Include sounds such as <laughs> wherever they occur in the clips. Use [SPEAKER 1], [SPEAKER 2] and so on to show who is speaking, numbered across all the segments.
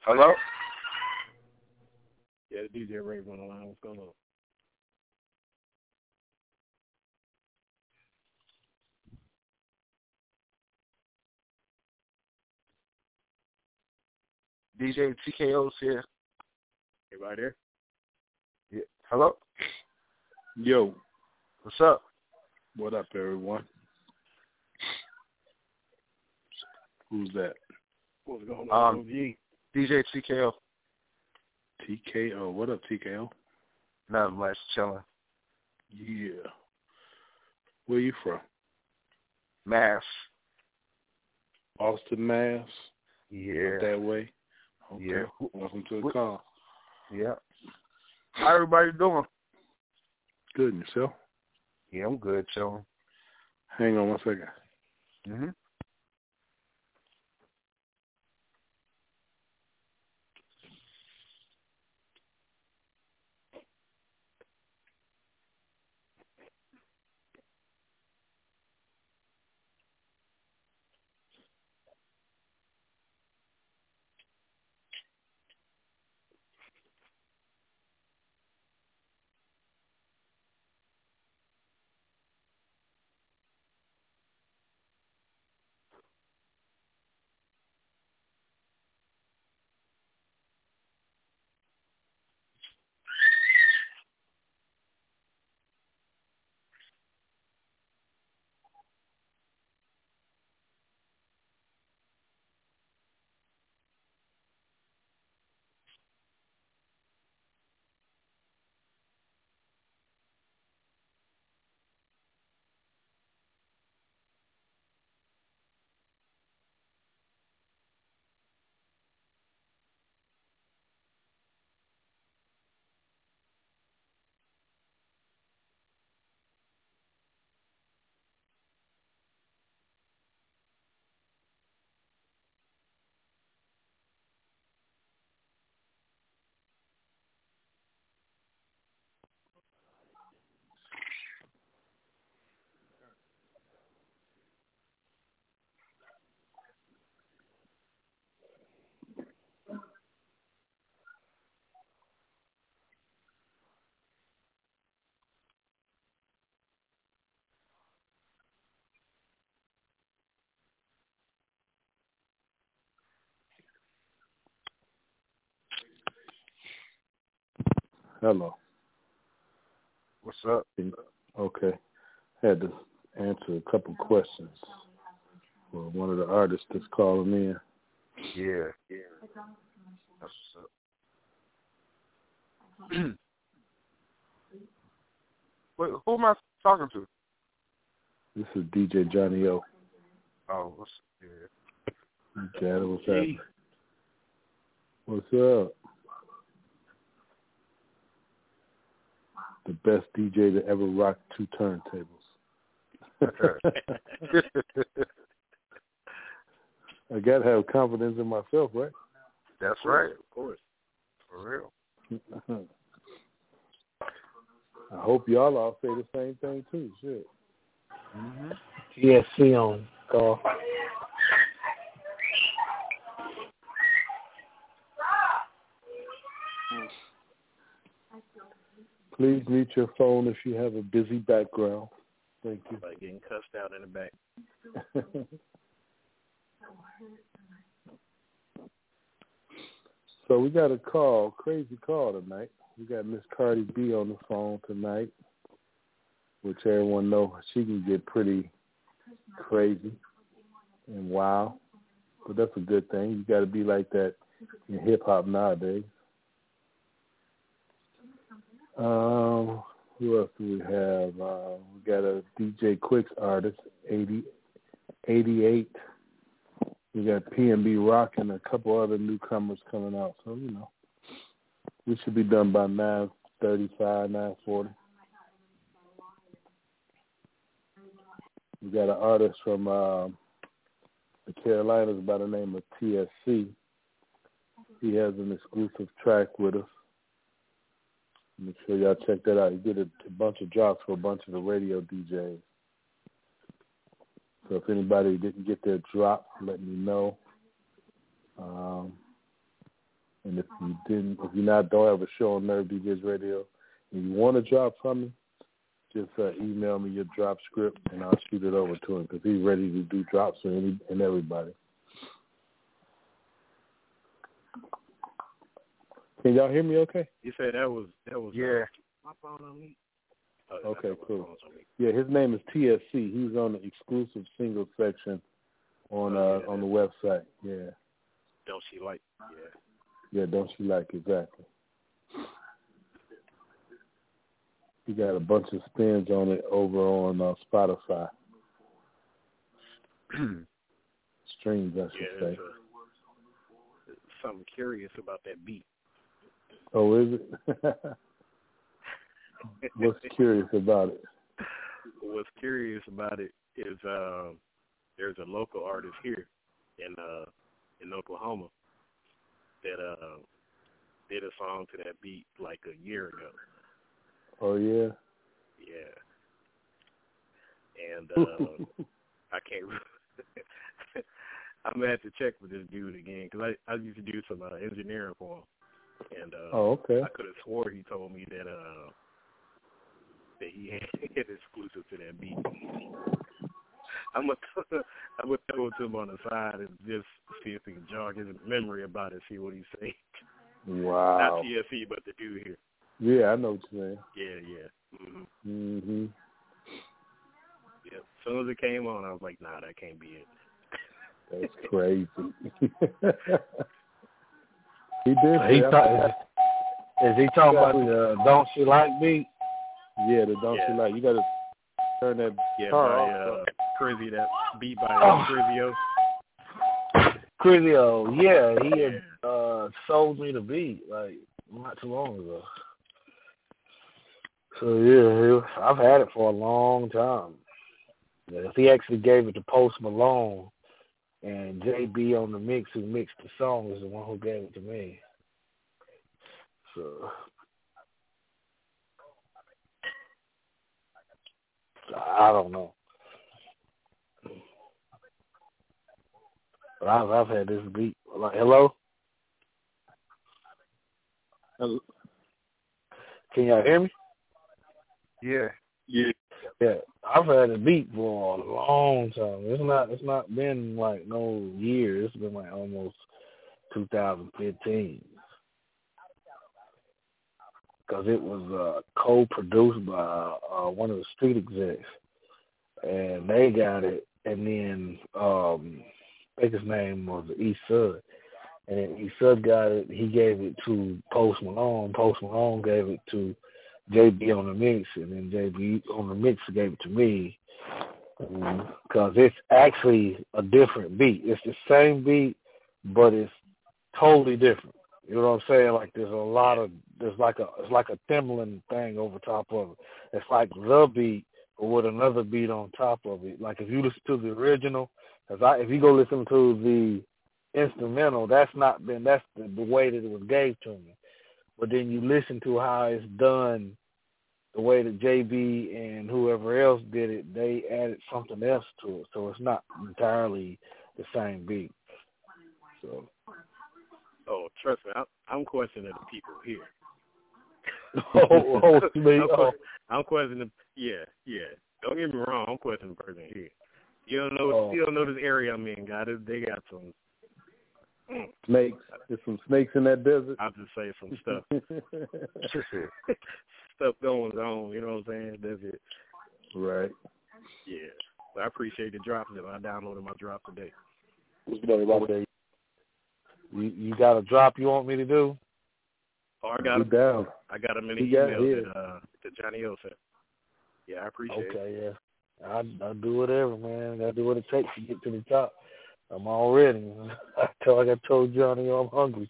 [SPEAKER 1] Hello?
[SPEAKER 2] Yeah, the DJ Ray on the line. What's going on?
[SPEAKER 1] DJ TKO's here.
[SPEAKER 2] Everybody there?
[SPEAKER 1] Yeah. Hello?
[SPEAKER 3] Yo.
[SPEAKER 1] What's up?
[SPEAKER 3] What up, everyone? Who's that?
[SPEAKER 2] What's going on,
[SPEAKER 1] Um,
[SPEAKER 2] OG?
[SPEAKER 1] DJ TKO.
[SPEAKER 3] TKO. What up, TKO?
[SPEAKER 1] Not much, chilling.
[SPEAKER 3] Yeah. Where you from?
[SPEAKER 1] Mass.
[SPEAKER 3] Austin, Mass?
[SPEAKER 1] Yeah.
[SPEAKER 3] That way? Okay.
[SPEAKER 1] Yeah.
[SPEAKER 3] Welcome to the call.
[SPEAKER 1] Yeah. How everybody doing?
[SPEAKER 3] Good, and yourself?
[SPEAKER 1] Yeah, I'm good, chilling.
[SPEAKER 3] Hang on one second.
[SPEAKER 1] Mm-hmm.
[SPEAKER 3] Hello.
[SPEAKER 1] What's up?
[SPEAKER 3] Okay. Had to answer a couple questions for one of the artists that's calling in.
[SPEAKER 1] Yeah. Yeah. That's what's up. <clears throat> Wait, who am I talking to?
[SPEAKER 3] This is DJ Johnny O.
[SPEAKER 1] Oh, what's yeah.
[SPEAKER 3] Okay, what's happening? What's up? The best DJ to ever rock two turntables. <laughs> I gotta have confidence in myself, right?
[SPEAKER 1] That's right.
[SPEAKER 2] Of course.
[SPEAKER 1] For real. <laughs>
[SPEAKER 3] I hope y'all all say the same thing too. Shit.
[SPEAKER 1] Mm-hmm.
[SPEAKER 4] TSC on call.
[SPEAKER 3] Please mute your phone if you have a busy background. Thank you.
[SPEAKER 2] Like getting cussed out in the back. <laughs>
[SPEAKER 3] so we got a call, crazy call tonight. We got Miss Cardi B on the phone tonight, which everyone knows she can get pretty crazy and wild, but that's a good thing. You got to be like that in hip hop nowadays. Um, who else do we have? Uh, we got a DJ Quik's artist, 80, 88. We got PNB Rock and a couple other newcomers coming out. So, you know, we should be done by 935, 940. We got an artist from uh, the Carolinas by the name of TSC. He has an exclusive track with us. Make sure y'all check that out. He did a, a bunch of drops for a bunch of the radio DJs. So if anybody didn't get their drop, let me know. Um, And if you didn't, if you not don't have a show on Nerve DJs Radio, and you want to drop from me, just uh, email me your drop script, and I'll shoot it over to him because he's ready to do drops for any and everybody. Can y'all hear me? Okay.
[SPEAKER 2] You said that was that was
[SPEAKER 1] Yeah.
[SPEAKER 2] my phone on me. Oh,
[SPEAKER 3] Okay, cool.
[SPEAKER 2] phone's on me.
[SPEAKER 3] Yeah, his name is TSC. He's on the exclusive single section on
[SPEAKER 2] Oh,
[SPEAKER 3] uh
[SPEAKER 2] yeah.
[SPEAKER 3] on the website. Yeah,
[SPEAKER 2] Don't she like? Yeah.
[SPEAKER 3] yeah. Don't you like exactly? He got a bunch of spins on it over on uh, Spotify <clears throat> streams, I
[SPEAKER 2] Yeah,
[SPEAKER 3] should
[SPEAKER 2] there's
[SPEAKER 3] say.
[SPEAKER 2] a, something curious about that beat.
[SPEAKER 3] Oh, is it? <laughs> What's curious about it?
[SPEAKER 2] What's curious about it is um, there's a local artist here in uh, in Oklahoma that uh, did a song to that beat like a year ago.
[SPEAKER 3] Oh yeah.
[SPEAKER 2] Yeah. And <laughs> uh, I can't. re- <laughs> I'm gonna have to check with this dude again because I I used to do some uh, engineering for him, and uh,
[SPEAKER 3] oh okay.
[SPEAKER 2] I could have swore he told me that uh that he <laughs> had exclusive to that beat. I'm gonna <laughs> I'm gonna throw it to him on the side and just see if he can jog his memory about it, see what he say. <laughs>
[SPEAKER 3] Wow.
[SPEAKER 2] Not TSE, but the dude here.
[SPEAKER 3] Yeah, I know what you're saying.
[SPEAKER 2] Yeah, yeah.
[SPEAKER 3] Mhm.
[SPEAKER 2] Yeah. As soon as it came on, I was like, Nah, that can't be it.
[SPEAKER 3] That's crazy. He did.
[SPEAKER 4] He
[SPEAKER 3] say-
[SPEAKER 4] talk, is he talking about the Don't She Like Me"?
[SPEAKER 3] Yeah, the don't
[SPEAKER 2] Yeah.
[SPEAKER 3] you like? You got to turn that
[SPEAKER 2] Yeah,
[SPEAKER 3] car
[SPEAKER 2] by
[SPEAKER 3] off.
[SPEAKER 2] uh, Crizzy, that beat by
[SPEAKER 4] Oh.
[SPEAKER 2] uh, Crizzio.
[SPEAKER 4] Crizio, yeah, he had uh sold me the beat like not too long ago. So yeah, I've had it for a long time. If he actually gave it to Post Malone, and JB on the mix, who mixed the song, is the one who gave it to me. So I don't know. But I've I've had this beat. Like, hello,
[SPEAKER 3] Hello?
[SPEAKER 4] can y'all hear me?
[SPEAKER 1] Yeah.
[SPEAKER 2] Yeah.
[SPEAKER 4] I've had a beat for a long time. It's not it's not been like no year. It's been like almost 2015 because it was uh, co-produced by uh, one of the street execs, and they got it. And then um, I think his name was East Sud, and East Sud got it. He gave it to Post Malone. Post Malone gave it to JB on the mix, and then JB on the mix gave it to me um, because it's actually a different beat. It's the same beat, but it's totally different. You know what I'm saying? Like there's a lot of there's like a it's like a Timbaland thing over top of it. It's like the beat, with another beat on top of it. Like if you listen to the original, cause I if you go listen to the instrumental, that's not been that's the, the way that it was gave to me but then you listen to how it's done the way that JB and whoever else did it, they added something else to it. So it's not entirely the same beat. So
[SPEAKER 2] Oh, trust me, I'm, I'm questioning the people here. <laughs>
[SPEAKER 4] oh, oh, <laughs> me,
[SPEAKER 2] I'm,
[SPEAKER 4] oh,
[SPEAKER 2] I'm questioning. Yeah, yeah. Don't get me wrong. I'm questioning the person here. You don't know.
[SPEAKER 4] Oh.
[SPEAKER 2] You don't know this area I'm in. Got it. They got some.
[SPEAKER 3] Snakes. There's some snakes in that desert.
[SPEAKER 2] I'll just say some stuff. <laughs> <laughs> stuff going on. You know what I'm saying? That's it.
[SPEAKER 3] right.
[SPEAKER 2] Yeah. But I appreciate the drop. That I downloaded my drop today.
[SPEAKER 4] okay. You you got a drop you want me to do?
[SPEAKER 2] Oh, I got
[SPEAKER 3] Be
[SPEAKER 2] him.
[SPEAKER 3] down.
[SPEAKER 2] I got him in the
[SPEAKER 3] He got
[SPEAKER 2] email
[SPEAKER 3] his.
[SPEAKER 2] that uh that Johnny O sent. Yeah, I appreciate it.
[SPEAKER 4] Okay, yeah. I I do whatever, man. I do what it takes to get to the top. I'm all ready. <laughs> I told like I told Johnny I'm hungry.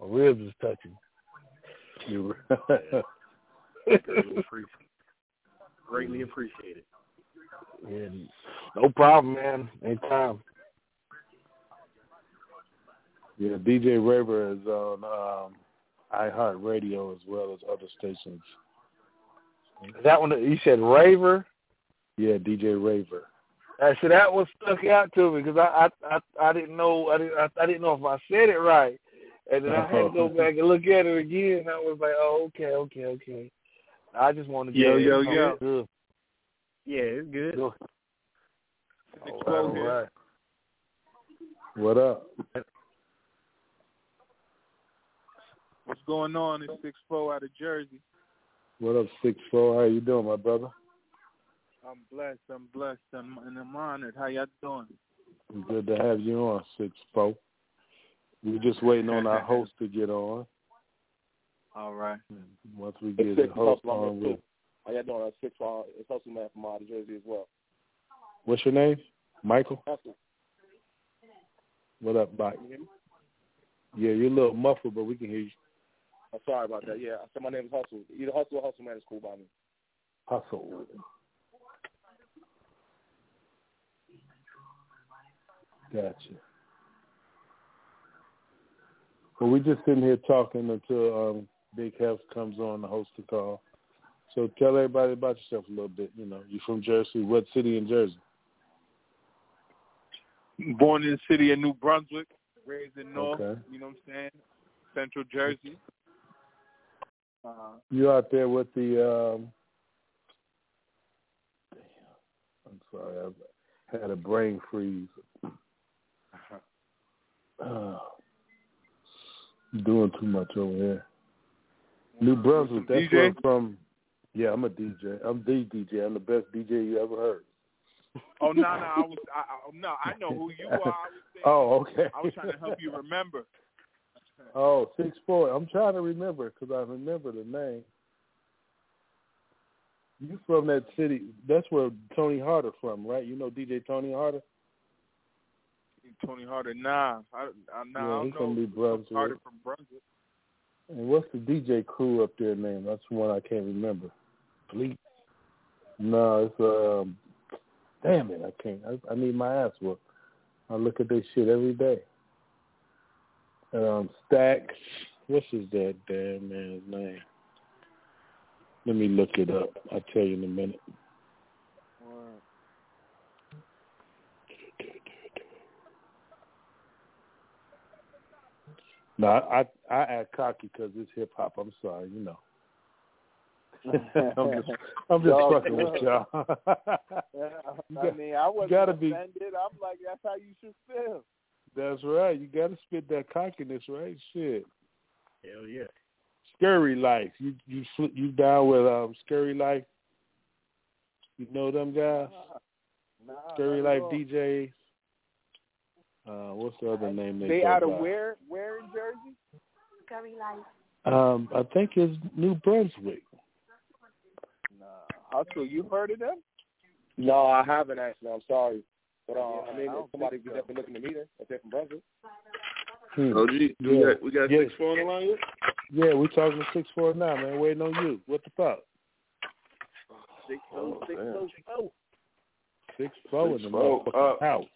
[SPEAKER 4] My ribs is touching.
[SPEAKER 3] You
[SPEAKER 2] Greatly <laughs> <laughs> appreciate. Greatly appreciated.
[SPEAKER 4] Yeah, no problem, man. Anytime.
[SPEAKER 3] yeah, DJ Raver is on um, iHeartRadio as well as other stations.
[SPEAKER 4] Is that one that you said Raver?
[SPEAKER 3] Yeah, DJ Raver.
[SPEAKER 4] I said that one stuck out to me because I, I I I didn't know I didn't I, I didn't know if I said it right, And then I had to go uh-huh. back and look at it again. And I was like, oh, okay, okay, okay. I just wanted to
[SPEAKER 2] Yo, yo, yo.
[SPEAKER 4] Good.
[SPEAKER 2] Yeah, it's good.
[SPEAKER 4] Good.
[SPEAKER 3] All
[SPEAKER 4] All
[SPEAKER 3] right, all
[SPEAKER 4] right.
[SPEAKER 3] What up?
[SPEAKER 1] What's going on? It's six four out of Jersey.
[SPEAKER 3] What up, six four? How you doing, my brother?
[SPEAKER 1] I'm blessed. I'm blessed. I'm, and I'm honored. How y'all doing?
[SPEAKER 3] Good to have you on, six four. We're just waiting on our host to get on. <laughs>
[SPEAKER 1] All right.
[SPEAKER 3] Once we get the host
[SPEAKER 5] Hustle,
[SPEAKER 3] on,
[SPEAKER 5] here,
[SPEAKER 3] with
[SPEAKER 5] too. How y'all doing? That's six uh, it's Hustle Man from out of Jersey as well.
[SPEAKER 3] what's your name? Michael.
[SPEAKER 5] Hustle.
[SPEAKER 3] What up, Mike?
[SPEAKER 5] Can you hear me?
[SPEAKER 3] Yeah, you're a little muffled, but we can hear you.
[SPEAKER 5] I'm sorry about that. Yeah, I said my name is Hustle. Either Hustle or Hustle Man is cool by me.
[SPEAKER 3] Hustle. Gotcha. Well, we're just sitting here talking until um, Big Health comes on to host the call. So tell everybody about yourself a little bit. You know, you're from Jersey. What city in Jersey?
[SPEAKER 1] Born in the city of New Brunswick, raised in North.
[SPEAKER 3] Okay.
[SPEAKER 1] You know what I'm saying? Central Jersey. Uh,
[SPEAKER 3] You out there with the? Um, I'm sorry, I had a brain freeze. Uh, doing too much over here. New Brunswick. That's
[SPEAKER 1] DJ?
[SPEAKER 3] where I'm from. Yeah, I'm a DJ. I'm the DJ. I'm the best DJ you ever heard.
[SPEAKER 1] oh no, no, I was, I, I, no, I know who you are. <laughs>
[SPEAKER 3] Oh, okay.
[SPEAKER 1] I was trying to help you remember. <laughs>
[SPEAKER 3] Oh, six four. I'm trying to remember because I remember the name. You from that city? That's where Tony Harder from, right? You know DJ Tony Harder?
[SPEAKER 1] Tony Harder, nah, I, I, nah,
[SPEAKER 3] Yeah,
[SPEAKER 1] I
[SPEAKER 3] he
[SPEAKER 1] don't know.
[SPEAKER 3] New Brunswick.
[SPEAKER 1] Harder from Brunswick.
[SPEAKER 3] And what's the DJ crew up there name? That's the one I can't remember. Fleet. No, it's um. Damn it! I can't. I, I need my ass whooped. I look at this shit every day. Um, Stacks. What's his that damn man's name? Let me look it up. I'll tell you in a minute. No, I I, I act cocky because it's hip hop. I'm sorry, you know. <laughs> I'm just I'm just
[SPEAKER 5] Y'all
[SPEAKER 3] fucking with y'all. <laughs>
[SPEAKER 5] I mean, I wasn't
[SPEAKER 3] gotta be-
[SPEAKER 5] offended. I'm like, that's how you should feel.
[SPEAKER 3] That's right. You got to spit that cockiness, right? Shit.
[SPEAKER 2] Hell yeah.
[SPEAKER 3] Scurry Life. You you you down with um Scurry Life? You know them guys?
[SPEAKER 5] Nah,
[SPEAKER 3] Scurry Life
[SPEAKER 5] all.
[SPEAKER 3] DJs. Uh, what's the other name they,
[SPEAKER 5] They out of
[SPEAKER 3] by?
[SPEAKER 5] where? Where in Jersey?
[SPEAKER 6] Scurry Life.
[SPEAKER 3] Um, I think it's New Brunswick.
[SPEAKER 5] Nah. Hustle, you heard of them? No, I haven't actually. I'm sorry. But uh,
[SPEAKER 1] Yeah,
[SPEAKER 5] I mean,
[SPEAKER 1] I
[SPEAKER 5] somebody
[SPEAKER 1] think
[SPEAKER 5] be
[SPEAKER 1] so.
[SPEAKER 5] definitely looking to meet her if they're from Brunswick.
[SPEAKER 3] Hmm.
[SPEAKER 7] OG, we
[SPEAKER 3] Yeah.
[SPEAKER 7] got we got
[SPEAKER 3] Yeah.
[SPEAKER 7] six four on the line yet?
[SPEAKER 3] Yeah, we talking to six four now, man. Waiting on you. What the fuck?
[SPEAKER 5] Six
[SPEAKER 7] Oh,
[SPEAKER 5] six
[SPEAKER 7] damn.
[SPEAKER 5] oh oh.
[SPEAKER 3] Six four in the
[SPEAKER 7] Six four.
[SPEAKER 3] motherfucking
[SPEAKER 7] Uh,
[SPEAKER 3] house.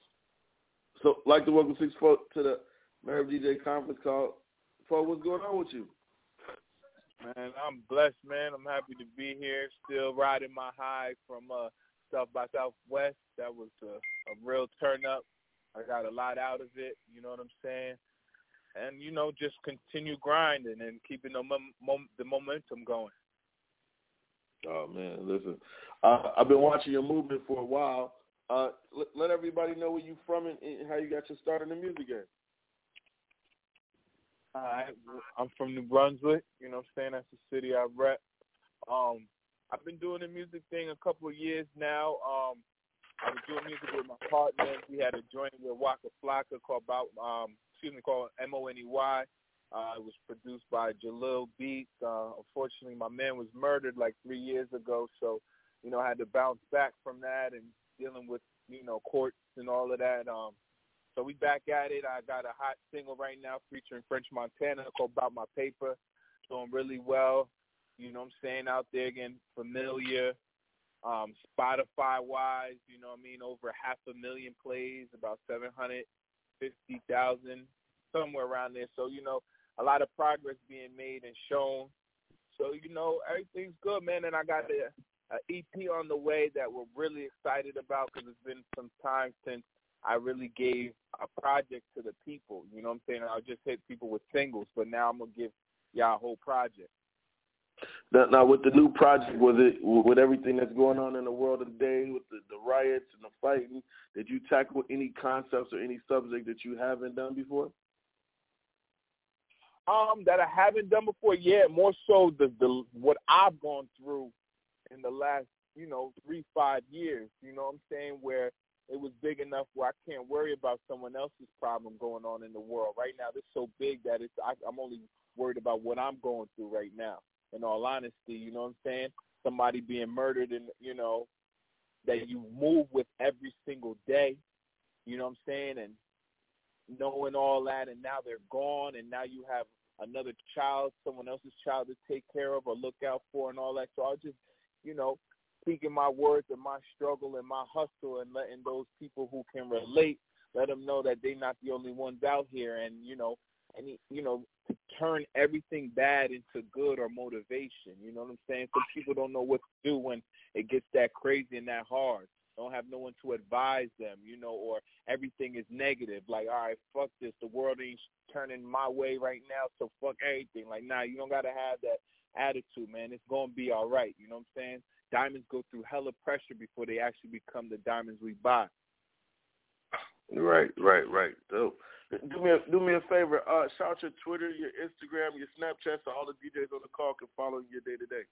[SPEAKER 7] So, like to welcome six four to the Nerve DJ conference call. Four, what's going on with you?
[SPEAKER 1] Man, I'm blessed, man. I'm happy to be here. Still riding my high from uh, South by Southwest. That was a, a real turn up. I got a lot out of it. You know what I'm saying? And you know, just continue grinding and keeping the mom- mom- the momentum going.
[SPEAKER 7] Oh man, listen, uh, I've been watching your movement for a while. Uh, let, let everybody know where you're from and, and how you got your start in the music game.
[SPEAKER 1] I, I'm from New Brunswick. You know what I'm saying? That's the city I rep. Um, I've been doing the music thing a couple of years now. Um, I was doing music with my partner. We had a joint with Waka Flocka called about um, excuse me called M O N E Y. Uh, it was produced by Jalil Beats. Uh, unfortunately, my man was murdered like three years ago, so you know I had to bounce back from that and dealing with you know courts and all of that. Um, so we back at it. I got a hot single right now featuring French Montana called About My Paper. Doing really well. You know what I'm saying? Out there again, familiar. Um, Spotify wise, you know what I mean, over half a million plays, about seven hundred fifty thousand, somewhere around there. So, you know, a lot of progress being made and shown. So, you know, everything's good, man. And I got a, a EP on the way that we're really excited about because it's been some time since I really gave a project to the people. You know what I'm saying? I'll just hit people with singles, but now I'm gonna give y'all a whole project.
[SPEAKER 7] Now, now, with the new project, was it with everything that's going on in the world today, with the, the riots and the fighting? Did you tackle any concepts or any subject that you haven't done before?
[SPEAKER 1] Um, that I haven't done before. Yeah, more so the the what I've gone through in the last, you know, three five years. You know what I'm saying? Where it was big enough where I can't worry about someone else's problem going on in the world. Right now, it's so big that it's I, I'm only worried about what I'm going through right now. In all honesty, you know what I'm saying? Somebody being murdered, and you know that you move with every single day. You know what I'm saying? And knowing all that, and now they're gone, and now you have another child, someone else's child to take care of or look out for, and all that. So I'll just, you know, speaking my words and my struggle and my hustle and letting those people who can relate let them know that they're not the only ones out here and you know any you know to turn everything bad into good or motivation you know what i'm saying? Some people don't know what to do when it gets that crazy and that hard. Don't have no one to advise them you know or everything is negative. Like all right fuck this. The world ain't turning my way right now so fuck everything. Like nah you don't gotta have that attitude man it's gonna be all right you know what i'm saying diamonds go through hella pressure before they actually become the diamonds we buy.
[SPEAKER 7] Right, right, right. Dope. Do me a do me a favor. Uh, shout your Twitter, your Instagram, your Snapchat, so all the DJs on the call can follow you day to day.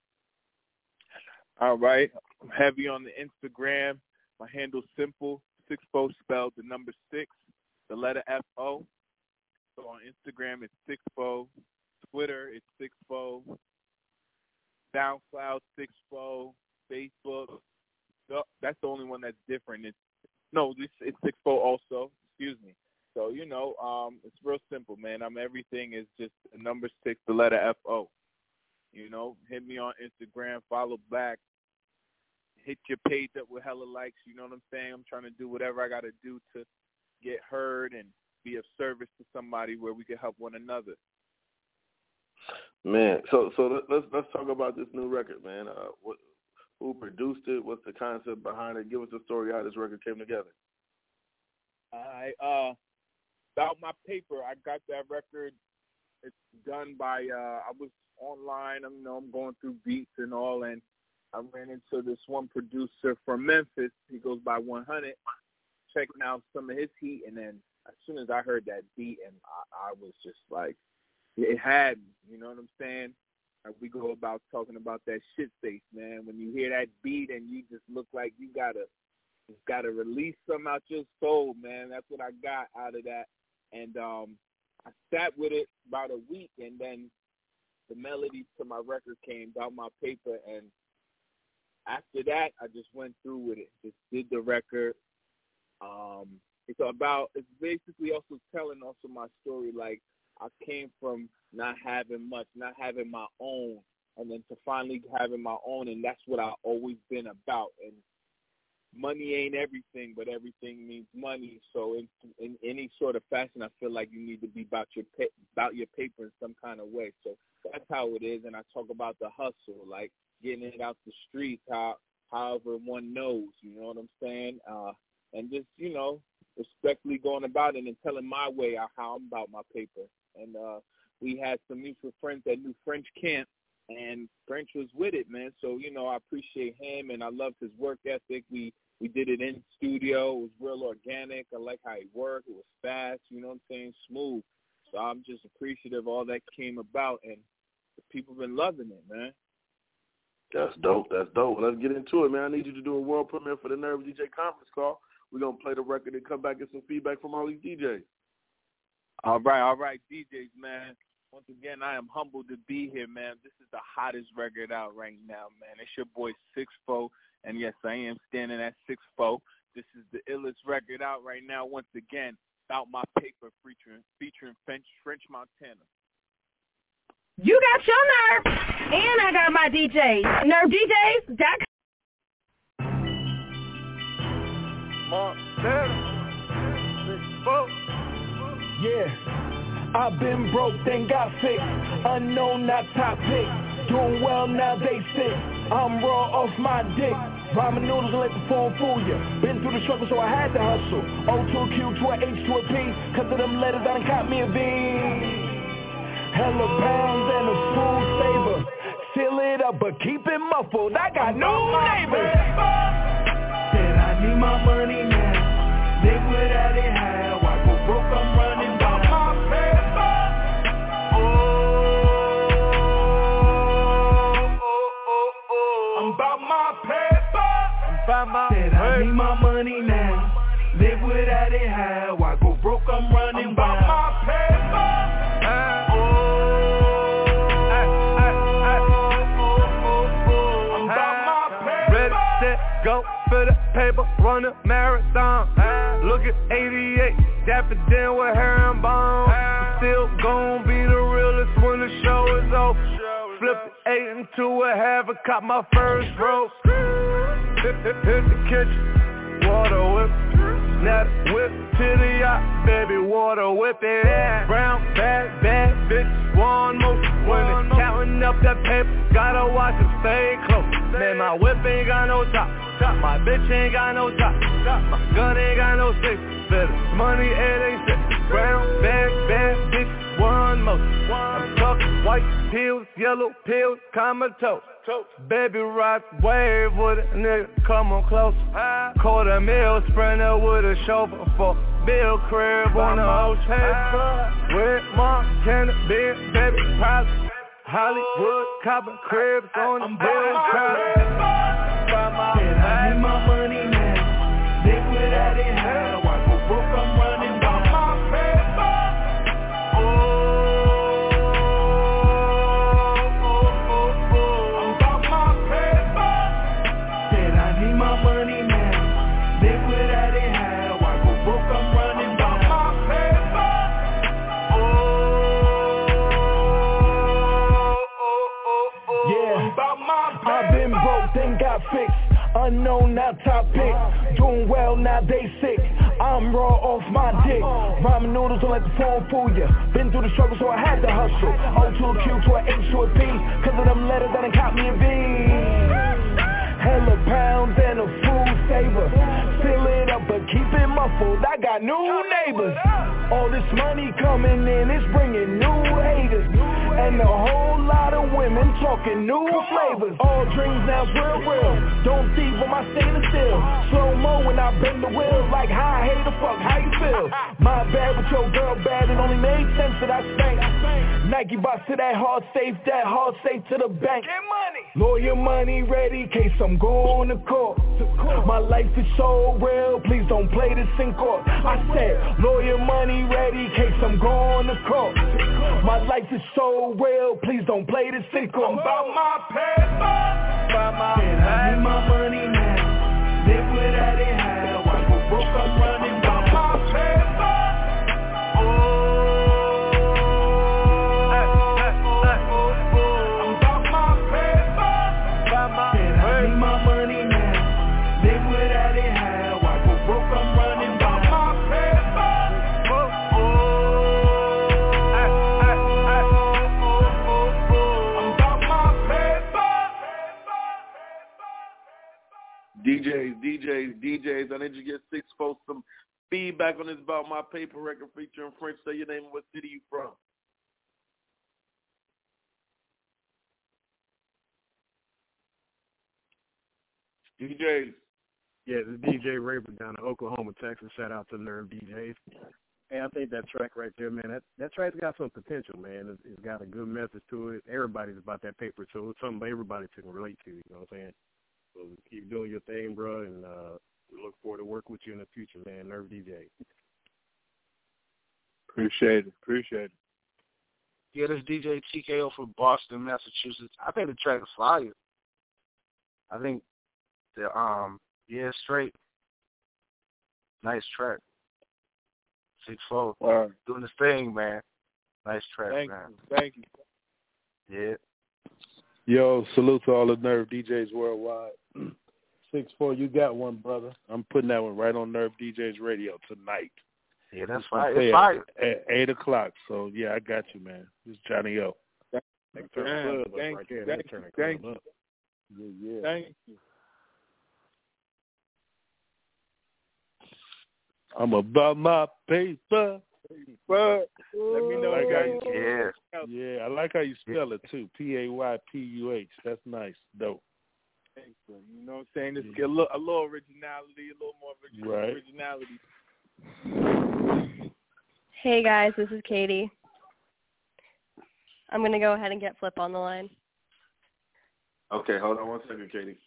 [SPEAKER 1] All right. I'm heavy on the Instagram. My handle's simple. Six Fo spelled the number six, the letter F O. So on Instagram it's six Fo. Twitter it's six Fo. SoundCloud six Fo. Facebook. That's the only one that's different. It's no, this it's six four also. Excuse me. So you know, um, it's real simple, man. I'm everything is just the number six, the letter F O. You know, hit me on Instagram, follow back, hit your page up with hella likes. You know what I'm saying? I'm trying to do whatever I got to do to get heard and be of service to somebody where we can help one another.
[SPEAKER 7] Man, so so let's let's talk about this new record, man. Uh, what who produced it? What's the concept behind it? Give us the story how this record came together.
[SPEAKER 1] I uh about my paper, I got that record. It's done by uh I was online. I'm you know I'm going through beats and all, and I ran into this one producer from Memphis. He goes by 100. Checking out some of his heat, and then as soon as I heard that beat, and I, I was just like, it had me. You know what I'm saying? we go about talking about that shit face, man. When you hear that beat and you just look like you gotta gotta release some out your soul, man. That's what I got out of that. And um I sat with it about a week and then the melodies to my record came down my paper and after that I just went through with it. Just did the record. Um it's about it's basically also telling also my story like I came from not having much, not having my own, and then to finally having my own, and that's what I've always been about. And money ain't everything, but everything means money. So in in any sort of fashion, I feel like you need to be about your pa- about your paper in some kind of way. So that's how it is. And I talk about the hustle, like getting it out the streets, how however one knows. You know what I'm saying? Uh, and just you know respectfully going about it and telling my way how I'm about my paper and uh, we had some mutual friends that knew French Camp, and French was with it, man. So you know, I appreciate him, and I loved his work ethic. We we did it in studio. It was real organic. I like how he worked. It was fast. You know what I'm saying? Smooth. So I'm just appreciative of all that came about, and the people been loving it, man.
[SPEAKER 7] That's dope. That's dope. Let's get into it, man. I need you to do a world premiere for the Nerve DJ conference call. We're gonna play the record and come back and get some feedback from all these DJs.
[SPEAKER 1] All right, all right, DJs, man. Once again, I am humbled to be here, man. This is the hottest record out right now, man. It's your boy Six Fo, and yes, I am standing at Six Fo. This is the illest record out right now. Once again, about my paper featuring featuring French, French Montana.
[SPEAKER 6] You got your nerve, and I got my DJs. NerveDJs.com.
[SPEAKER 7] Montana, Six Fo.
[SPEAKER 8] Yeah. I've been broke, then got fixed. Unknown, not top pick. Doing well, now they sick. I'm raw off my dick. Ramen noodles and let the phone fool ya. Been through the struggle, so I had to hustle. O to a Q to a H to a P. Cause of them letters, I done caught me a V. Hella pounds and a food saver. Seal it up, but keep it muffled. I got no neighbors. Said I need my money Said I need my money now. Live without it, how I go broke, I'm running by my paper. Oh. I'm about my
[SPEAKER 9] Ready,
[SPEAKER 8] paper.
[SPEAKER 9] set, go for the paper, run a marathon. Look at 88, Dapper Dan with hair and bone. Still gon' be the realest when the show is over. Flip the eight into a half and caught my first roast. Hit the kitchen, water whip. The whip to the yacht, baby, water whip it. Brown bad, bad bitch, one more. When it's counting up that paper, gotta watch it stay close. Man, my whip ain't got no top. My bitch ain't got no top. My gun ain't got no six. Better money, it ain't six. Brown bad, bad bitch, one more. I'm talking white pills, yellow pills, comatose. Baby rock wave with a nigga, come on close. Quarter mil sprinter with a chauffeur for Bill crib on the hotel. With Montana, big baby private. Hollywood, copper cribs on the
[SPEAKER 8] I'm
[SPEAKER 9] bill
[SPEAKER 8] about my
[SPEAKER 9] crowd.
[SPEAKER 8] paper.
[SPEAKER 9] By my
[SPEAKER 8] Said I need my money now. Live without it, Unknown, now top pick. Doing well, now they sick. I'm raw off my dick. Ramen noodles, don't let the phone fool ya. Been through the struggle, so I had to hustle. O to a Q to a H to a P. Cause of them letters, that done caught me a V. Hella pounds and a saver. Fill it up, but keep it muffled. I got new neighbors. All this money coming in, it's bringing new haters. And a whole lot of women talking new flavors. All dreams now's real, real. Don't thieve on my stainless still. Slow mo when I bend the wheel. Like, hi, hey, the fuck, how you feel? <laughs> My bad, but your girl bad. It only made sense that I stank. Nike box to that hard safe, that hard safe to the bank. Get money. Lawyer money ready, case I'm going to court. My life is so real, please don't play this in court. I said, lawyer money ready, case I'm going to court. My life is so real, please don't play this in court. I'm about my paper.
[SPEAKER 9] By my
[SPEAKER 8] Said I need my money now. Live without it,
[SPEAKER 7] DJs, DJs, DJs. I need you to get six folks some feedback on this about my paper record featuring French. Say your name and what city you from. DJs.
[SPEAKER 2] Yeah, this is DJ Raver down in Oklahoma, Texas. Shout out to Nerve DJs. Hey, I think that track right there, man, that that track's got some potential, man. It's, it's got a good message to it. Everybody's about that paper, so it's something everybody can relate to. You know what I'm saying? So keep doing your thing, bro, and uh, we look forward to working with you in the future, man. Nerve DJ.
[SPEAKER 1] Appreciate it. Appreciate it.
[SPEAKER 10] Yeah, this DJ TKO from Boston, Massachusetts. I think the track is fire. I think the um yeah, straight. Nice track. Six four.
[SPEAKER 1] All right.
[SPEAKER 10] Doing his thing, man. Nice track,
[SPEAKER 1] Thank
[SPEAKER 10] man.
[SPEAKER 1] you. Thank you.
[SPEAKER 10] Yeah.
[SPEAKER 3] Yo, salute to all the Nerve DJs worldwide six four. You got one, brother. I'm putting that one right on Nerve DJs Radio tonight.
[SPEAKER 10] Yeah, that's
[SPEAKER 3] right.
[SPEAKER 10] It's
[SPEAKER 3] right.
[SPEAKER 10] At,
[SPEAKER 3] at eight o'clock. So yeah, I got you, man. It's Johnny O.
[SPEAKER 1] Thank, you. Thank, you. Thank,
[SPEAKER 3] you.
[SPEAKER 1] Thank you.
[SPEAKER 3] I'm about my paper.
[SPEAKER 1] But let me know.
[SPEAKER 3] I got you,
[SPEAKER 11] yeah,
[SPEAKER 3] yeah. I like how you spell it too. P a y p u h. That's nice, dope.
[SPEAKER 1] Thanks, bro. You know what I'm saying? Just get a little, a little originality, a little more orig-
[SPEAKER 3] Right.
[SPEAKER 1] originality.
[SPEAKER 12] Hey guys, this is Katie. I'm gonna go ahead and get Flip on the line.
[SPEAKER 7] Okay, hold on one second, Katie.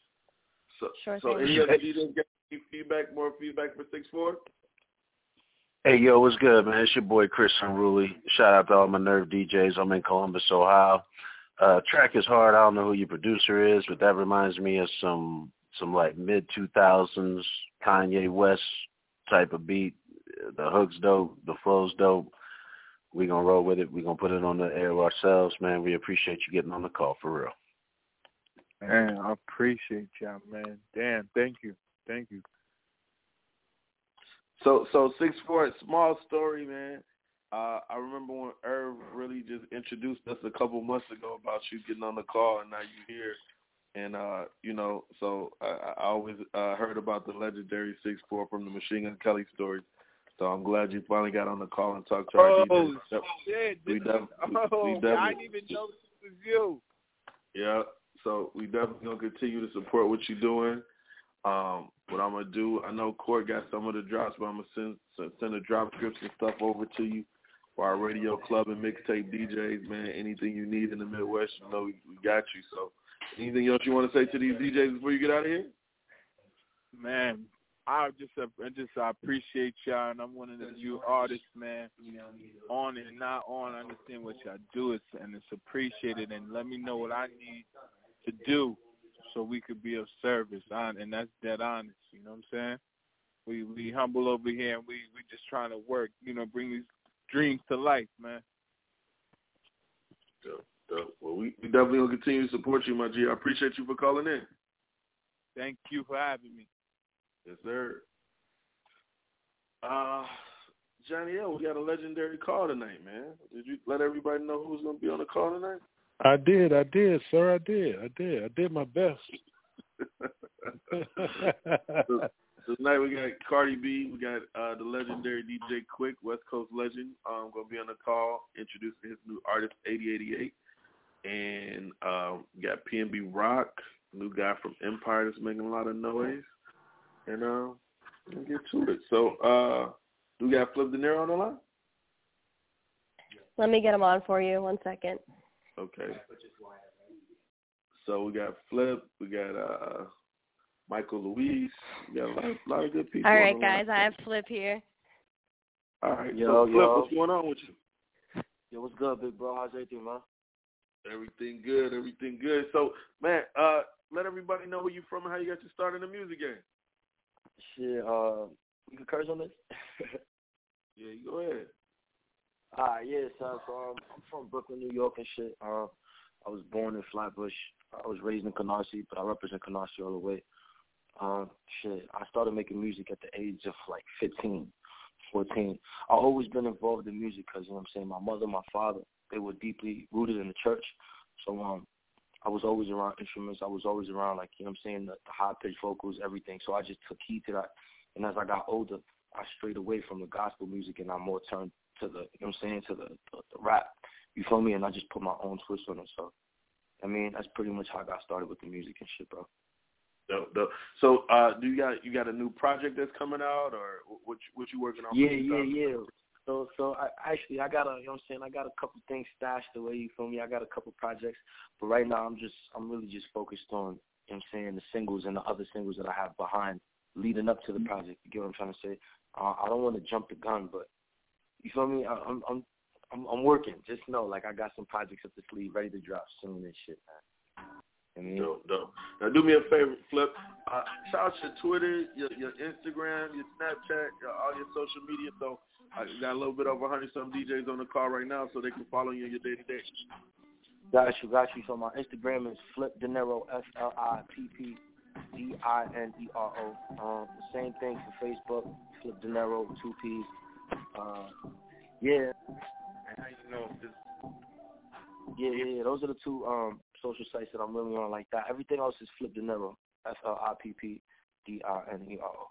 [SPEAKER 7] So,
[SPEAKER 12] Sure
[SPEAKER 7] so any other <laughs> DJs get any feedback, more feedback for six four?
[SPEAKER 11] Hey, yo, what's good, man? It's your boy Chris Unruly. Shout out to all my Nerve DJs. I'm in Columbus, Ohio. Uh, track is hard. I don't know who your producer is, but that reminds me of some some like mid 2000s Kanye West type of beat. The hook's dope. The flow's dope. We gonna roll with it. We gonna put it on the air ourselves, man. We appreciate you getting on the call for real.
[SPEAKER 1] Man, I appreciate y'all, man. Damn, thank you, thank you.
[SPEAKER 7] So so six four, small story, man. Uh, I remember when Irv really just introduced us a couple months ago about you getting on the call, and now you're here. And uh, you know, so I, I always uh, heard about the legendary six four from the Machine Gun Kelly stories. So I'm glad you finally got on the call and talked to our
[SPEAKER 1] Oh shit!
[SPEAKER 7] We
[SPEAKER 1] This
[SPEAKER 7] def- <laughs> we-
[SPEAKER 1] oh, I didn't even know this was you.
[SPEAKER 7] Yeah, so we definitely gonna continue to support what you're doing. Um, what I'm gonna do, I know Court got some of the drops, but I'm gonna send send, send the drop scripts and stuff over to you for our radio club and mixtape DJs, man. Anything you need in the Midwest, you know we, got you. So, anything else you want to say to these DJs before you get out of here?
[SPEAKER 1] Man, I just I just I appreciate y'all, and I'm one of the few artists, man, on and not on. I understand what y'all do, it's, and it's appreciated. And let me know what I need to do so we could be of service. And that's dead honest. You know what I'm saying? We we humble over here, and we we just trying to work. You know, bring these dreams to life, man.
[SPEAKER 7] Dope, dope. Well, we, we definitely gonna continue to support you, my G. I appreciate you for calling in.
[SPEAKER 1] Thank you for having me.
[SPEAKER 7] Yes, sir. Uh, Johnny L, we got a legendary call tonight, man. Did you let everybody know who's gonna be on the call tonight?
[SPEAKER 3] I did, I did, sir. I did, I did, I did my best.
[SPEAKER 7] so, <laughs> <laughs> so tonight we got Cardi B, we got uh, the legendary DJ Quik, West Coast legend, um, gonna be on the call introducing his new artist 8088, and um, we got PNB Rock, new guy from Empire that's making a lot of noise, and uh, we'll get to it. So uh, do we got Flip Dinero on the line?
[SPEAKER 12] Let me get him on for you. One second.
[SPEAKER 7] Okay. So we got Flip, we got uh Michael Louise, we got a lot, a lot of good people.
[SPEAKER 12] All
[SPEAKER 7] on
[SPEAKER 12] right,
[SPEAKER 7] the line.
[SPEAKER 12] guys. I have Flip here.
[SPEAKER 7] All right,
[SPEAKER 13] Yo,
[SPEAKER 7] so Flip,
[SPEAKER 13] yo.
[SPEAKER 7] what's going on with you?
[SPEAKER 13] Yo, what's good, big bro? How's everything, man?
[SPEAKER 7] Everything good, everything good. So, man, uh, let everybody know where you're from and how you got your start in the music game.
[SPEAKER 13] Shit, uh, you can curse on this? <laughs>
[SPEAKER 7] Yeah, you go ahead.
[SPEAKER 13] Ah, yeah, son. So um, I'm from Brooklyn, New York, and shit. Uh, I was born in Flatbush. I was raised in Canarsie, but I represent Canarsie all the way. Um, shit, I started making music at the age of like 15, 14. I always been involved in music because, you know what I'm saying, my mother, my father, they were deeply rooted in the church. So um, I was always around instruments. I was always around, like, you know what I'm saying, the, the high-pitched vocals, everything. So I just took heed to that. And as I got older, I strayed away from the gospel music and I more turned to the, you know what I'm saying, to the, the, the rap. You feel me? And I just put my own twist on it. So, I mean, that's pretty much how I got started with the music and shit, bro.
[SPEAKER 7] Dope, dope. So, uh, do you got you got a new project that's coming out, or what you, what you working on?
[SPEAKER 13] Yeah, yeah, yeah. So, so I actually I got a, you know what I'm saying, I got a couple things stashed away. You feel me? I got a couple projects, but right now I'm just, I'm really just focused on, you know what I'm saying, the singles and the other singles that I have behind, leading up to the project. You get what I'm trying to say? Uh, I don't want to jump the gun, but you feel me? I, I'm, I'm, I'm, I'm working. Just know, like I got some projects up the sleeve, ready to drop soon and shit, man. I mean,
[SPEAKER 7] Dope, dope. Now, do me a favor, Flip. Uh, shout out your Twitter, your, your Instagram, your Snapchat, your, all your social media. So, I got a little bit over 100 some DJs on the call right now, so they can follow you in your day to day.
[SPEAKER 13] Got you, got you. So my Instagram is Flip Dinero, F L I P P D I N E R O. Um, the same thing for Facebook, Flip De Dinero, two P's. Uh, yeah,
[SPEAKER 7] And how you know this?
[SPEAKER 13] yeah, yeah, yeah. Those are the two um social sites that I'm really on like that. Everything else is Flip Dinero, F L I P P D I N E R O.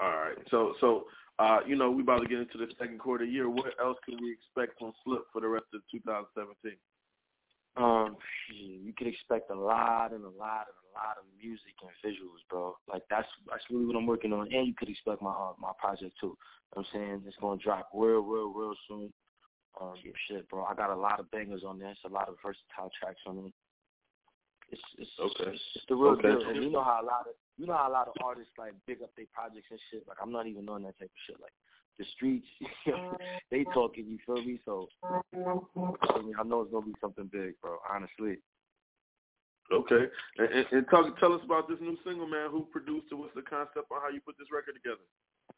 [SPEAKER 7] All right. So so uh, you know, we about to get into the second quarter year. What else can we expect from Flip for the rest of 2017?
[SPEAKER 13] Um, you can expect a lot and a lot and a lot of music and visuals, bro. Like that's that's really what I'm working on. And you could expect my uh, my project too. You know what I'm saying it's gonna drop real, real, real soon. Um, shit, bro. I got a lot of bangers on this, a lot of versatile tracks on it. It's it's
[SPEAKER 7] okay.
[SPEAKER 13] It's, it's the real
[SPEAKER 7] okay.
[SPEAKER 13] deal. And you know how a lot of you know how a lot of artists like big up their projects and shit. Like I'm not even on that type of shit. Like the streets, <laughs> they talking. You feel me? So I, mean, I know it's gonna be something big, bro. Honestly.
[SPEAKER 7] Okay, and, and talk, tell us about this new single, man. Who produced it? What's the concept on how you put this record together?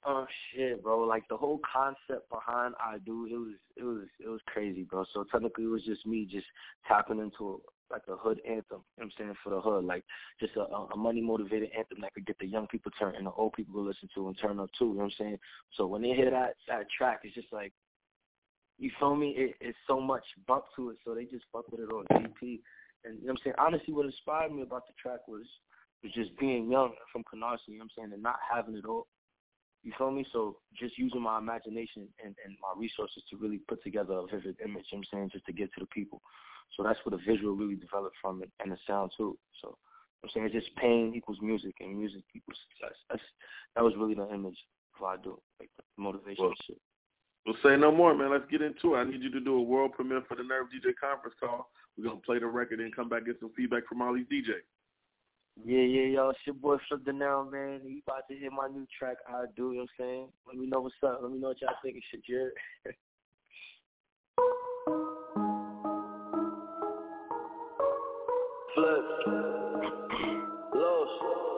[SPEAKER 13] Oh shit, bro! Like the whole concept behind I Do, it was it was it was crazy, bro. So technically, it was just me just tapping into like a hood anthem. You know what I'm saying for the hood, like just a, a money motivated anthem that could get the young people turned and the old people to listen to and turn up too. You know what I'm saying? So when they hear that that track, it's just like you feel me? It, it's so much bump to it, so they just fuck with it on EP. And you know what I'm saying? Honestly, what inspired me about the track was was just being young from Canarsie. You know what I'm saying? And not having it all. You feel me? So just using my imagination and, and my resources to really put together a vivid image, you know what I'm saying, just to get to the people. So that's where the visual really developed from it and the sound too. So I'm saying it's just pain equals music and music equals success. That's that was really the image of what I do, like the motivation
[SPEAKER 7] well,
[SPEAKER 13] shit.
[SPEAKER 7] We'll say no more, man. Let's get into it. I need you to do a world premiere for the Nerve DJ conference call. We're gonna play the record and come back and get some feedback from all these DJs.
[SPEAKER 13] Yeah, yeah, yo, it's your boy Flip the Now, man. You about to hear my new track, I Do, you know what I'm saying? Let me know what's up. Let me know what y'all think of shit, Jared. <laughs> Flip. Los.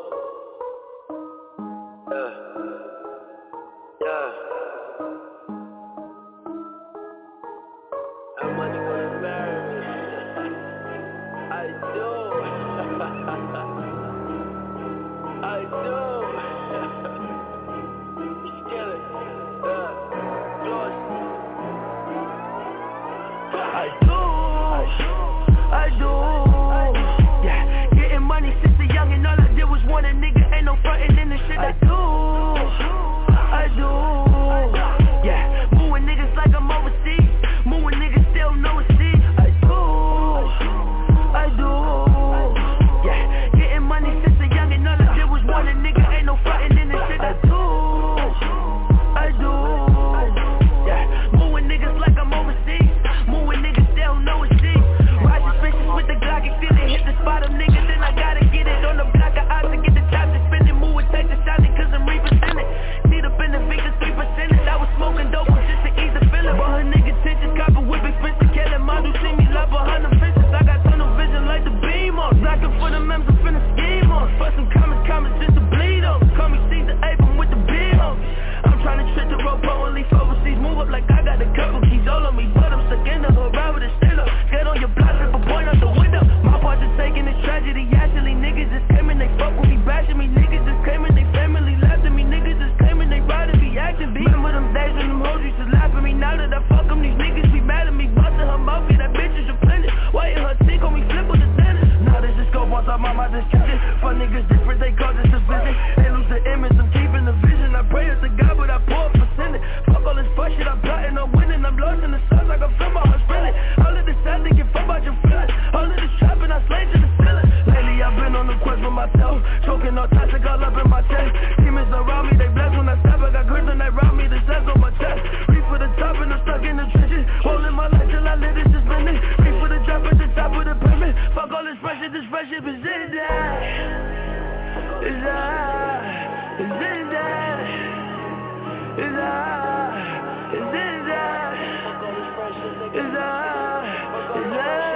[SPEAKER 13] trenches. Rolling my life till I live it suspended. Reach for the drop at the top of the pyramid. Fuck all this pressure, this pressure is in that. Is that? Is in that? Is that? Is in that? Is that? Is that?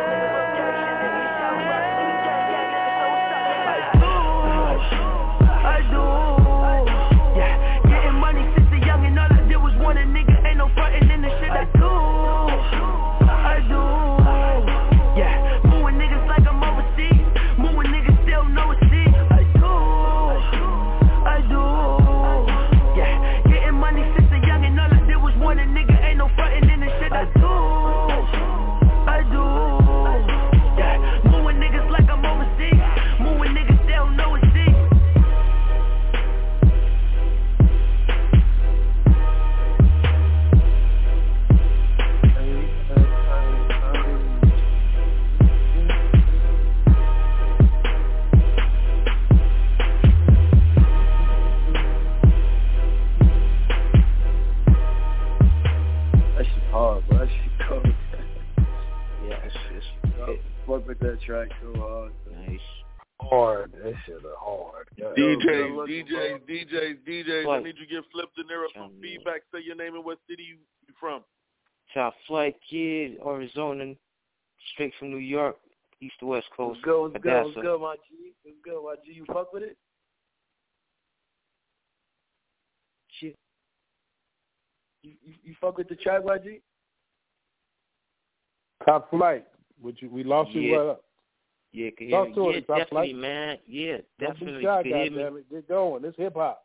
[SPEAKER 13] Track so hard.
[SPEAKER 11] Uh, nice.
[SPEAKER 4] Hard. That shit is hard. Yeah.
[SPEAKER 7] DJs,
[SPEAKER 13] Yo,
[SPEAKER 7] DJs, DJs, DJs. I need you to give Flip Dinero some feedback. Say your name and what city you, you from.
[SPEAKER 11] Top flight kid, Arizona, straight from New York, east to west coast.
[SPEAKER 13] Go, good, what's good, what's
[SPEAKER 11] Hadassah.
[SPEAKER 13] good, my G? What's good, my G? You fuck with it?
[SPEAKER 11] Shit.
[SPEAKER 13] You, you, you fuck with the track, my G?
[SPEAKER 3] Top flight. Would you? We lost you.
[SPEAKER 11] Yeah.
[SPEAKER 3] What up?
[SPEAKER 11] Yeah, can
[SPEAKER 3] Talk
[SPEAKER 11] hear
[SPEAKER 3] to
[SPEAKER 11] me.
[SPEAKER 3] us,
[SPEAKER 11] Yeah,
[SPEAKER 3] Top
[SPEAKER 11] definitely,
[SPEAKER 3] Flight.
[SPEAKER 11] man. Yeah,
[SPEAKER 3] Don't
[SPEAKER 11] definitely.
[SPEAKER 3] be shy,
[SPEAKER 11] you hear me.
[SPEAKER 3] goddammit. Get going. It's hip hop.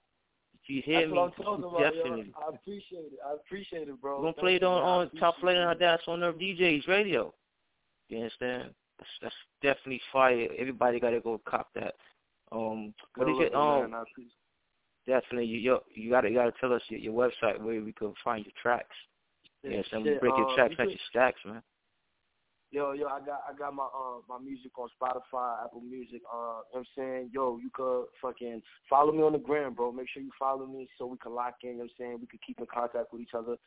[SPEAKER 11] You hear
[SPEAKER 13] That's
[SPEAKER 11] me,
[SPEAKER 13] what I'm talking about,
[SPEAKER 11] definitely.
[SPEAKER 13] yo. I appreciate it. I appreciate it, bro.
[SPEAKER 11] We're gonna play it on,
[SPEAKER 13] man. I
[SPEAKER 11] on Top
[SPEAKER 13] appreciate
[SPEAKER 11] Flight and
[SPEAKER 13] it.
[SPEAKER 11] On Nerve DJs radio. You understand? That's, that's definitely fire. Everybody gotta go cop that. Um, what
[SPEAKER 13] Good
[SPEAKER 11] is it? Um,
[SPEAKER 13] man.
[SPEAKER 11] Definitely. You you, you gotta you gotta tell us your, your website where we can find your tracks.
[SPEAKER 13] it.
[SPEAKER 11] Yeah, so
[SPEAKER 13] Shit,
[SPEAKER 11] break your
[SPEAKER 13] uh,
[SPEAKER 11] tracks
[SPEAKER 13] you
[SPEAKER 11] like
[SPEAKER 13] could-
[SPEAKER 11] your stacks, man.
[SPEAKER 13] Yo, yo, I got I got my uh my music on Spotify, Apple Music, uh you know what I'm saying, yo, you could fucking follow me on the gram, bro. Make sure you follow me so we can lock in, you know what I'm saying, we can keep in contact with each other.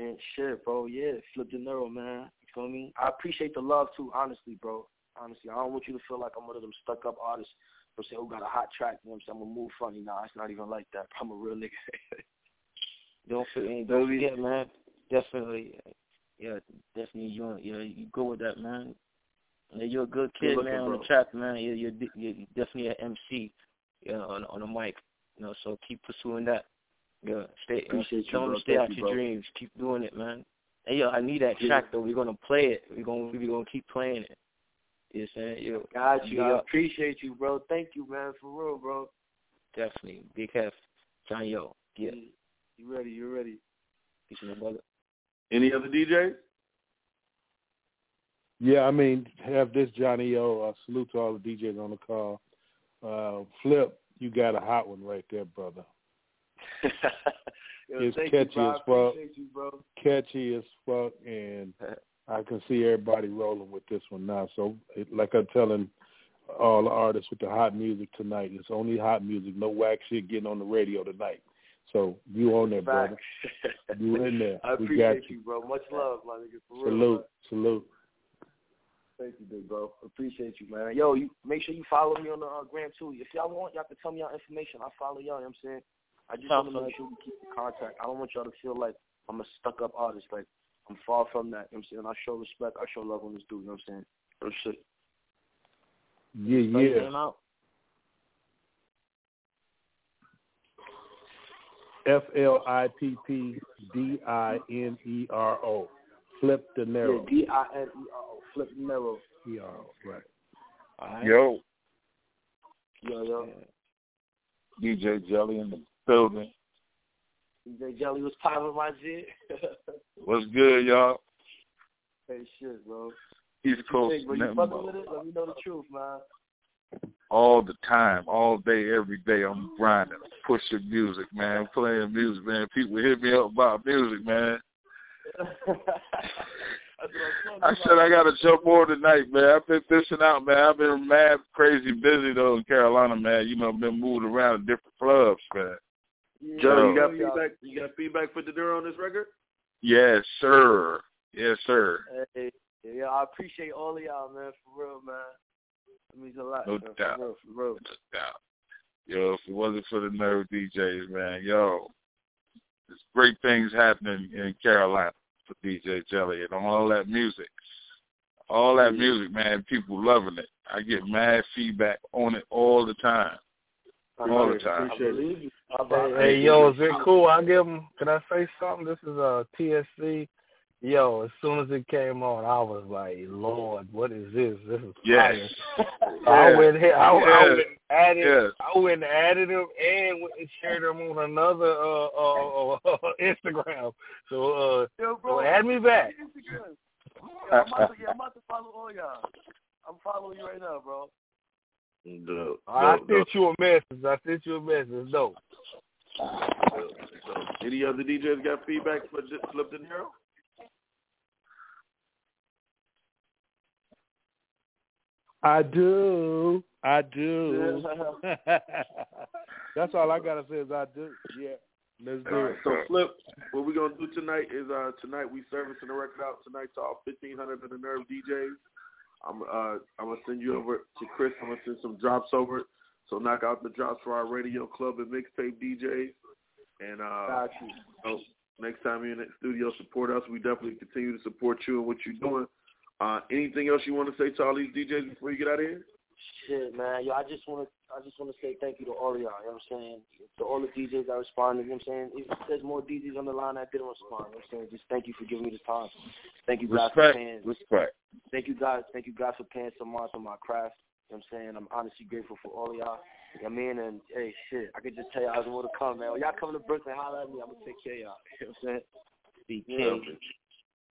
[SPEAKER 13] And shit, bro, yeah, flip Dinero, man. You feel me? I appreciate the love too, honestly, bro. Honestly. I don't want you to feel like I'm one of them stuck up artists who say, who got a hot track, you know what I'm saying, I'm gonna move funny. Nah, it's not even like that. I'm a real nigga. <laughs>
[SPEAKER 11] Don't forget, don't forget, man. Definitely, yeah, definitely. You you you go with that, man. Yeah, you're a good
[SPEAKER 13] Good
[SPEAKER 11] kid,
[SPEAKER 13] looking,
[SPEAKER 11] man. On
[SPEAKER 13] bro.
[SPEAKER 11] the track, man. You're you're, you're definitely an MC, yeah, on on the mic. You know, so keep pursuing that. Yeah, stay.
[SPEAKER 13] Uh, appreciate
[SPEAKER 11] tell them
[SPEAKER 13] bro.
[SPEAKER 11] to stay
[SPEAKER 13] Thank
[SPEAKER 11] out
[SPEAKER 13] you,
[SPEAKER 11] your
[SPEAKER 13] bro.
[SPEAKER 11] dreams. Keep doing it, man. Hey, yo, I need that
[SPEAKER 13] Yeah.
[SPEAKER 11] track though. We're gonna play it. We're gonna we're gonna keep playing it. You know saying? Yo,
[SPEAKER 13] Got you. I appreciate you, bro. Thank you, man, for real, bro.
[SPEAKER 11] Definitely. Big Hef. John Yo. Yeah. Mm.
[SPEAKER 13] You ready, you ready.
[SPEAKER 11] Peace, my brother.
[SPEAKER 7] Any other DJs?
[SPEAKER 3] Yeah, I mean, have this Johnny O. Uh, salute to all the DJs on the call. Uh, Flip, you got a hot one right there, brother. <laughs>
[SPEAKER 13] Yo,
[SPEAKER 3] It's catchy
[SPEAKER 13] you,
[SPEAKER 3] as fuck.
[SPEAKER 13] you, bro.
[SPEAKER 3] Catchy as fuck, and <laughs> I can see everybody rolling with this one now. So, it, like I'm telling all the artists with the hot music tonight, it's only hot music, no whack shit getting on the radio tonight. So you on there, brother. You in there. <laughs>
[SPEAKER 13] I
[SPEAKER 3] we got
[SPEAKER 13] appreciate you, bro. Much love, my nigga. For real.
[SPEAKER 3] Salute, salute.
[SPEAKER 13] Thank you, big bro. Appreciate you, man. Yo, you make sure you follow me on the uh, gram too. If y'all want, y'all can tell me y'all information. I follow y'all. You know what I'm saying. I just want to make sure we keep in contact. I don't want y'all to feel like I'm a stuck up artist. Like I'm far from that. You know what I'm saying. I show respect. I show love on this dude. You know what I'm saying. Real shit.
[SPEAKER 3] Yeah, yeah.
[SPEAKER 11] name out.
[SPEAKER 3] F L I P P D I N E R O. Flip De
[SPEAKER 13] Yeah,
[SPEAKER 3] Niro.
[SPEAKER 13] D I N E R O. Flip Nero.
[SPEAKER 3] E R O. Right.
[SPEAKER 11] All right.
[SPEAKER 14] Yo,
[SPEAKER 13] Yo, yo.
[SPEAKER 14] DJ Jelly in the building.
[SPEAKER 13] DJ Jelly was popping my shit. <laughs>
[SPEAKER 14] What's good, y'all?
[SPEAKER 13] hey, shit, bro.
[SPEAKER 14] East Coast
[SPEAKER 13] Hey, bro, you
[SPEAKER 14] nothing
[SPEAKER 13] fucking with it? Let me know the truth, man.
[SPEAKER 14] All the time, all day, every day. I'm grinding, pushing music, man, playing music, man. People hit me up about music, man. <laughs> I said I gotta jump on tonight, man. I've been fishing out, man. I've been mad, crazy busy though in Carolina, man. You know, been moving around to different clubs, man.
[SPEAKER 7] Joe, you got feedback? You got feedback for Dinero on this record?
[SPEAKER 14] Yes, sir. Yes, sir.
[SPEAKER 13] Hey, yeah, I appreciate all of y'all, man, for real, man. It means a lot,
[SPEAKER 14] No
[SPEAKER 13] man,
[SPEAKER 14] doubt.
[SPEAKER 13] for real, for real.
[SPEAKER 14] No doubt. Yo, if it wasn't for the nerve DJs, man, yo, there's great things happening in Carolina for DJ Jelly and all that music. All that music, man, people loving it. I get mad feedback on it all the time. All the time.
[SPEAKER 13] I believe
[SPEAKER 4] Hey, hey, yo, is it cool? I give them. Can I say something? This is uh, a TSC. Yo, as soon as it came on, I was like, Lord, what is this? This is
[SPEAKER 14] Yes.
[SPEAKER 4] fire. <laughs> I went here. I, I went added.
[SPEAKER 14] Yes.
[SPEAKER 4] I went and added them and went and shared them on another uh, uh, uh, <laughs> Instagram. So uh,
[SPEAKER 13] Yo,
[SPEAKER 4] so add me back.
[SPEAKER 13] Instagram. Yo, I'm about to, yeah, I'm about to follow all y'all. I'm following you right now, bro.
[SPEAKER 14] Dope,
[SPEAKER 4] I
[SPEAKER 14] dope,
[SPEAKER 4] sent you a message. I sent you a message. Dope.
[SPEAKER 7] Any other DJs got feedback for D- Flip Dinero?
[SPEAKER 3] I do. I do. <laughs> That's all I gotta say is I do. Yeah. Let's do
[SPEAKER 7] All
[SPEAKER 3] it.
[SPEAKER 7] so Flip, what we're gonna do tonight is uh tonight we servicing the record out tonight to all fifteen hundred of the Nerve DJs. I'm uh I'm gonna send you over to Chris. I'm gonna send some drops over. So knock out the drops for our radio club and mixtape DJs. And uh,
[SPEAKER 13] Got
[SPEAKER 7] so next time you're in the studio, support us. We definitely continue to support you and what you're doing. Uh, anything else you want to say to all these DJs before you get out of here?
[SPEAKER 13] Shit, man. Yo, I just want to, I just want to say thank you to all of y'all. You know what I'm saying? To all the DJs that responded. You know what I'm saying? If there's more DJs on the line that didn't respond, you know what I'm saying? Just thank you for giving me this time. Thank you guys
[SPEAKER 14] Respect.
[SPEAKER 13] for paying.
[SPEAKER 14] Respect.
[SPEAKER 13] Thank you guys. Thank you guys for paying so much to my craft. You know what I'm saying? I'm honestly grateful for all of y'all. You know what I mean? And hey, shit, I could just tell y'all more to come, man. When y'all come to Brooklyn, holler at me. I'm gonna take care of y'all. You know what I'm saying? Be
[SPEAKER 7] Yeah.
[SPEAKER 13] king.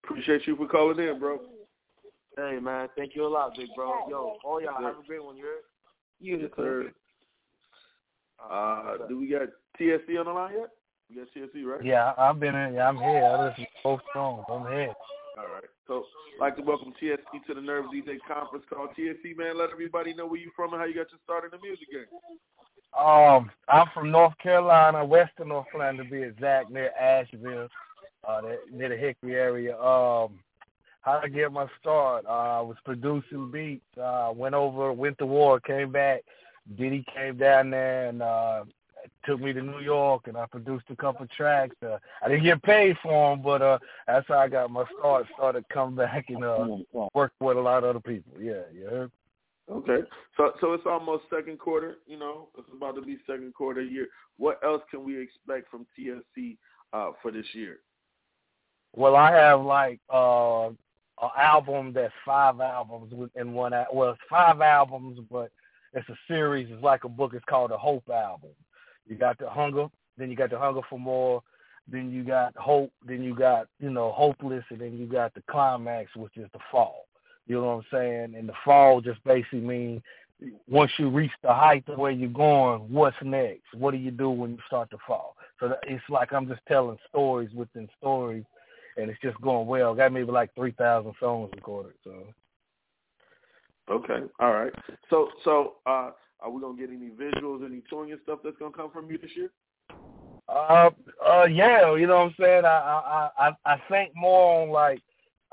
[SPEAKER 7] Appreciate you for calling in, bro.
[SPEAKER 13] Hey, man. Thank you a lot, big bro. Yo, all y'all have a great one. You heard? You
[SPEAKER 7] Yes, sir. Uh, do we got TSC on the line yet? We got TSC, right?
[SPEAKER 4] Yeah, I've been in. Yeah, I'm here. I listen to both songs. I'm here.
[SPEAKER 7] All right. So, I'd like to welcome TSC to the Nerve DJ conference call. TSC, man, let everybody know where you from and how you got your start in the music game.
[SPEAKER 4] Um, I'm from North Carolina, Western North Carolina to be exact, near Asheville, uh, near the Hickory area. Um, how I get my start? Uh, I was producing beats. Uh, went over, went to war, came back. Diddy came down there and uh, took me to New York, and I produced a couple tracks. Uh, I didn't get paid for them, but uh, that's how I got my start. Started coming back and uh, working with a lot of other people. Yeah, yeah.
[SPEAKER 7] Okay. So so it's almost second quarter, you know, it's about to be second quarter year. What else can we expect from TSC uh, for this year?
[SPEAKER 4] Well, I have like uh an album that's five albums in one. Well, it's five albums, but it's a series. It's like a book. It's called the Hope album. You got the hunger, then you got the hunger for more, then you got hope, then you got you know hopeless, and then you got the climax, which is the fall. You know what I'm saying? And the fall just basically means once you reach the height of where you're going, what's next? What do you do when you start to fall? So it's like I'm just telling stories within stories, and it's just going well. Got maybe like three thousand songs recorded. So
[SPEAKER 7] Okay. All right. So so uh, are we gonna get any visuals, any touring and stuff that's gonna come from you this year?
[SPEAKER 4] Uh, uh, yeah, you know what I'm saying. I, I, I, I think more on like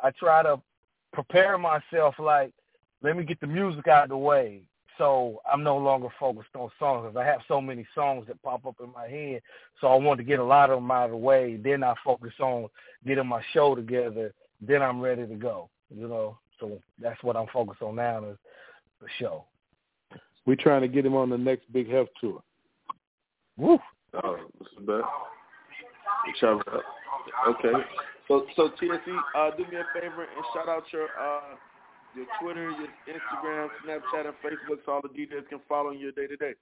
[SPEAKER 4] I try to prepare myself. Like, let me get the music out of the way, so I'm no longer focused on songs. 'cause I have so many songs that pop up in my head, so I want to get a lot of them out of the way. Then I focus on getting my show together. Then I'm ready to go. You know, so that's what I'm focused on now is the show.
[SPEAKER 3] We're trying to get him on the next Big Health tour.
[SPEAKER 4] Woo.
[SPEAKER 7] Oh, Mr. Beth. Shout out. Okay. So so TSC, uh, do me a favor and shout out your uh your Twitter, your Instagram, Snapchat, and Facebook, so all the details can follow you day to day.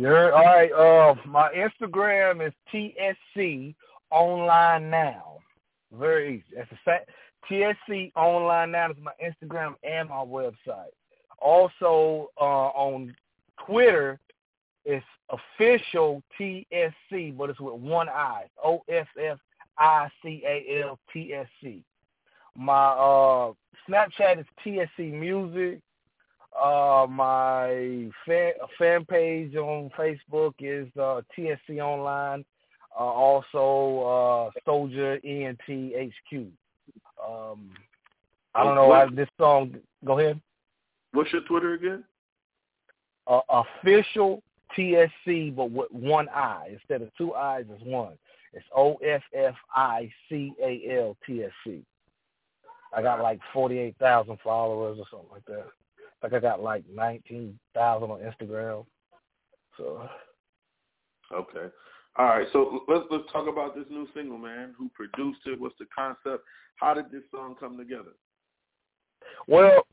[SPEAKER 4] Heard? All right. Uh, my Instagram is TSC Online Now. Very easy. That's a fact. TSC Online Now is my Instagram and my website. Also uh, on Twitter, it's official TSC, but it's with one I. O F F I C A L T S C. My uh, Snapchat is TSC Music. Uh, my fan, fan page on Facebook is uh, TSC Online. Uh, also, uh, Soldier ENT HQ. Um, I don't know. I, this song. Go ahead.
[SPEAKER 7] What's your Twitter again?
[SPEAKER 4] Uh, official TSC, but with one I instead of two I's, it's one. It's O F F I C A L T S C. I got like forty eight thousand followers or something like that. Like I got like nineteen thousand on Instagram. So
[SPEAKER 7] Okay. All right. So let's let's talk about this new single, man. Who produced it? What's the concept? How did this song come together?
[SPEAKER 4] Well,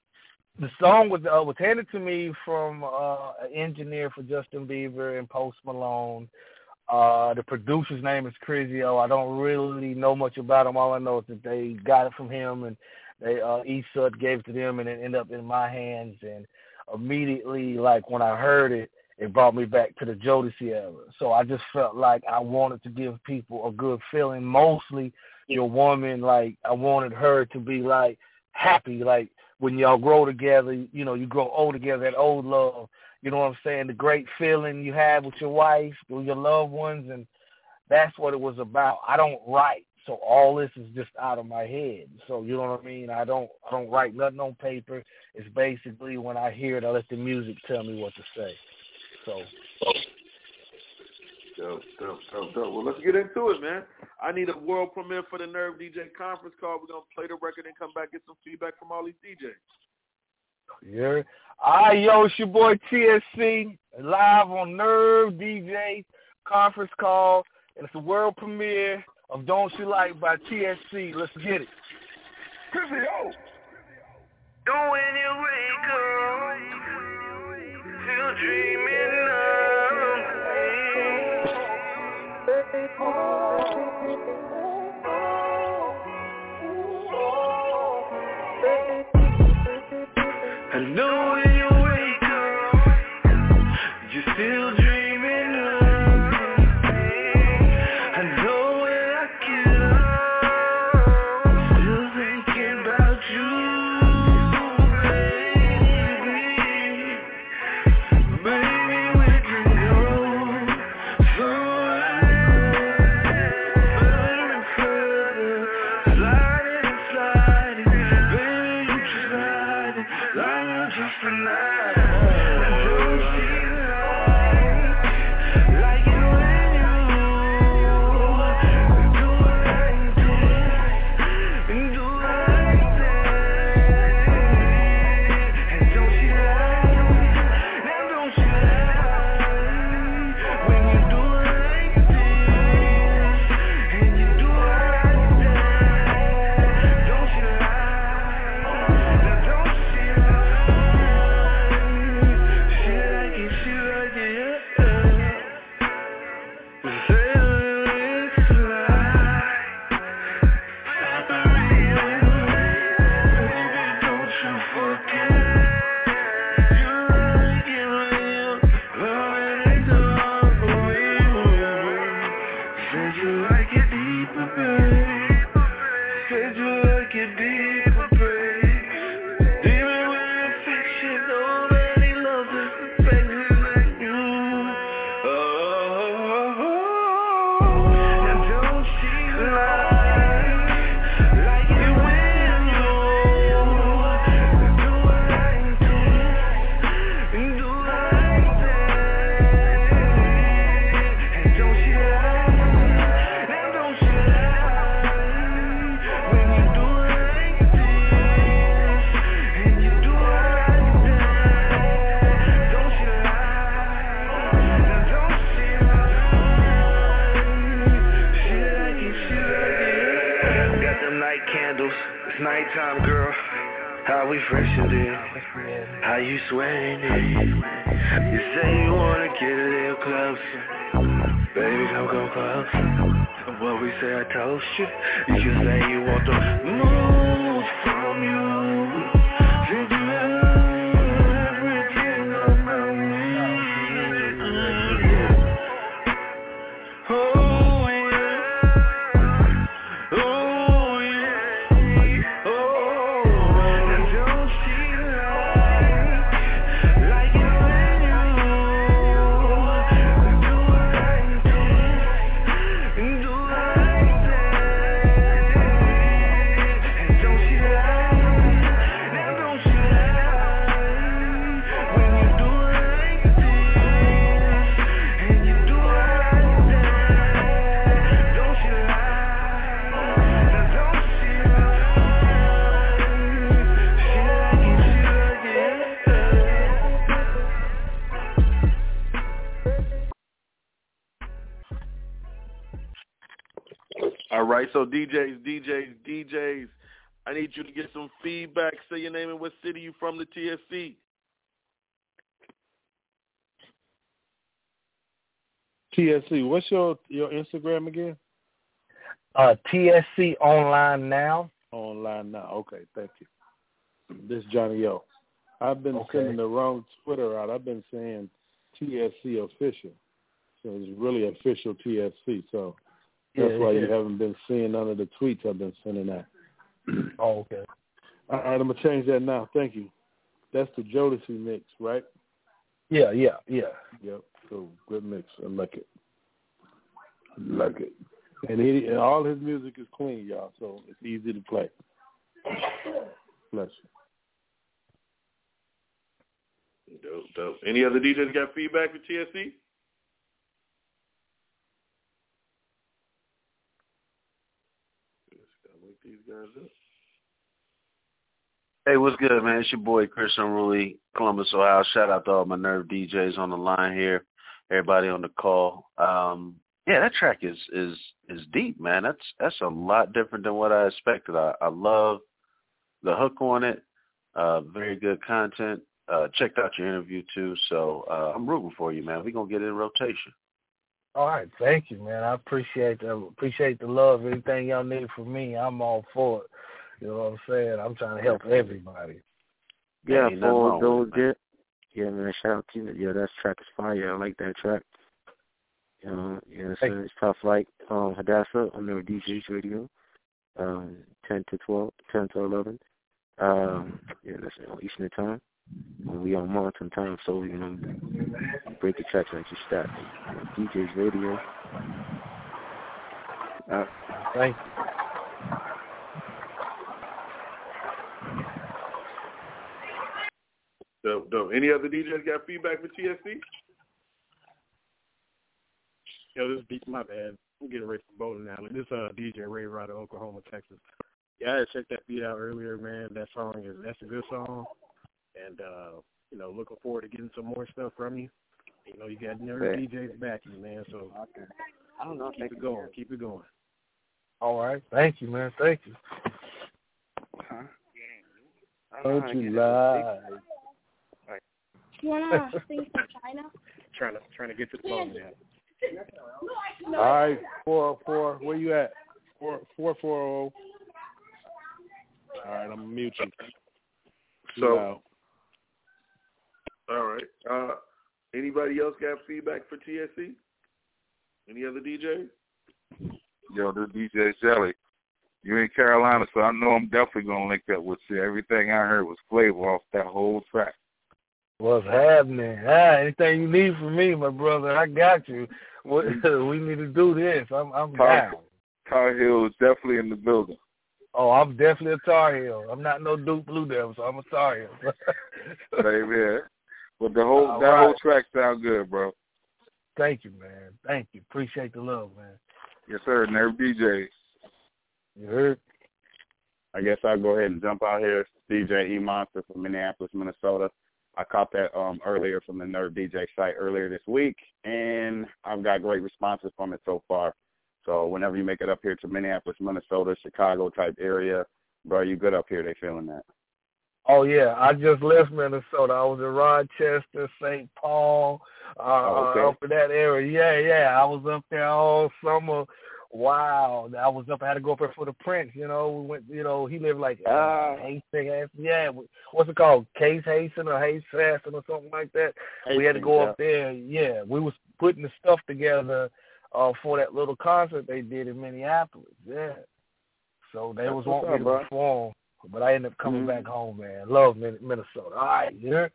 [SPEAKER 4] the song was uh, was handed to me from uh, an engineer for Justin Bieber and Post Malone. Uh, the producer's name is Crizio. I don't really know much about him. All I know is that they got it from him, and they uh, Esud gave it to them, and it ended up in my hands. And immediately, like when I heard it, it brought me back to the Jodeci era. So I just felt like I wanted to give people a good feeling. Mostly your woman, like I wanted her to be like happy, like when y'all grow together, you know, you grow old together, that old love. You know what I'm saying? The great feeling you have with your wife, with your loved ones, and that's what it was about. I don't write So all this is just out of my head. So you know what I mean? I don't I don't write nothing on paper. It's basically when I hear it, I let the music tell me what to say. So.
[SPEAKER 7] Dope, dope, dope, dope. Well, let's get into it, man. I need a world premiere for the Nerve DJ conference call. We're gonna play the record and come back get some feedback from all these DJs.
[SPEAKER 4] Yeah. All right, yo, it's your boy TSC live on Nerve DJ conference call. And it's the world premiere of Don't You Like by TSC. Let's get it.
[SPEAKER 8] Chrissy, yo.
[SPEAKER 15] Don't when you wake up, still dreaming I know when you wake up, you're still
[SPEAKER 7] need you to get some feedback. Say your name and what city you from, the TSC.
[SPEAKER 3] TSC, what's your your Instagram again?
[SPEAKER 4] Uh, TSC online now.
[SPEAKER 3] Online now. Okay, thank you. This is Johnny O. I've been
[SPEAKER 4] Okay.
[SPEAKER 3] sending the wrong Twitter out. I've been saying TSC official. So it's really official TSC. So that's
[SPEAKER 4] Yeah,
[SPEAKER 3] why
[SPEAKER 4] yeah.
[SPEAKER 3] you haven't been seeing none of the tweets I've been sending out. <clears throat>
[SPEAKER 4] Oh, okay.
[SPEAKER 3] All right, I'm gonna change that now. Thank you. That's the Jodeci mix, right?
[SPEAKER 4] Yeah, yeah, yeah.
[SPEAKER 3] Yep. So Good mix. I like it. I like it. And, he, and all his music is clean, y'all, so it's easy to play. Bless
[SPEAKER 7] you. Dope, dope. Any other DJs got feedback for TSC? these guys up.
[SPEAKER 16] Hey, what's good, man? It's your boy Chris Unruly, Columbus, Ohio. Shout out to all my Nerve DJs on the line here, everybody on the call. Um, yeah, that track is is is deep, man. That's that's a lot different than what I expected. I, I love the hook on it. Uh, very good content. Uh, checked out your interview too, so uh, I'm rooting for you, man. We're gonna get in rotation.
[SPEAKER 4] All right, thank you, man. I appreciate the appreciate the love. Anything y'all need from me, I'm all for it. You know what I'm saying? I'm trying to help everybody.
[SPEAKER 11] Yeah, for those get. Yeah, man. Shout out to you. Yeah, that track is fire. I like that track. You know, yeah, so it's tough like um Hadassah on their DJ's radio. Um ten to twelve, ten to eleven. Um yeah, that's on Eastern time. And we on mountain time, so you know break the tracks like you start. DJ's radio.
[SPEAKER 4] Uh, thank you.
[SPEAKER 7] Dope, dope. Any other DJs got feedback for TSC?
[SPEAKER 2] Yo, this beat my bad. I'm getting ready for bowling now. This uh DJ Ray Ryder, Oklahoma, Texas. Yeah, I had checked that beat out earlier, man. That song is that's a good song. And uh, you know, looking forward to getting some more stuff from you. You know, you got your
[SPEAKER 16] okay.
[SPEAKER 2] DJs backing, man. So
[SPEAKER 13] I don't know.
[SPEAKER 2] Keep it going. Keep it going.
[SPEAKER 4] All right. Thank you, man. Thank you.
[SPEAKER 13] Huh?
[SPEAKER 3] Don't you lie.
[SPEAKER 17] You wanna <laughs> sing for China?
[SPEAKER 2] Trying to trying to get to the bowling now.
[SPEAKER 3] All right, four four. Where you at? Four four four oh. All right, I'm gonna mute you.
[SPEAKER 7] So, all right. Uh, anybody else got feedback for TSC? Any other DJ?
[SPEAKER 14] Yo, this DJ Jelly. You're in Carolina, so I know I'm definitely gonna link up with you. Everything I heard was flavor off that whole track.
[SPEAKER 4] What's happening? Ah, anything you need from me, my brother, I got you. What, <laughs> we need to do this. I'm I'm
[SPEAKER 14] Tar,
[SPEAKER 4] down.
[SPEAKER 14] Tar Heel is definitely in the building.
[SPEAKER 4] Oh, I'm definitely a Tar Heel. I'm not no Duke Blue Devil, so I'm a Tar Heel. <laughs>
[SPEAKER 14] Same here. But the whole
[SPEAKER 4] All
[SPEAKER 14] that
[SPEAKER 4] right.
[SPEAKER 14] whole track sound good, bro.
[SPEAKER 4] Thank you, man. Thank you. Appreciate the love, man.
[SPEAKER 14] Yes, sir. Nerve DJs.
[SPEAKER 4] You heard?
[SPEAKER 18] I guess I'll go ahead and jump out here. DJ E Monster from Minneapolis, Minnesota. I caught that um, earlier from the Nerve DJ site earlier this week, and I've got great responses from it so far. So whenever you make it up here to Minneapolis, Minnesota, Chicago type area, bro, you good up here. They feeling that.
[SPEAKER 4] Oh yeah, I just left Minnesota. I was in Rochester, St. Paul, uh,
[SPEAKER 18] Oh, okay.
[SPEAKER 4] uh, up in that area. Yeah, yeah. I was up there all summer. Wow, I was up. I had to go up there for the Prince. You know, we went. You know, he lived like
[SPEAKER 18] Ah.
[SPEAKER 4] Hastings. Yeah, what's it called? Case Hastings or Hastings or something like that. we had to go
[SPEAKER 18] yeah.
[SPEAKER 4] up there. Yeah, we was putting the stuff together uh for that little concert they did in Minneapolis. Yeah. So they
[SPEAKER 18] That's
[SPEAKER 4] was wanting me to perform, but I ended up coming
[SPEAKER 18] Mhm.
[SPEAKER 4] back home, man. Love Minnesota. All right, you heard?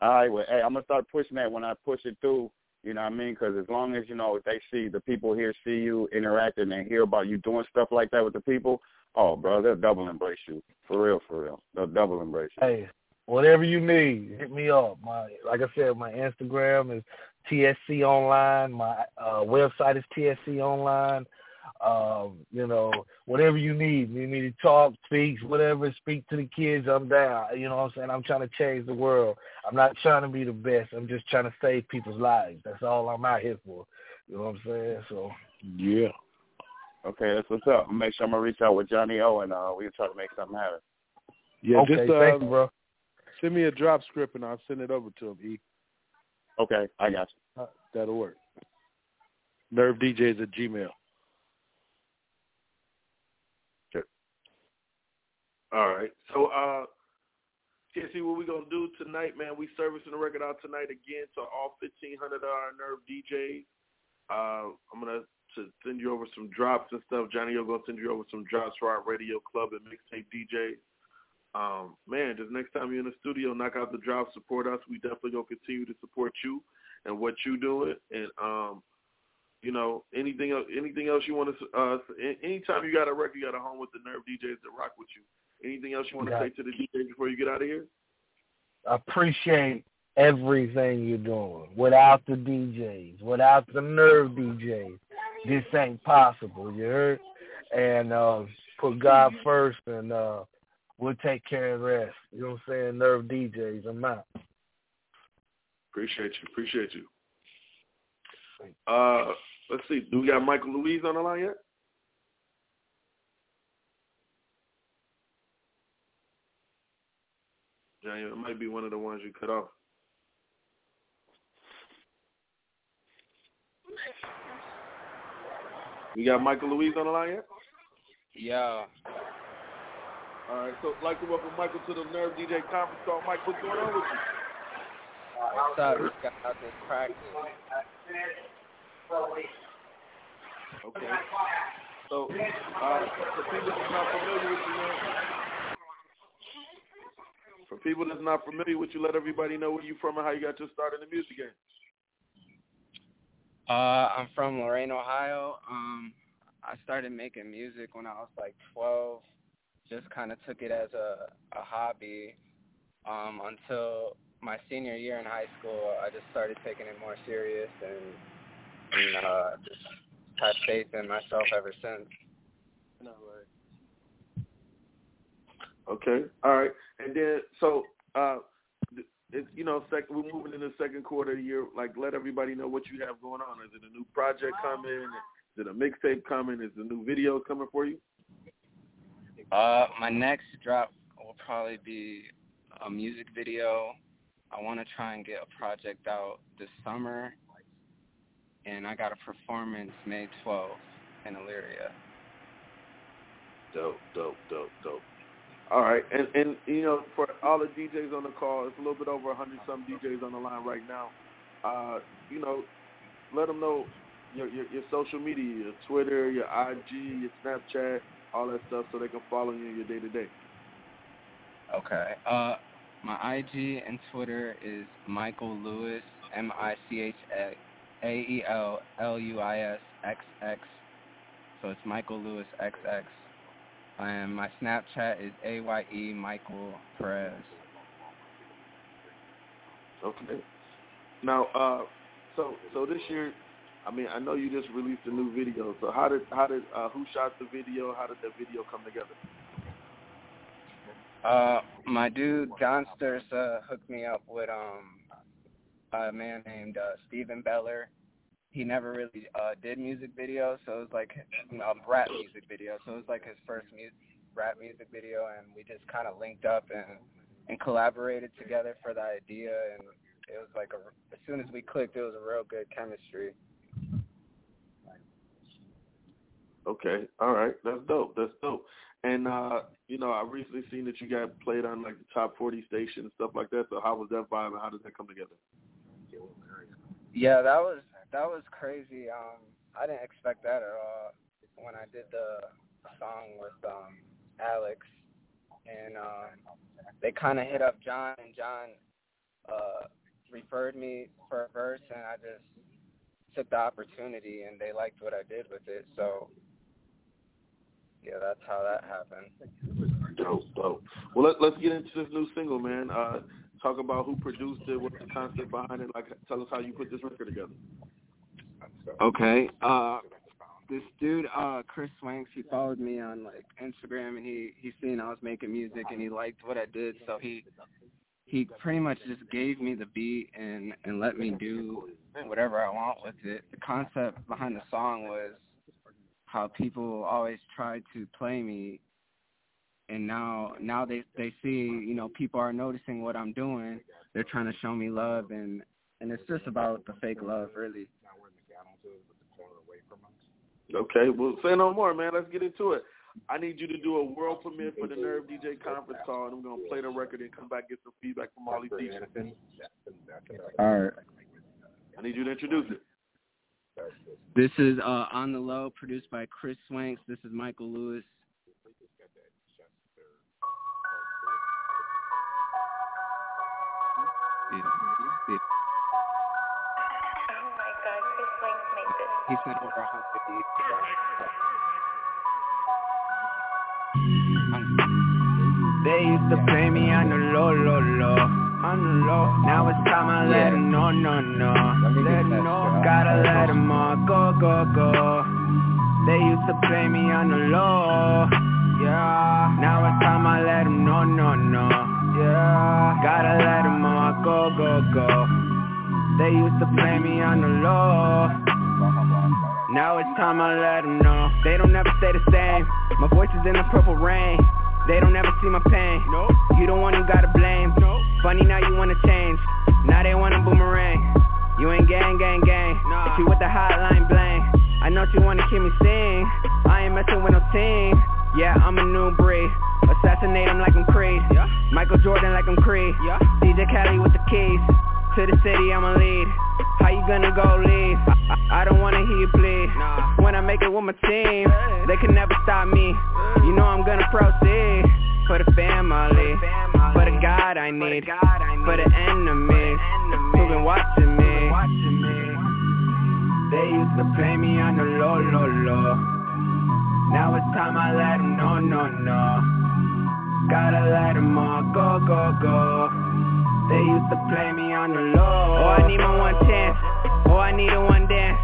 [SPEAKER 18] All right, well, hey, I'm gonna start pushing that when I push it through. You know what I mean? Because as long as you know they see the people here see you interacting and hear about you doing stuff like that with the people, oh, bro, they'll double embrace you for real, for real. They'll double embrace you.
[SPEAKER 4] Hey, whatever you need, hit me up. My like I said, my Instagram is TSC Online. My uh, website is TSC Online. Um, you know, whatever you need. You need to talk, speak, whatever, speak to the kids, I'm down. You know what I'm saying? I'm trying to change the world. I'm not trying to be the best. I'm just trying to save people's lives. That's all I'm out here for. You know what I'm saying? So
[SPEAKER 3] Yeah.
[SPEAKER 18] Okay, that's what's up. I'll make sure I'm gonna reach out with Johnny O and uh, we can try to make something happen.
[SPEAKER 3] Yeah,
[SPEAKER 4] Okay,
[SPEAKER 3] just uh,
[SPEAKER 4] thank you, bro.
[SPEAKER 3] send me a drop script and I'll send it over to him. E.
[SPEAKER 18] Okay, I got you.
[SPEAKER 3] Uh, That'll work. Nerve DJs at Gmail.
[SPEAKER 7] All right. So, uh, what we gonna do tonight, man? We servicing the record out tonight again to all fifteen hundred of our Nerve DJs. Uh, I'm gonna to send you over some drops and stuff. Johnny, you're gonna send you over some drops for our radio club and mixtape DJs. Um, man, just next time you're in the studio, knock out the drops, support us. We definitely gonna continue to support you and what you doing. And um, you know, anything else, anything else you want to, uh, anytime you got a record, you got a home with the Nerve DJs that rock with you. Anything else you want to say to the DJ before you get out of here?
[SPEAKER 4] Appreciate everything you're doing. Without the DJs, without the Nerve DJs, this ain't possible. You heard? And uh, put God first, and uh, we'll take care of the rest. You know what I'm saying? Nerve DJs, I'm out.
[SPEAKER 7] Appreciate you. Appreciate you. Uh, let's see. Do we got Michael Luis on the line yet? Yeah, it might be one of the ones you cut off. We got Michael Luis on the line yet?
[SPEAKER 19] Yeah.
[SPEAKER 7] All right, so I'd like to welcome Michael to the Nerve DJ conference call. Mike, what's going on with you?
[SPEAKER 19] What's up? Just got out this practice.
[SPEAKER 7] Okay. So, uh, for people that's not familiar with you, man, for people that's not familiar with you, let everybody know where you from and how you got your start in the music game.
[SPEAKER 19] Uh, I'm from Lorain, Ohio. Um, I started making music when I was like 12. Just kind of took it as a, a hobby um, until my senior year in high school. I just started taking it more serious and, and uh, just had faith in myself ever since.
[SPEAKER 7] Okay, all right, and then so uh, it's you know sec- we're moving in the second quarter of the year. Like, let everybody know what you have going on. Is it a new project coming? Is it a mixtape coming? Is a new video coming for you?
[SPEAKER 19] Uh, my next drop will probably be a music video. I want to try and get a project out this summer, and I got a performance May 12th in Elyria.
[SPEAKER 7] Dope, dope, dope, dope. All right, and and you know, for all the DJs on the call, it's a little bit over a hundred some DJs on the line right now. Uh, you know, let them know your, your your social media, your Twitter, your IG, your Snapchat, all that stuff, so they can follow you in your day to day.
[SPEAKER 19] Okay. Uh, my IG and Twitter is Michael Luis, M I C H A E L L U I S X X. So it's Michael Luis X X. And my Snapchat is A Y E Michael Perez.
[SPEAKER 7] Okay. Now, uh, so so this year, I mean, I know you just released a new video. So how did how did uh, who shot the video? How did that video come together?
[SPEAKER 19] Uh, my dude John Stursa hooked me up with um a man named uh, Stephen Beller. He never really uh did music videos, so it was like um, rap music video. So it was like his first music rap music video, and we just kind of linked up and and collaborated together for the idea, and it was like a as soon as we clicked, it was a real good chemistry.
[SPEAKER 7] Okay, all right, that's dope. That's dope. And uh, you know, I recently seen that you got played on like the top forty station and stuff like that. So how was that vibe and how did that come together?
[SPEAKER 19] Yeah, that was that was crazy. Um, I didn't expect that at all when I did the song with um Alex, and um, they kind of hit up John, and John uh referred me for a verse, and I just took the opportunity, and they liked what I did with it. So yeah, that's how that happened.
[SPEAKER 7] Dope, dope. Well, let, let's get into this new single, man. Uh, talk about who produced it, what's the concept behind it. Like, tell us how you put this record together.
[SPEAKER 19] Okay. Uh, this dude, uh, Chris Swanks, he followed me on like Instagram, and he he seen I was making music, and he liked what I did, so he he pretty much just gave me the beat and and let me do whatever I want with it. The concept behind the song was how people always try to play me and now now they they see you know people are noticing what I'm doing they're trying to show me love and and it's just about the fake love really
[SPEAKER 7] Okay, well, say no more, man. Let's get into it. I need you to do a world premiere for the Nerve DJ conference call, and I'm gonna play the record and come back and get some feedback from all these DJs.
[SPEAKER 19] all right
[SPEAKER 7] I need you to introduce it.
[SPEAKER 19] this is uh on the low produced by Chris Swanks this is Michael Luis Yeah. Yeah. He sent over a hundred
[SPEAKER 20] They used to play me on the low, low, low. On the low. Now it's time I let 'em know, no, no. Let 'em know. Gotta let 'em all go, go, go. They used to play me on the low. Yeah. Now it's time I let 'em know, no, no. Yeah. Gotta let 'em all go, go, go. They used to play me on the low. Now it's time I let 'em know. They don't ever stay the same. My voice is in the purple rain. They don't ever see my pain. No. You the one who gotta blame. No. Funny now you wanna change. Now they wanna boomerang. You ain't gang, gang, gang. Nah. If you with the hotline bling. I know you wanna hear me sing. I ain't messing with no team. Yeah, I'm a new breed. Assassinate them like I'm Creed. Yeah. Michael Jordan like I'm Creed. Yeah. DJ Khaled with the keys. To the city, I'ma lead. You gonna go leave? I, I, don't wanna hear you plead. When I make it with my team, they can never stop me. You know I'm gonna proceed. For the family, for the God I need, for the enemies who've been watching me. They used to play me on the low, low, low. Now it's time I let them know, no, no. Gotta let them all go, go, go. They used to play me on the low. Oh, I need my one chance. Oh, I need a one dance.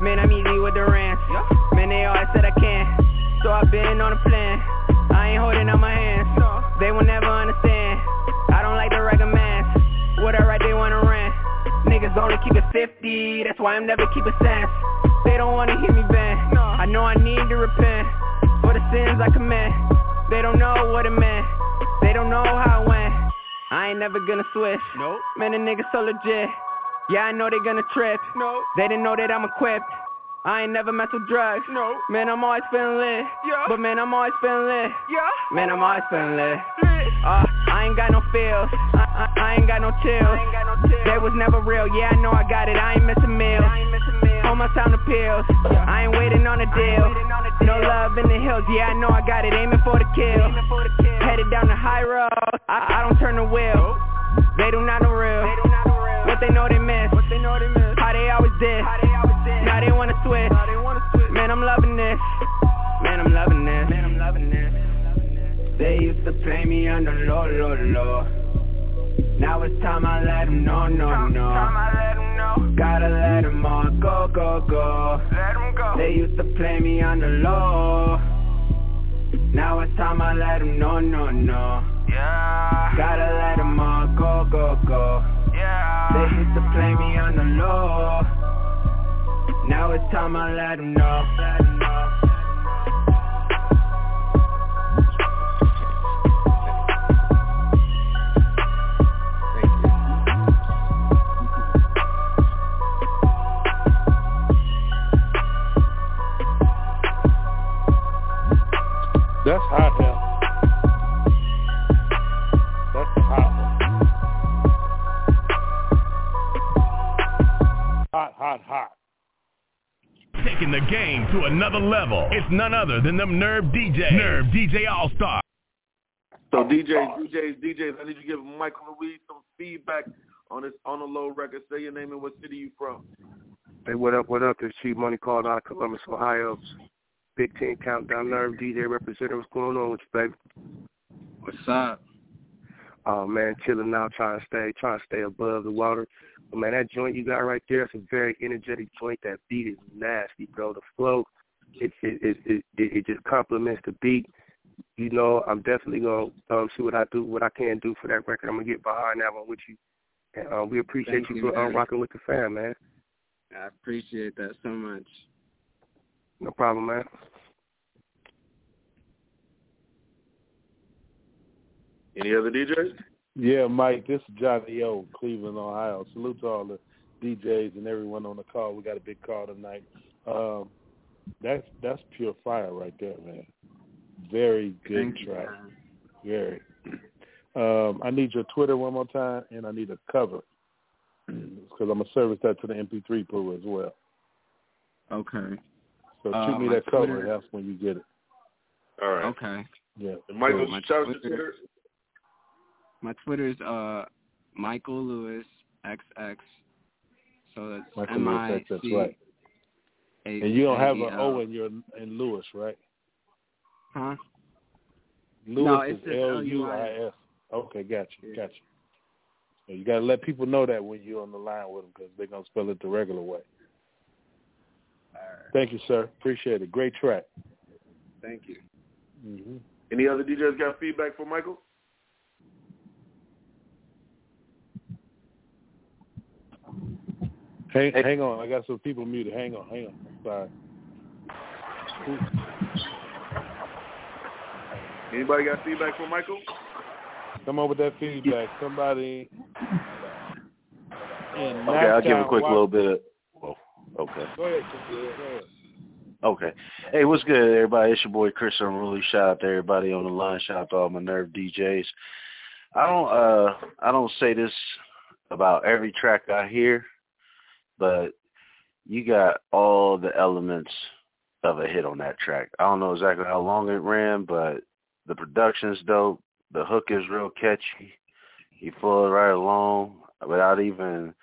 [SPEAKER 20] Man, I'm easy with the rants. Man, they always said I can't. So I've been on a plan. I ain't holding up my hands. They will never understand. I don't like the man. What I write, they wanna rant. Niggas only keep it 50. That's why I'm never keeping sense. They don't wanna hear me bend. I know I need to repent for the sins I commit. They don't know what it meant. They don't know how it went. I ain't never gonna switch. Nope. Man, the niggas so legit. Yeah, I know they gonna trip. No. They didn't know that I'm equipped. I ain't never mess with drugs. No. Man, I'm always feeling lit. Yeah. But man, I'm always feeling lit. Yeah. Man, I'm always feeling lit. Lit. Uh, I ain't got no feels. I, I, I ain't got no chills. I ain't got no chills. That was never real. Yeah, I know I got it. I ain't missing meals. I ain't missing meals. On my time to pills. Yeah. I ain't waiting on a deal. On a deal. No love in the hills. Yeah, I know I got it. Aiming for the kill. For the kill. Headed down the high road. I, I don't turn the wheel. They do not know real. They do not know real. What they know they miss. What they know they miss. How they always did. How they always did. Now they wanna switch. Wanna switch. Man, I'm loving this. Man, I'm loving this. Man, I'm loving this. They used to play me on the low, low, low. Now it's time I let them know, no, no. Time I let them know. Gotta let them all go, go, go. Let them go. They used to play me on the low. Now it's time I let them know, no, no. Yeah. Gotta let them all go, go, go. Yeah. They used to play me on the low. Now it's time I let them know. Let them know.
[SPEAKER 3] That's hot hell. That's hot. Hot, hot, hot.
[SPEAKER 21] Taking the game to another level. It's none other than them Nerve DJs. Nerve DJ All Star.
[SPEAKER 7] So DJs, DJs, DJs, I need you to give Michael Luis some feedback on this on the low record. Say your name and what city you from.
[SPEAKER 22] Hey, what up, what up? This Cheap Money called out of Columbus, Ohio. Big Ten Countdown Nerve DJ representative. What's going on with you, baby?
[SPEAKER 19] What's up?
[SPEAKER 22] Oh man, chilling out, trying to stay, trying to stay above the water. But man, that joint you got right there, it's a very energetic joint. That beat is nasty, bro. The flow, it it it it, it just complements the beat. You know, I'm definitely gonna um, see what I do, what I can do for that record. I'm gonna get behind that one with you. And uh, we appreciate
[SPEAKER 19] Thank
[SPEAKER 22] you for um, rocking with the fam, man.
[SPEAKER 19] I appreciate that so much.
[SPEAKER 22] No problem, man.
[SPEAKER 7] Any other DJs?
[SPEAKER 3] Yeah, Mike, this is Johnny O, Cleveland, Ohio. Salute to all the DJs and everyone on the call. We got a big call tonight. Um, that's that's pure fire right there, man. Very good
[SPEAKER 19] Thank
[SPEAKER 3] track.
[SPEAKER 19] You,
[SPEAKER 3] Very. Um, I need your Twitter one more time, and I need a cover because I'm gonna service that to the MP3 pool as well.
[SPEAKER 19] Okay.
[SPEAKER 3] So shoot
[SPEAKER 19] Uh,
[SPEAKER 3] me
[SPEAKER 19] my
[SPEAKER 3] that cover.
[SPEAKER 19] Twitter-
[SPEAKER 3] That's when you get it.
[SPEAKER 7] All right.
[SPEAKER 19] Okay.
[SPEAKER 3] Yeah.
[SPEAKER 7] And Michael,
[SPEAKER 19] My
[SPEAKER 7] shout out to
[SPEAKER 19] Twitter-
[SPEAKER 7] Twitter.
[SPEAKER 19] My uh Michael Lewis XX. So that's
[SPEAKER 3] Michael
[SPEAKER 19] M
[SPEAKER 3] Lewis
[SPEAKER 19] I
[SPEAKER 3] XX, that's right.
[SPEAKER 19] A-
[SPEAKER 3] And you don't have an
[SPEAKER 19] A-E-L.
[SPEAKER 3] O in your in Lewis, right?
[SPEAKER 19] Huh?
[SPEAKER 3] Lewis
[SPEAKER 19] No,
[SPEAKER 3] is
[SPEAKER 19] it's just
[SPEAKER 3] L U I S. Okay, got you, got you. So you got to let people know that when you're on the line with them because they're gonna spell it the regular way. Thank you, sir. Appreciate it. Great track.
[SPEAKER 19] Thank you.
[SPEAKER 3] hmm
[SPEAKER 7] Any other DJs got feedback for Michael?
[SPEAKER 3] Hang, hang on. I got some people muted. Hang on, hang on. Sorry.
[SPEAKER 7] Anybody got feedback for Michael?
[SPEAKER 3] Come on with that feedback. Somebody. In
[SPEAKER 16] Okay, I'll give a quick
[SPEAKER 3] Wa-
[SPEAKER 16] little bit of. Okay.
[SPEAKER 3] Go ahead, Go ahead.
[SPEAKER 16] Okay. Hey, what's good, everybody? It's your boy Chris Unruly. Shout out to everybody on the line. Shout out to all my nerve DJs. I don't uh I don't say this about every track I hear, but you got all the elements of a hit on that track. I don't know exactly how long it ran, but the production's dope. The hook is real catchy. You follow it right along without even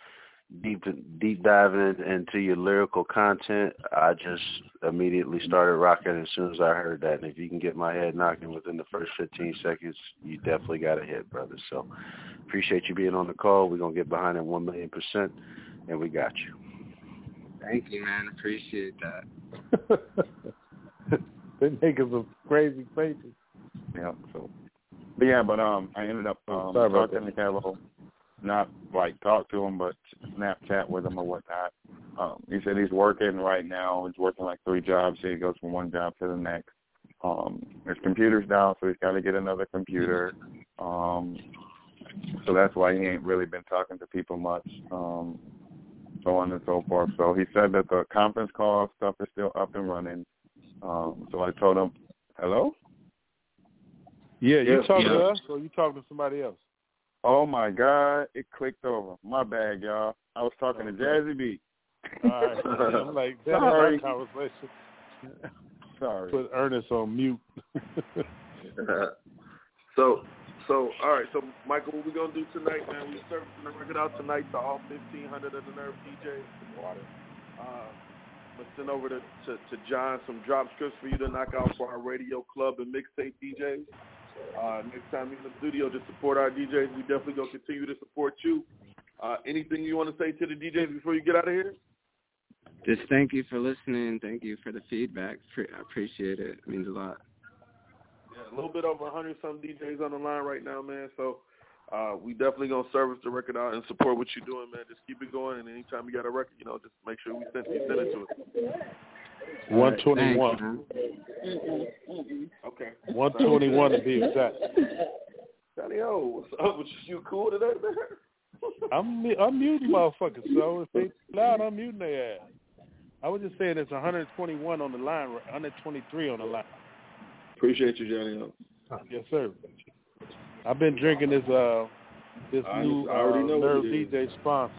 [SPEAKER 16] deep deep diving into your lyrical content. I just immediately started rocking as soon as I heard that. And if you can get my head knocking within the first 15 seconds, you definitely got a hit, brother. So appreciate you being on the call. We're gonna get behind it one million percent, and we got you.
[SPEAKER 19] Thank you, man. Appreciate that. <laughs>
[SPEAKER 3] they making some crazy faces.
[SPEAKER 18] Yeah. So, but yeah, but um, I ended up um
[SPEAKER 3] Sorry about
[SPEAKER 18] talking to Kello, not like talk to him, but Snapchat with him or whatnot. Um, he said he's working right now. He's working like three jobs. So he goes from one job to the next. Um, his computer's down, so he's got to get another computer. Um, so that's why he ain't really been talking to people much. Um, so on and so forth. So he said that the conference call stuff is still up and running. Um, so I told him, hello?
[SPEAKER 3] Yeah, you
[SPEAKER 18] Yes,
[SPEAKER 3] talking to us or you talking to somebody else?
[SPEAKER 18] Oh my God, it clicked over. My bad, y'all. I was talking to Jazzy B.
[SPEAKER 3] All right. <laughs> I'm like, that
[SPEAKER 18] Sorry.
[SPEAKER 3] conversation.
[SPEAKER 18] Sorry.
[SPEAKER 3] Put Ernest on mute. <laughs>
[SPEAKER 7] so, so all right. So, Michael, what we gonna do tonight, man? We servicing the record out tonight to all 1,500 of the Nerve DJs. Water. Uh, let's send over to, to to John some drop scripts for you to knock out for our radio club and mixtape DJs. Uh, next time you're in the studio, just support our DJs. We definitely gonna continue to support you. Uh, anything you want to say to the DJs before you get out of here?
[SPEAKER 19] Just thank you for listening. Thank you for the feedback. I appreciate it. It means a lot.
[SPEAKER 7] Yeah, a little bit over 100 some DJs on the line right now, man. So uh, we definitely gonna service the record out and support what you're doing, man. Just keep it going, and anytime you got a record, you know, just make sure we send, we send it to it.
[SPEAKER 3] One twenty one.
[SPEAKER 7] Okay.
[SPEAKER 3] One twenty one to be exact.
[SPEAKER 7] Johnny O, what's up? with you? You cool today, man?
[SPEAKER 3] I'm I'm muting motherfuckers, so if they loud, I'm muting their ass. I was just saying it's 121 on the line, 123 on the line.
[SPEAKER 7] Appreciate you, Johnny O.
[SPEAKER 3] Yes, sir. I've been drinking this uh this
[SPEAKER 7] I-
[SPEAKER 3] new
[SPEAKER 7] I already
[SPEAKER 3] uh,
[SPEAKER 7] know
[SPEAKER 3] Nerve. DJ sponsor,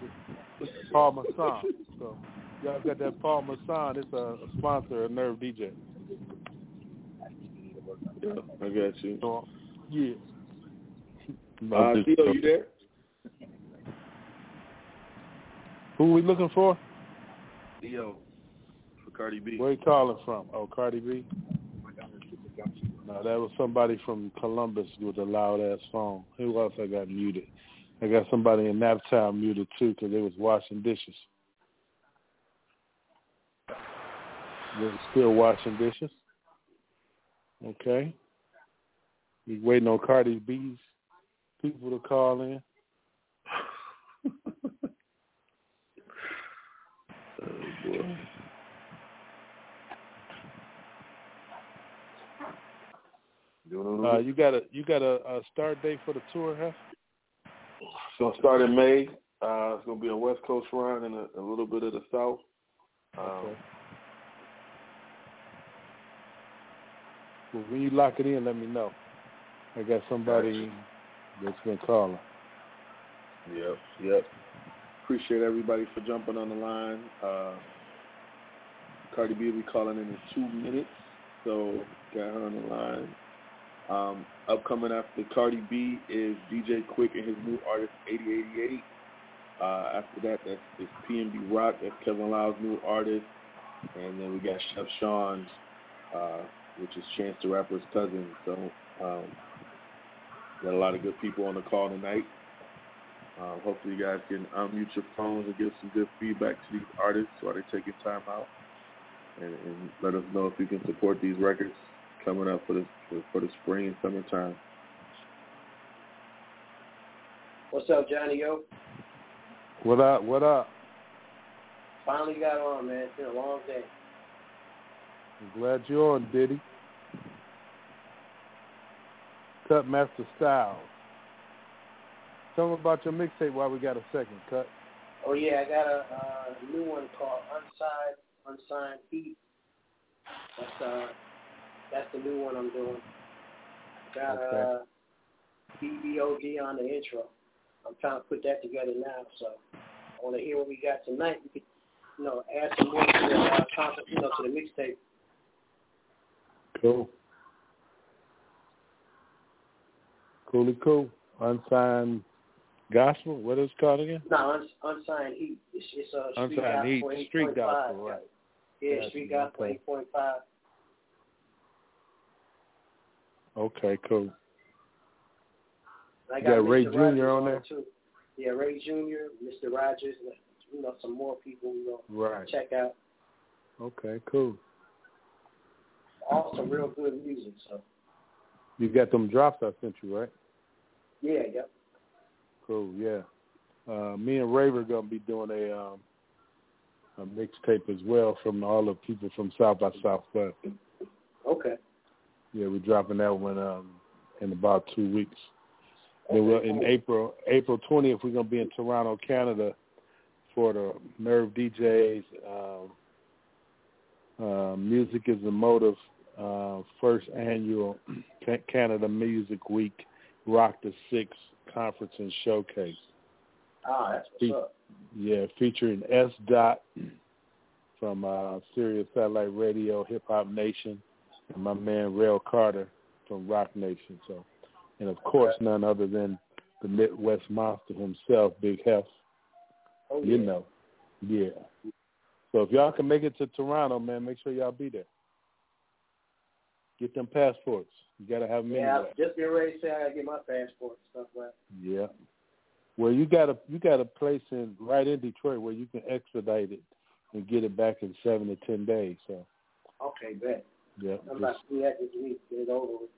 [SPEAKER 3] Paul Masson. So y'all got that Paul Masson. It's a, a sponsor of Nerve DJ.
[SPEAKER 7] Yeah, I got you.
[SPEAKER 3] So, yeah.
[SPEAKER 7] Uh, Theo, you there?
[SPEAKER 3] Who we looking for?
[SPEAKER 7] Theo for Cardi B.
[SPEAKER 3] Where you calling from? Oh, Cardi B. No, that was somebody from Columbus with a loud ass phone. Who else I got muted? I got somebody in Naptown muted too because they was washing dishes. They're still washing dishes. Okay. We waiting on Cardi B's people to call in. <laughs>
[SPEAKER 7] Oh boy.
[SPEAKER 3] Uh, you got a you got a, a start date for the tour, huh?
[SPEAKER 7] Gonna start in May. Uh, it's gonna be a West Coast run and a, a little bit of the South. Um,
[SPEAKER 3] When you lock it in, let me know. I got somebody that's been calling.
[SPEAKER 7] Yep, yep. Appreciate everybody for jumping on the line. Uh, Cardi B will be calling in in two minutes, so got her on the line. Um, upcoming after Cardi B is DJ Quik and his new artist 8088. Uh, after that, that's it's PNB Rock. That's Kevin Lyle's new artist. and then we got Chef Sean, uh, which is Chance the Rapper's cousin. So um, got a lot of good people on the call tonight. Um, hopefully you guys can unmute your phones and give some good feedback to these artists while they're taking time out, and, and let us know if you can support these records coming up for the for, for the spring and summertime.
[SPEAKER 23] What's up, Johnny Yo?
[SPEAKER 3] What up? What up?
[SPEAKER 23] Finally got on, man. It's been a long day.
[SPEAKER 3] I'm glad you're on, Diddy. Cut Master Styles. Tell them about your mixtape while we got a second, Cut.
[SPEAKER 23] Oh yeah, I got a uh, new one called Unsigned Unsigned Heat. That's uh that's the new one I'm doing. Got
[SPEAKER 3] Okay.
[SPEAKER 23] uh BBOD on the intro. I'm trying to put that together now, so I want to hear what we got tonight. We could, you know, add some more to the uh, concept, you know, to the mixtape.
[SPEAKER 3] Cool. Coolly cool. Unsigned gospel. What is it called again?
[SPEAKER 23] No, uns- unsigned heat. It's, it's uh, street
[SPEAKER 3] Unsigned Heat,
[SPEAKER 23] gospel
[SPEAKER 3] street
[SPEAKER 23] 8.5.
[SPEAKER 3] gospel, right.
[SPEAKER 23] Yeah,
[SPEAKER 3] Gotcha,
[SPEAKER 23] street gospel
[SPEAKER 3] okay.
[SPEAKER 23] 8.5.
[SPEAKER 3] Okay, cool.
[SPEAKER 23] I
[SPEAKER 3] You got Ray. Jr. On there?
[SPEAKER 23] Too. Yeah, Ray Jr., Mr. Rogers, you know, some more people we gonna
[SPEAKER 3] Right.
[SPEAKER 23] check out.
[SPEAKER 3] Okay, cool.
[SPEAKER 23] All some real good music. So
[SPEAKER 3] You got them drops I sent you, right?
[SPEAKER 23] yeah, yep.
[SPEAKER 3] Cool, yeah. Uh, me and Raver gonna be doing a um, a mixtape as well from all the people from South by Southwest.
[SPEAKER 23] Okay.
[SPEAKER 3] Yeah, we're dropping that one um, in about two weeks. Then we'll, in April April twentieth, we're gonna be in Toronto, Canada, for the Nerve DJs. Um, uh, Music is the Motive uh, first annual Ca- Canada Music Week Rock the Six conference and showcase.
[SPEAKER 23] Ah, that's what's
[SPEAKER 3] Fe-
[SPEAKER 23] up.
[SPEAKER 3] Yeah, featuring S. Dot from uh, Sirius Satellite Radio, Hip Hop Nation, and my man Rail Carter from Roc Nation. So, and of course, none other than the Midwest monster himself, Big Hef.
[SPEAKER 23] Oh,
[SPEAKER 3] You
[SPEAKER 23] yeah.
[SPEAKER 3] know, yeah. So if y'all can make it to Toronto, man, make sure y'all be there. Get them passports. You gotta have them
[SPEAKER 23] Yeah,
[SPEAKER 3] anyway.
[SPEAKER 23] Just getting ready to say I gotta get my passport and stuff like that.
[SPEAKER 3] Yeah. Well, you got a you got a place in right in Detroit where you can expedite it and get it back in seven to ten days. So
[SPEAKER 23] Okay, bet.
[SPEAKER 3] yeah,
[SPEAKER 23] I'm about to do that this week. Get it over with.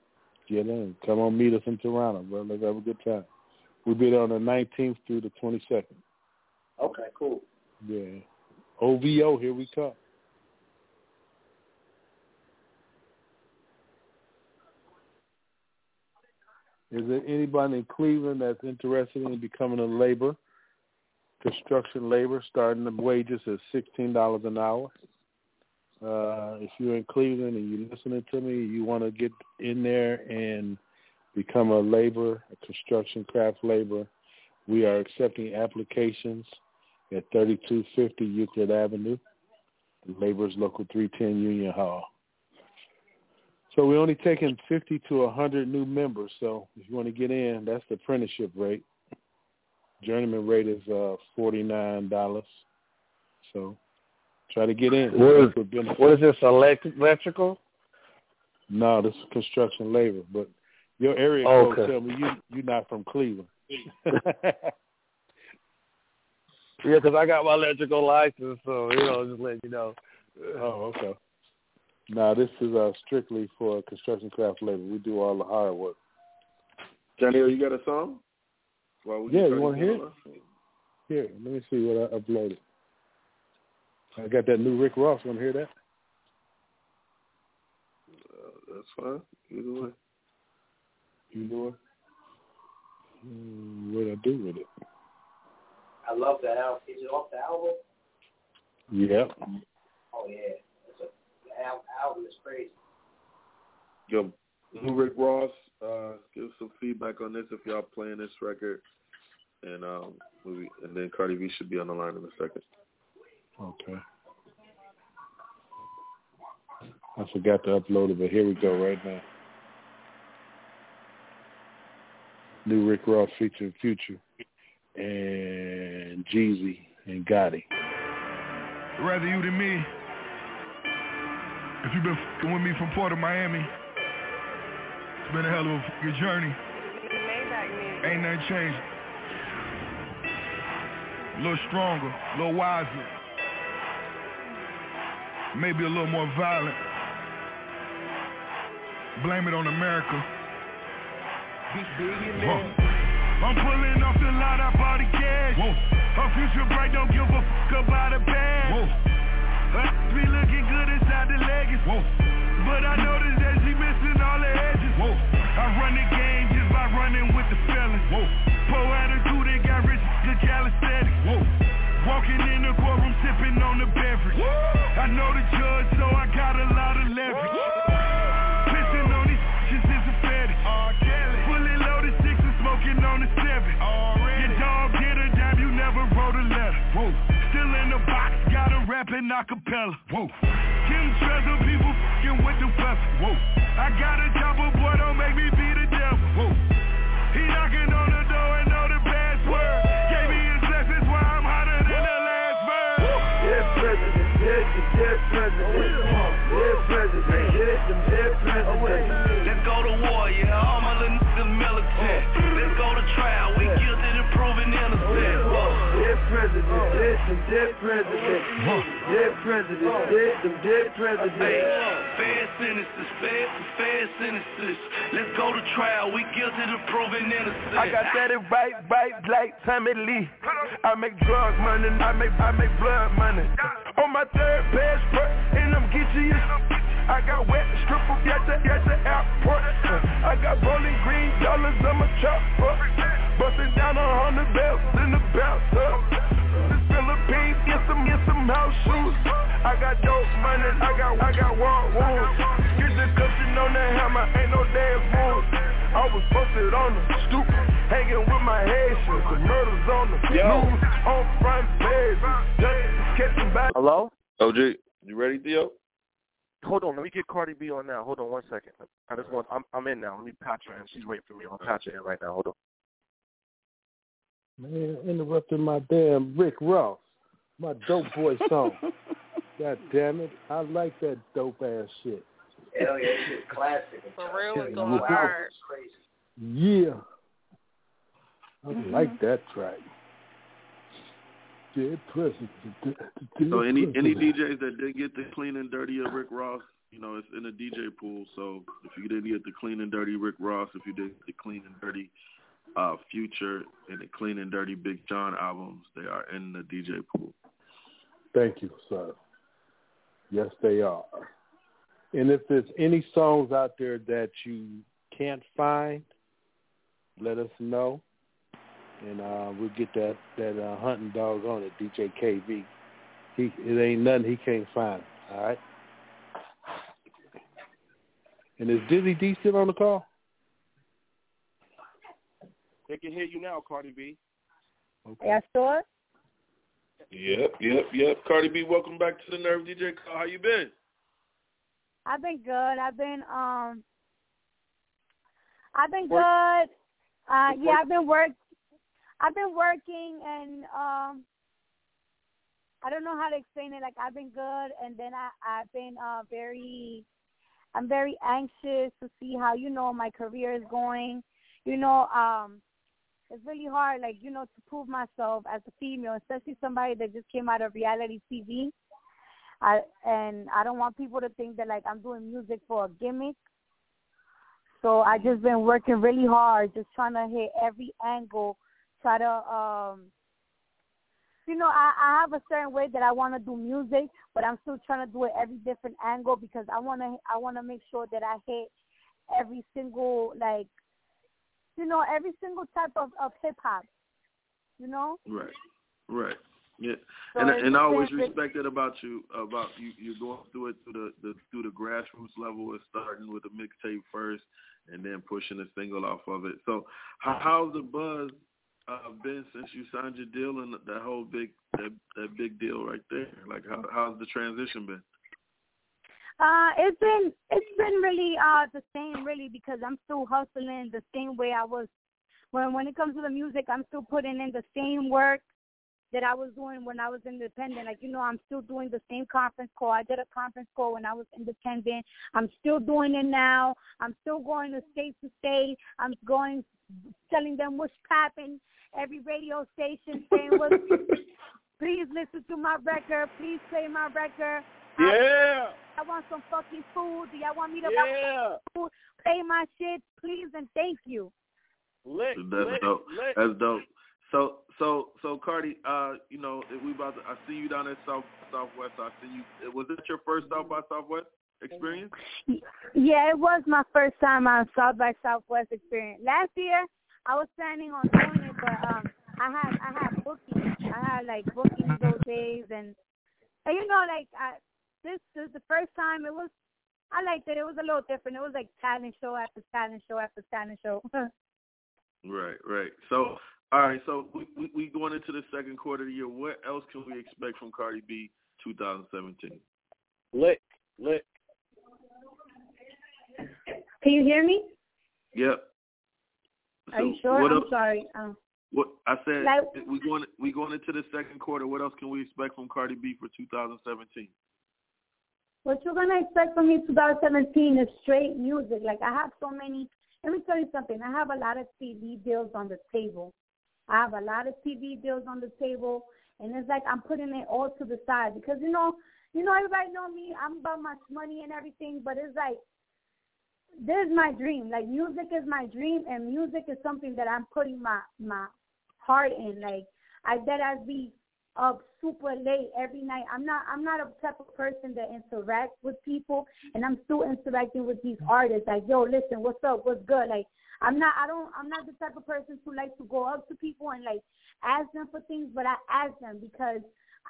[SPEAKER 3] get in. Come on, meet us in Toronto, bro. Let's have a good time. We'll be there on the 19th through the 22nd.
[SPEAKER 23] Okay, cool.
[SPEAKER 3] Yeah. OVO, here we come. Is there anybody in Cleveland that's interested in becoming a labor, construction labor, starting the wages at sixteen dollars an hour? Uh, if you're in Cleveland and you're listening to me, you want to get in there and become a labor, a construction craft labor. We are accepting applications at 3250 Euclid Avenue, Labor's Local 310 Union Hall. So we're only taking 50 to 100 new members. So if you want to get in, that's the apprenticeship rate. Journeyman rate is uh, $49. So try to get in.
[SPEAKER 4] What is,
[SPEAKER 3] That's what benefits-
[SPEAKER 4] what is this, elect- electrical?
[SPEAKER 3] No, this is construction labor. But your area
[SPEAKER 4] Oh,
[SPEAKER 3] code
[SPEAKER 4] okay.
[SPEAKER 3] tell me you you're not from Cleveland. <laughs>
[SPEAKER 4] Yeah, 'cause I got my electrical license, so, you know, just letting you know.
[SPEAKER 3] Oh, okay. No, this is uh, strictly for construction craft labor. We do all the hard work.
[SPEAKER 7] Johnny, you got a song? Well, we
[SPEAKER 3] Yeah, you want to hear it?
[SPEAKER 7] on.
[SPEAKER 3] Here, let me see what I uploaded. I got that new Rick Ross. Want to hear that?
[SPEAKER 7] Uh, that's fine. Either way.
[SPEAKER 3] You know it? Hmm, what I do with it?
[SPEAKER 23] I love that album. Is it off the album?
[SPEAKER 3] Yeah.
[SPEAKER 23] Oh yeah, it's a the al- album is crazy.
[SPEAKER 7] Yo, Lou Rick Ross, uh, give us some feedback on this if y'all playing this record, and um, we, and then Cardi B should be on the line in a second.
[SPEAKER 3] Okay. I forgot to upload it, but here we go right now. New Rick Ross featuring Future and Jeezy and Gotti.
[SPEAKER 24] Rather you than me,
[SPEAKER 25] If you've been f***ing with me from Port of Miami, it's been a hell of a journey. Ain't nothing changed. A little stronger, a little wiser. Maybe a little more violent. Blame it on America. Huh. I'm pulling off the lot, I bought the cash. Whoa. Her future bright, don't give a fuck about a bag. Whoa. Her be looking good inside the leggings. Whoa. But I noticed that she missing all the edges. Whoa. I run the game just by running with the fellas. Whoa. Poor attitude, they got rich, good calisthenics. Whoa. Walking in the courtroom, sipping on the beverage. Whoa. I know the judge, so I got a lot of leverage. Pissing rapping acapella. Whoa. Kim Treasure, people fing with the weapon. Whoa. I got a chopper, boy, don't make me be the devil. Whoa. He knocking on
[SPEAKER 8] president, dead, the dead president. Dead president, dead, the dead president.
[SPEAKER 24] Fair sentences, fair, fair sentences. Let's go to trial, we guilty to proven innocent.
[SPEAKER 8] I got that it right, right like Tommy Lee. I make drug money, I make, I make blood money. On my third passport, and I'm Geechee. I got wet stripper at the, at the airport. I got rolling green dollars, I'm a chopper. Busting down a hundred belts in the bathtub. This get some, get some house shoes. I got dope money, I got, I got war wounds. Get the cushion on the hammer, ain't no damn wounds. I was posted on the stoop, hanging with my Haitians. The murders on the news, on front page. Just catching back.
[SPEAKER 7] Hello? OG, you ready, Theo?
[SPEAKER 22] Hold on, let me get Cardi B on now. Hold on one second. I just want I'm I'm in now. Let me patch her in. She's waiting for me. I'll patch her in right now. Hold on.
[SPEAKER 3] Man, interrupting my damn Rick Ross, my dope boy song. God damn it. I like that dope ass shit.
[SPEAKER 23] Hell yeah, shit, classic.
[SPEAKER 26] For real, it's
[SPEAKER 3] Yeah.
[SPEAKER 26] going hard.
[SPEAKER 3] Yeah. I
[SPEAKER 23] Mm-hmm.
[SPEAKER 3] like that track. Dead president. Dead
[SPEAKER 7] So any any. DJs that didn't get the clean and dirty of Rick Ross, you know, it's in the DJ pool. So if you didn't get the clean and dirty Rick Ross, if you did the clean and dirty uh Future and the clean and dirty Big John albums, they are in the DJ pool.
[SPEAKER 3] Thank you, sir. Yes, they are. And if there's any songs out there that you can't find, let us know, and uh, we'll get that that uh, hunting dog on it, DJ KV. He it ain't nothing he can't find. All right. And is Dizzy D still on the call?
[SPEAKER 22] They can hear you now, Cardi B. Okay.
[SPEAKER 27] Yeah, sure.
[SPEAKER 7] Yep, yep, yep. Cardi B, welcome back to the Nerve DJ. How you been?
[SPEAKER 27] I've been good. I've been um I've been
[SPEAKER 7] Work-
[SPEAKER 27] good. Uh yeah, I've been work I've been working and um I don't know how to explain it. Like I've been good and then I I've been uh very I'm very anxious to see how you know my career is going. You know, um it's really hard like, you know, to prove myself as a female, especially somebody that just came out of reality TV. I and I don't want people to think that like I'm doing music for a gimmick. So I just been working really hard, just trying to hit every angle, try to um you know, I, I have a certain way that I want to do music, but I'm still trying to do it every different angle because I want to I want to make sure that I hit every single like you know, every single type of of hip hop. You know?
[SPEAKER 7] Right, right. Yeah,
[SPEAKER 27] So
[SPEAKER 7] and and I always respected about you about you you going through it through the, the through the grassroots level and starting with a mixtape first and then pushing a single off of it. So how, how's the buzz uh, been since you signed your deal and that whole big that that big deal right there? Like how how's the transition been?
[SPEAKER 27] Uh, it's been it's been really uh the same really because I'm still hustling the same way I was when when it comes to the music. I'm still putting in the same work. that I was doing when I was independent. Like, you know, I'm still doing the same conference call. I did a conference call when I was independent. I'm still doing it now. I'm still going to state to state. I'm going telling them what's popping. Every radio station saying what. <laughs> please listen to my record. Please play my record.
[SPEAKER 7] Yeah.
[SPEAKER 27] I, I want some fucking food. Do y'all want me to
[SPEAKER 7] Yeah.
[SPEAKER 27] food? Play my shit, please and thank you.
[SPEAKER 7] Lit,
[SPEAKER 27] That's
[SPEAKER 7] lit,
[SPEAKER 27] dope.
[SPEAKER 7] lit. That's dope. So so so Cardi, uh, you know, we about to I see you down at South Southwest. I see you was it your first South by Southwest experience?
[SPEAKER 27] Yeah, it was my first time on South by Southwest experience. Last year, I was planning on doing it, but um, I had I had bookings. I had like bookings those days, and, and you know, like I, this is the first time. It was I liked it. It was a little different. It was like talent show after talent show after talent show. <laughs>
[SPEAKER 7] Right, right. So all right, so we, we we going into the second quarter of the year. What else can we expect from Cardi B 2017?
[SPEAKER 2] Lick, lick.
[SPEAKER 27] Can you hear me?
[SPEAKER 7] Yep.
[SPEAKER 27] Are you sure? I'm
[SPEAKER 7] else-
[SPEAKER 27] sorry. Um,
[SPEAKER 7] What I said,
[SPEAKER 27] Like-
[SPEAKER 7] we going we going into the second quarter. What else can we expect from Cardi B for 2017?
[SPEAKER 27] What you're gonna expect from me 2017 is straight music. Like I have so many. Let me tell you something. I have a lot of TV deals on the table. I have a lot of TV deals on the table, and it's like I'm putting it all to the side because you know, you know, everybody know me. I'm about my money and everything, but it's like this is my dream. Like music is my dream, and music is something that I'm putting my my heart in. Like I bet I'd be up super late every night. I'm not I'm not a type of person that interacts with people and I'm still interacting with these artists. Like, yo, listen, what's up? What's good? Like I'm not I don't I'm not the type of person who likes to go up to people and like ask them for things, but I ask them because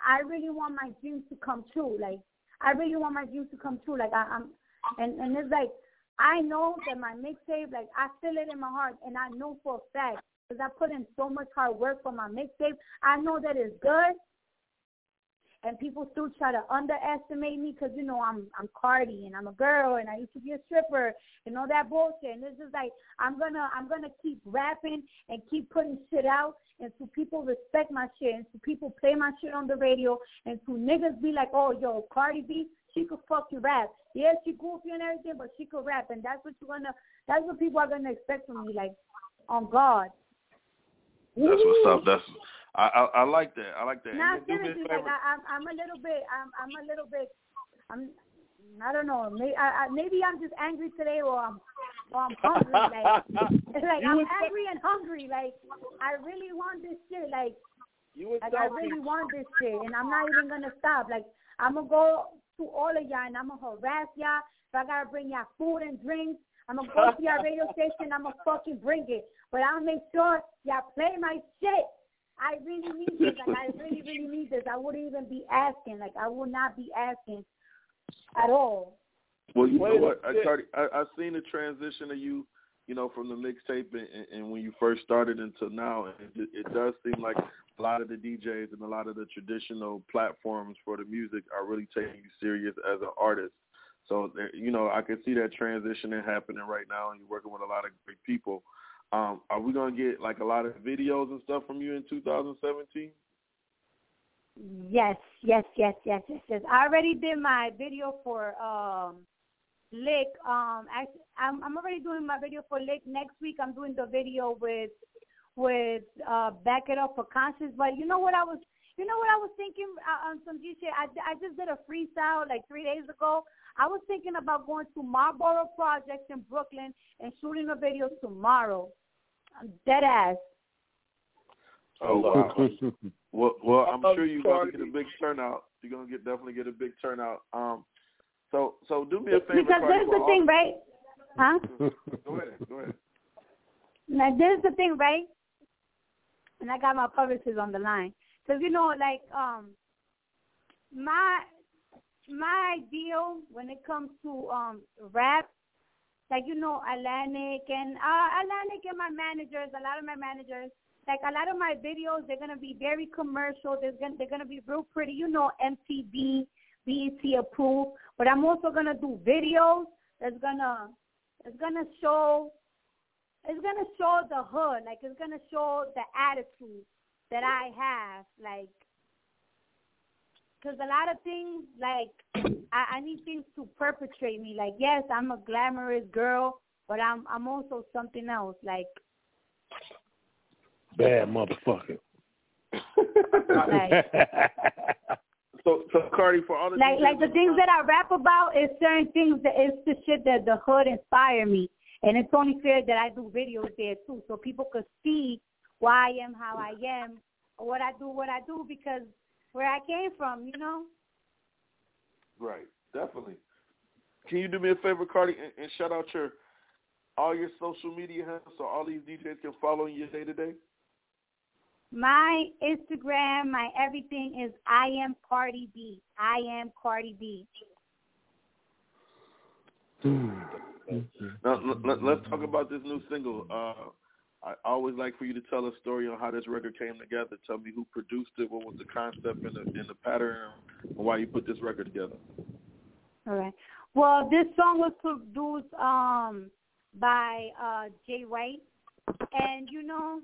[SPEAKER 27] I really want my dreams to come true. Like I really want my dreams to come true. Like I, I'm and, and it's like I know that my mixtape, like I feel it in my heart and I know for a fact because I put in so much hard work for my mixtape. I know that it's good, and people still try to underestimate me because you know I'm I'm Cardi and I'm a girl and I used to be a stripper and all that bullshit. And this is like I'm gonna I'm gonna keep rapping and keep putting shit out, and so people respect my shit, and so people play my shit on the radio, and so niggas be like, oh yo, Cardi B, she could fucking rap. Yeah, she goofy and everything, but she could rap, and that's what you're gonna that's what people are gonna expect from me. Like, on God.
[SPEAKER 7] That's what's up. That's I, I I like that. I like that.
[SPEAKER 27] Nah,
[SPEAKER 7] And do me a
[SPEAKER 27] seriously, like I, I'm, I'm a little bit, I'm, I'm a little bit, I'm, I don't know, maybe, I, I, maybe I'm just angry today, or I'm, or I'm hungry. Like, <laughs> <laughs> like I'm angry and hungry. Like, I really want this shit. Like, like I really want this shit, and I'm not even gonna stop. Like, I'm gonna go to all of y'all, and I'm gonna harass y'all. If I gotta bring y'all food and drinks, I'm gonna go to your radio station. I'm gonna fucking bring it. But I'll make sure y'all play my shit. I really need this. Like I really, really <laughs> need this. I wouldn't even be asking. Like I would not be asking at all.
[SPEAKER 7] Well, you
[SPEAKER 27] Wait
[SPEAKER 7] know what, I,
[SPEAKER 27] minute.
[SPEAKER 7] Cardi, I I seen the transition of you, you know, from the mixtape and, and, and when you first started until now, and it, it does seem like a lot of the DJs and a lot of the traditional platforms for the music are really taking you serious as an artist. So, you know, I can see that transitioning happening right now, and you're working with a lot of great people. Um, are we gonna get like a lot of videos and stuff from you in 2017?
[SPEAKER 27] Yes, yes, yes, yes, yes, yes. I already did my video for um Lick. Um, I'm I'm already doing my video for Lick. Next week, I'm doing the video with with uh Back It Up for Conscious. But you know what I was, you know what I was thinking uh, on some shit. I I just did a freestyle like three days ago. I was thinking about going to Marlboro Projects in Brooklyn and shooting a video tomorrow. I'm dead ass.
[SPEAKER 7] Oh wow. <laughs> Well, well, I'm
[SPEAKER 2] Um,
[SPEAKER 7] sure you're gonna get a big turnout. You're gonna get definitely get a big turnout. Um, so so do me a favor,
[SPEAKER 27] Because
[SPEAKER 7] Cardi,
[SPEAKER 27] there's the thing, right? Huh? <laughs>
[SPEAKER 7] Go ahead, go ahead.
[SPEAKER 27] Now, there's the thing, right? And I got my publicist on the line. Because, you know, like, um, my my ideal when it comes to um rap, like, you know, Atlantic and, uh, Atlantic and my managers, a lot of my managers, like, a lot of my videos, they're to be very commercial. They're going they're gonna be real pretty, you know, MTV, BET approved. But I'm also to do videos that's to, it's to show it's gonna show the hood, like it's gonna show the attitude. that I have, like, because a lot of things, like, <clears throat> I, I need things to perpetrate me. Like, yes, I'm a glamorous girl, but I'm I'm also something else. Like,
[SPEAKER 3] Bad motherfucker. <laughs>
[SPEAKER 27] like, <laughs>
[SPEAKER 7] So, so Cardi, for all the
[SPEAKER 27] like, like the things that I rap about is certain things that it's the shit that the hood inspire me, and it's only fair that I do videos there too, so people could see why I am how I am, or what I do, what I do, because where I came from, you know.
[SPEAKER 7] Right, definitely. Can you do me a favor, Cardi, and, and shout out your all your social media handles so all these DJs can follow you day to day?
[SPEAKER 27] My Instagram, my everything is I am Cardi B. I am Cardi B. <sighs>
[SPEAKER 7] Now, let, let's talk about this new single. Uh, I always like for you to tell a story on how this record came together. Tell me who produced it, what was the concept and the, and the pattern, and why you put this record together.
[SPEAKER 27] All right. Well, this song was produced um by uh Jay White, and you know,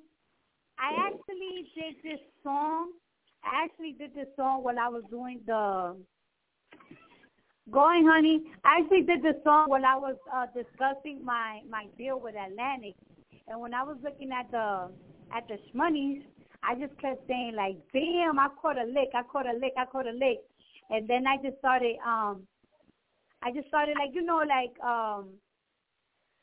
[SPEAKER 27] I actually did this song. I actually did this song while I was doing the Going Honey. I actually did this song while I was uh discussing my my deal with Atlantic, and when I was looking at the at the shmoneys, I just kept saying like, "Damn, I caught a lick, I caught a lick, I caught a lick," and then I just started um I just started like you know like um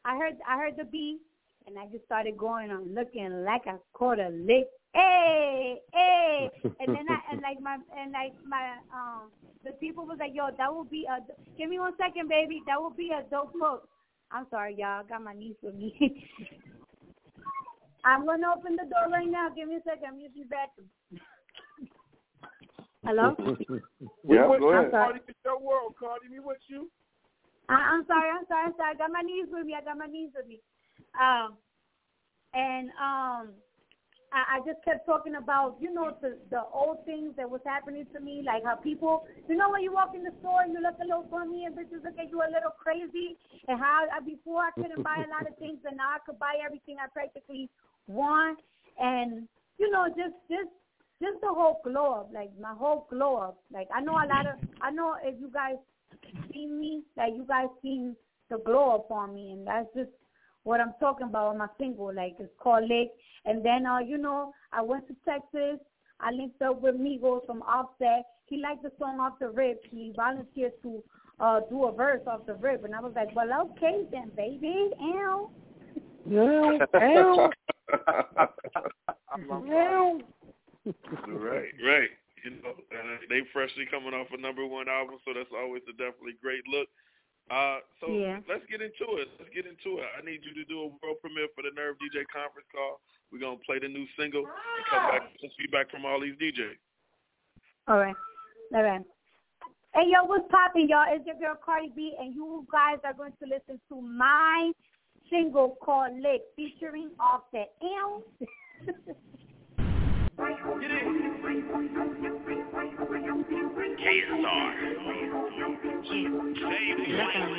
[SPEAKER 27] I heard I heard the beat and I just started going on looking like I caught a lick. Hey, hey, and then I and like my and like my um the people was like, yo, that will be a give me one second, baby, that will be a dope hook. I'm sorry, y'all, I got my niece with me. <laughs> I'm gonna open the door right now. Give me a second. I'm using the bathroom. <laughs> Hello. <laughs>
[SPEAKER 7] Yeah,
[SPEAKER 27] What-
[SPEAKER 7] go
[SPEAKER 27] I'm
[SPEAKER 7] ahead.
[SPEAKER 27] sorry.
[SPEAKER 7] Cardi, it's your world, Cardi. Me with you.
[SPEAKER 27] I, I'm sorry, I'm sorry, I'm sorry. I got my knees with me. I got my knees with me. Um, and um, I, I just kept talking about, you know, the the old things that was happening to me, like how people, you know, when you walk in the store and you look a little funny and bitches look at you a little crazy, and how I, before I couldn't buy a lot of things, and now I could buy everything I practically want, and you know, just just just the whole glow up, like my whole glow up. Like I know a lot of, I know if you guys see me, like you guys seen the glow up on me, and that's just what I'm talking about on my single. Like it's called Lick. And then, uh, you know, I went to Texas. I linked up with Migos from Offset. He liked the song off the rip. He volunteered to uh do a verse off the rip, and I was like, well, okay then, baby. Ow.
[SPEAKER 3] Ow, ow, ow.
[SPEAKER 7] Right, right. You know, they freshly coming off a number one album, so that's always a definitely great look. Uh, so
[SPEAKER 27] Yeah.
[SPEAKER 7] let's get into it. Let's get into it. I need you to do a world premiere for the Nerve DJ conference call. We're gonna play the new single and come back with some feedback from all these DJs.
[SPEAKER 27] All right. All right. Hey, yo, what's poppin', y'all? It's your girl Cardi B, and you guys are going to listen to my single called Lick featuring Offset. Ow.
[SPEAKER 28] Looking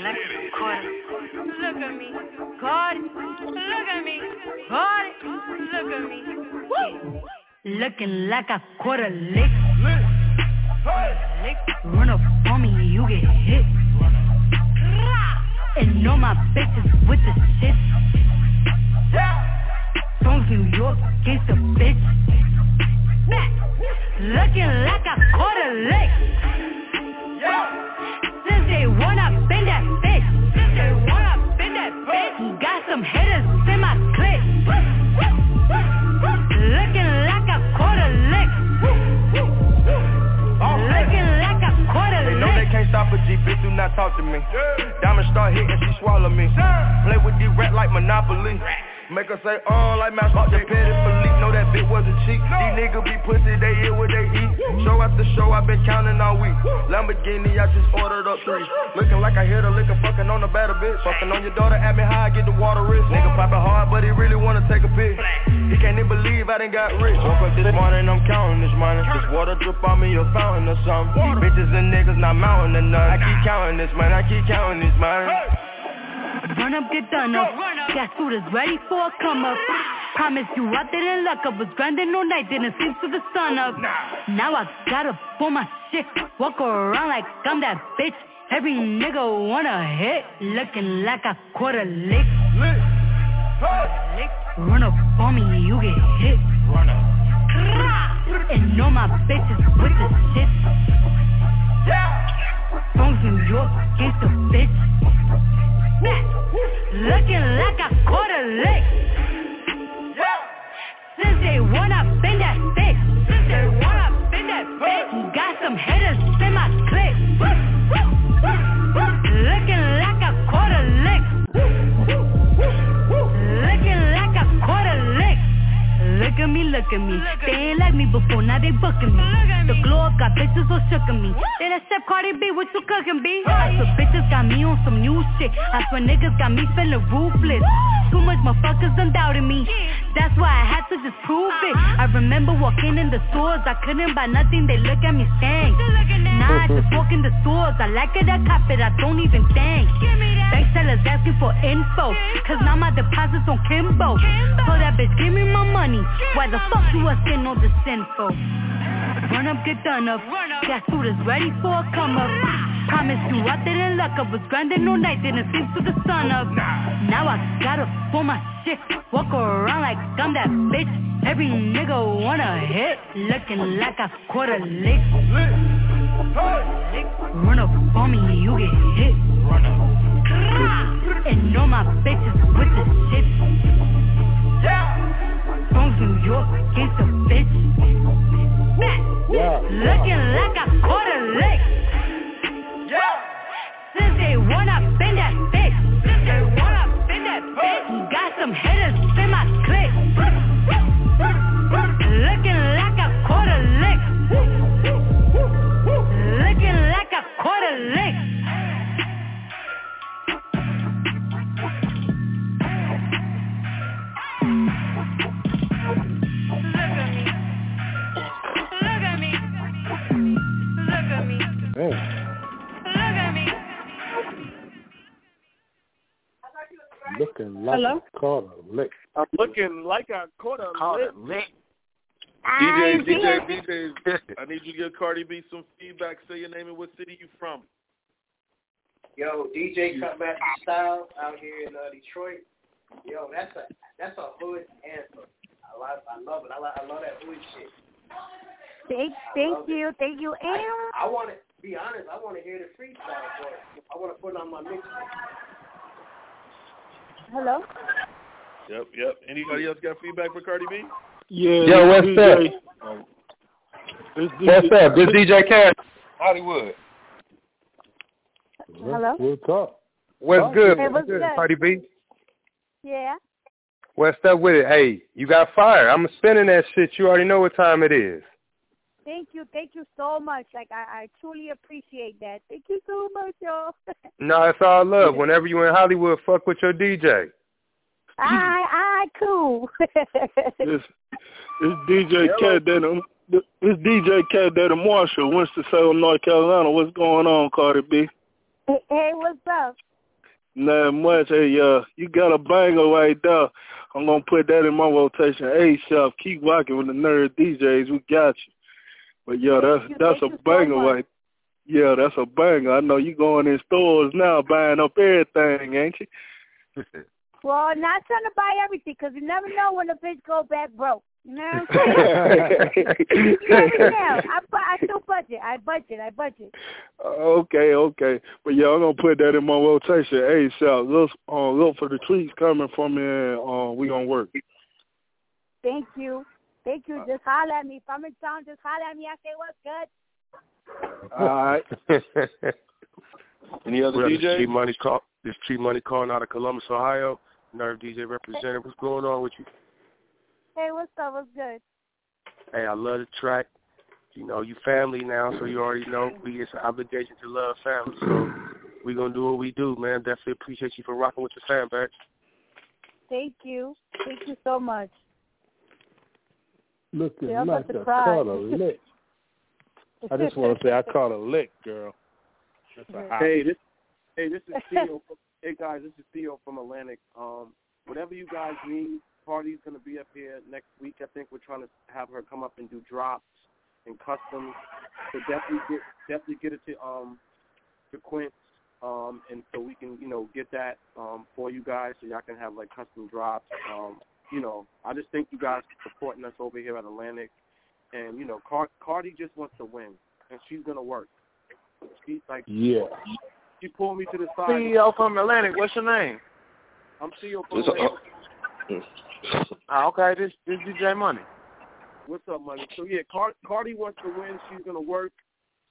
[SPEAKER 28] like a quarter. Look at me, Cardi. Look at me, Cardi. Look at me. Woo. Looking like a quarter lick. Lick. Run up on me, you get hit. And all my bitches with the shit. From New York, gangsta bitch. Looking like a quarter lick. Since they wanna bend that
[SPEAKER 29] can't stop a G, bitch, do not talk to me. Diamond start hitting, she swallow me. Play with the rat like Monopoly. Make her say, uh, like mouse, fuck the petty police. Know that bitch wasn't cheap. These niggas be pussy, they eat what they eat. Show after show, i been counting all week. Lamborghini, I just ordered up three. Looking like I hit a liquor, fucking on the better bitch. Fucking on your daughter, at me high, get the water rich. Nigga popping hard, but he really wanna take a pic. He can't even believe I done got rich. Woke up this morning, I'm counting this money. This water drip on me, a fountain or something. These bitches and niggas not mounting or nothing. I keep counting this money, I keep counting this money.
[SPEAKER 28] Run up, get done up. Got suitors ready for a come up. Promise you I didn't luck up, was grinding all night, didn't sleep till the sun up. Now I gotta pull my shit, walk around like I'm that bitch. Every nigga wanna hit, looking like I caught a lick. Run up on me, you get hit. Run up. And all my bitches with the shit. From New York, gangsta bitch. Looking like I caught a lick. Since one, I've been that thick. Since one, I've been that bitch. Got some haters in my clip. Looking like a lick. Looking like a lick. Look at me, look at me. They ain't like me before, now they booking me. The glow up got bitches all shook at me. They that Chef Cardi B, what you cooking, B? I swear bitches got me on some new shit. I swear niggas got me feeling ruthless. Too much motherfuckers done doubted me. That's why I had to just prove it. I remember walking in the stores, I couldn't buy nothing, they look at me stank. Now I just walk in the stores, I like it, I cop it, I don't even think. Bank sellers asking for info, cause now my deposits on Kimbo. So that bitch, give me my money. Why the fuck you asking all this info? Run up, get done up. Got suitors ready for a come up. Promise you I didn't luck up. Was grinding all night, didn't sleep till the sun up. Now I gotta pull my shit. Walk around like I'm that bitch. Every nigga wanna hit. Looking like I caught a lick. Run up on me, you get hit. Run up. And all my bitches with the shit. From New York, gangsta bitch. Looking like I caught a lick. Since day one, I've been that bitch. Since day one, I've been that bitch. Got some haters in my clique. Looking like I caught a lick. Looking like I caught a lick.
[SPEAKER 3] Looking like
[SPEAKER 28] Hello?
[SPEAKER 3] I caught a lick.
[SPEAKER 9] I'm looking like I caught a
[SPEAKER 16] Caught a
[SPEAKER 9] lick.
[SPEAKER 7] DJ,
[SPEAKER 28] I
[SPEAKER 7] DJ. DJ, I need you to give Cardi B some feedback. Say your name and what city you from.
[SPEAKER 23] Yo, DJ Cutmaster Style out here in uh, Detroit. Yo, that's a that's a hood anthem. I love I love it. I love I love that hood shit.
[SPEAKER 27] Thank,
[SPEAKER 23] I
[SPEAKER 27] thank
[SPEAKER 23] love you,
[SPEAKER 27] you, thank you. And
[SPEAKER 23] I want to be honest. I want to hear the freestyle for it. I want to put it on my mix.
[SPEAKER 27] Hello.
[SPEAKER 7] Yep, yep. Anybody else got feedback for Cardi B?
[SPEAKER 9] Yeah.
[SPEAKER 30] Yo, what's
[SPEAKER 9] DJ.
[SPEAKER 30] up?
[SPEAKER 9] Um,
[SPEAKER 30] what's up? This DJ Cat, Hollywood.
[SPEAKER 27] Hello?
[SPEAKER 3] We'll talk.
[SPEAKER 30] What's
[SPEAKER 3] Talk.
[SPEAKER 30] good?
[SPEAKER 27] Hey, what's good?
[SPEAKER 30] Cardi B?
[SPEAKER 27] Yeah.
[SPEAKER 30] What's up with it? Hey, you got fire. I'm spinning that shit. You already know what time it is.
[SPEAKER 27] Thank you, thank you so much. Like I, I truly appreciate that. Thank you so much, y'all. <laughs>
[SPEAKER 30] No, it's all I love. Whenever you in Hollywood, fuck with your DJ.
[SPEAKER 27] I, I, cool.
[SPEAKER 9] This <laughs> this DJ Cat Daddy this DJ Cat Daddy Marshall, Winston-Salem, North Carolina. What's going on, Cardi B?
[SPEAKER 27] hey, hey, what's up?
[SPEAKER 9] Not much. Hey, uh, you got a banger right there. I'm gonna put that in my rotation. Hey, Chef, keep rocking with the Nerve DJs. We got you. But yeah, that's that's a
[SPEAKER 27] you so
[SPEAKER 9] banger right. Yeah, that's a banger. I know you going in stores now buying up everything, ain't you? <laughs>
[SPEAKER 27] Well, not trying to buy everything because you never know when the bitch go back broke. You know what I'm <laughs> saying? <laughs> you never know. I, bu- I still budget. I budget. I budget.
[SPEAKER 9] Okay, okay. But yeah, I'm gonna put that in my rotation. Hey, Chef, look, uh, look for the tweets coming from me, and uh, we gonna work.
[SPEAKER 27] Thank you. Thank you. Uh, just holler at me. If I'm in town, just holler at me. I say, what's good?
[SPEAKER 9] All right.
[SPEAKER 7] Any other
[SPEAKER 31] What up,
[SPEAKER 7] DJs?
[SPEAKER 31] Tree Money call. This Tree Money calling out of Columbus, Ohio. Nerve DJ representative. What's going on with you?
[SPEAKER 27] Hey, what's up? What's good?
[SPEAKER 31] Hey, I love the track. You know, you family now, so you already know we it's an obligation to love family. So we gonna do what we do, man. Definitely appreciate you for rocking with the fan back.
[SPEAKER 27] Thank you. Thank you so much.
[SPEAKER 3] Looking
[SPEAKER 27] Yeah,
[SPEAKER 3] like
[SPEAKER 27] a to cry.
[SPEAKER 3] caught a lick. <laughs>
[SPEAKER 2] I just want to say I caught a lick, girl. That's a
[SPEAKER 9] Hey, this hey, this is <laughs> Theo. From, hey guys, this is Theo from Atlantic. Um, whatever you guys need,
[SPEAKER 22] Party's gonna be up here next week. I think we're trying to have her come up and do drops and customs. So definitely get definitely get it to um to Quince. Um and so we can, you know, get that um for you guys so y'all can have like custom drops. Um, you know, I just think you guys are supporting us over here at Atlantic and, you know, Car- Cardi just wants to win and she's gonna work. She's like
[SPEAKER 3] Yeah.
[SPEAKER 22] she pulled me to the side.
[SPEAKER 32] CEO from Atlantic, what's your name?
[SPEAKER 22] I'm CEO from
[SPEAKER 32] It's a-
[SPEAKER 22] Atlantic.
[SPEAKER 32] Ah, okay, this this DJ Money.
[SPEAKER 22] What's up, money? So yeah, Car- Cardi wants to win. She's gonna work.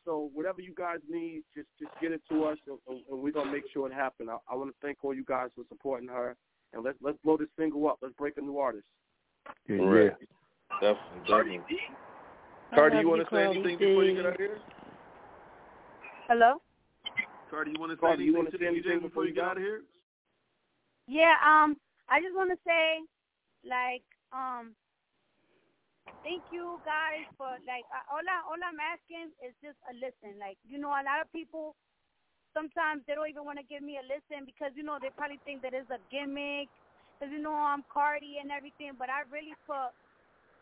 [SPEAKER 22] So whatever you guys need, just just get it to us, and, and, and we're gonna make sure it happens. I, I want to thank all you guys for supporting her, and let's let's blow this single up. Let's break a new artist.
[SPEAKER 3] Yeah.
[SPEAKER 7] Right. Definitely, definitely. Cardi, you want to say anything before you get out here?
[SPEAKER 27] Hello.
[SPEAKER 7] Cardi, you want to say
[SPEAKER 22] Cardi,
[SPEAKER 7] anything
[SPEAKER 22] wanna say anything
[SPEAKER 7] DJ before you get out of here?
[SPEAKER 27] Yeah, um, I just want to say, like, um, thank you guys for like uh, all I all I'm asking is just a listen. Like, you know, a lot of people sometimes they don't even want to give me a listen because you know they probably think that it's a gimmick. Cause you know I'm Cardi and everything, but I really put,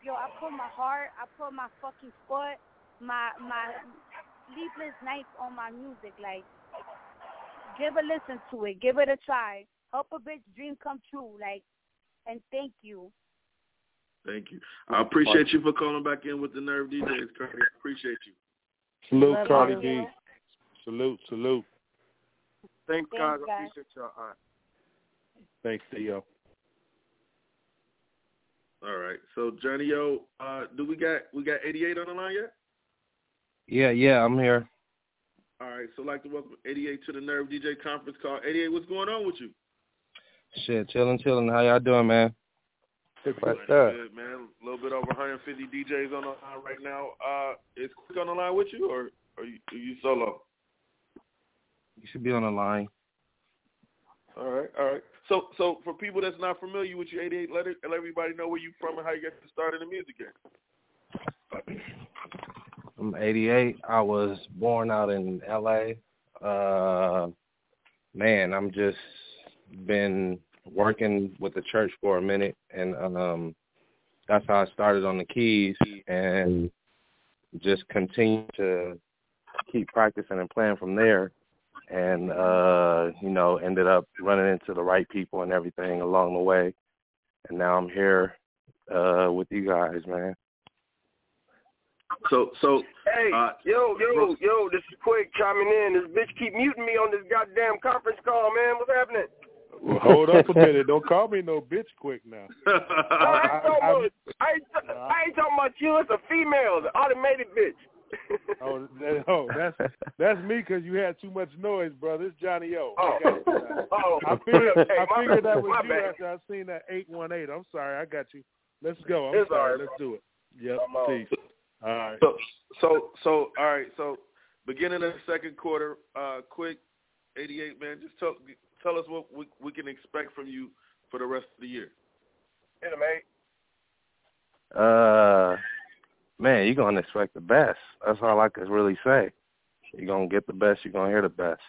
[SPEAKER 27] yo, I put my heart, I put my fucking foot, my my sleepless nights on my music. Like, give a listen to it, give it a try, help a bitch dream come true. Like, and thank you.
[SPEAKER 7] Thank you. I appreciate you for calling back in with the Nerve DJs, Cardi. I appreciate you.
[SPEAKER 3] Salute,
[SPEAKER 27] Love
[SPEAKER 3] Cardi
[SPEAKER 27] you.
[SPEAKER 3] B. Salute, salute.
[SPEAKER 22] Thanks,
[SPEAKER 27] Thanks,
[SPEAKER 22] guys. I appreciate y'all. All right.
[SPEAKER 3] Thanks, Theo.
[SPEAKER 7] All right. So Johnny Yo, uh, do we got we got 88 on the line yet?
[SPEAKER 30] Yeah, yeah, I'm here.
[SPEAKER 7] All right. So I'd like to welcome 88 to the Nerve DJ conference call. 88, what's going on with you?
[SPEAKER 30] Shit, chilling, chilling. How y'all doing, man? What's up?
[SPEAKER 7] Good, man. A little bit over 150 DJs on the line right now. Uh, is Quik on the line with you, or are you, are you solo?
[SPEAKER 30] You should be on the line.
[SPEAKER 7] All right, all right. So, so for people that's not familiar with you, 88, let, it, let everybody know where you from and how you got started in the music game.
[SPEAKER 30] I'm 88. I was born out in LA. Uh, man, I'm just been working with the church for a minute, and um, that's how I started on the keys, and just continue to keep practicing and playing from there. And uh, you know, ended up running into the right people and everything along the way, and now I'm here uh, with you guys, man.
[SPEAKER 7] So, so
[SPEAKER 31] Hey,
[SPEAKER 7] uh,
[SPEAKER 31] yo, yo, yo, this is Quik chiming in. This bitch keep muting me on this goddamn conference call, man. What's happening?
[SPEAKER 3] Well, hold up a minute. Don't call me no bitch Quik now. <laughs>
[SPEAKER 31] No, I, ain't talking about, I, ain't, I ain't talking about you. It's a female, the automated bitch. <laughs>
[SPEAKER 3] Oh, that, oh, that's that's me because you had too much noise, brother. It's Johnny O.
[SPEAKER 31] Oh.
[SPEAKER 3] I got you now. <laughs>
[SPEAKER 31] Oh,
[SPEAKER 3] I figured,
[SPEAKER 31] hey,
[SPEAKER 3] I figured
[SPEAKER 31] bad,
[SPEAKER 3] that was
[SPEAKER 31] my
[SPEAKER 3] you
[SPEAKER 31] bad.
[SPEAKER 3] after I seen that eight one eight. I'm sorry, I got you. Let's go. I'm
[SPEAKER 31] It's
[SPEAKER 3] sorry.
[SPEAKER 31] right,
[SPEAKER 3] Let's do it. Yep. Peace. All right.
[SPEAKER 7] So, so, so, all right. So, beginning of the second quarter, uh, Quik, 88, man. Just tell tell us what we, we can expect from you for the rest of the year.
[SPEAKER 31] Hit him, mate.
[SPEAKER 30] Uh, man, you're gonna expect the best. That's all I could really say. You're gonna get the best. You're gonna hear the best.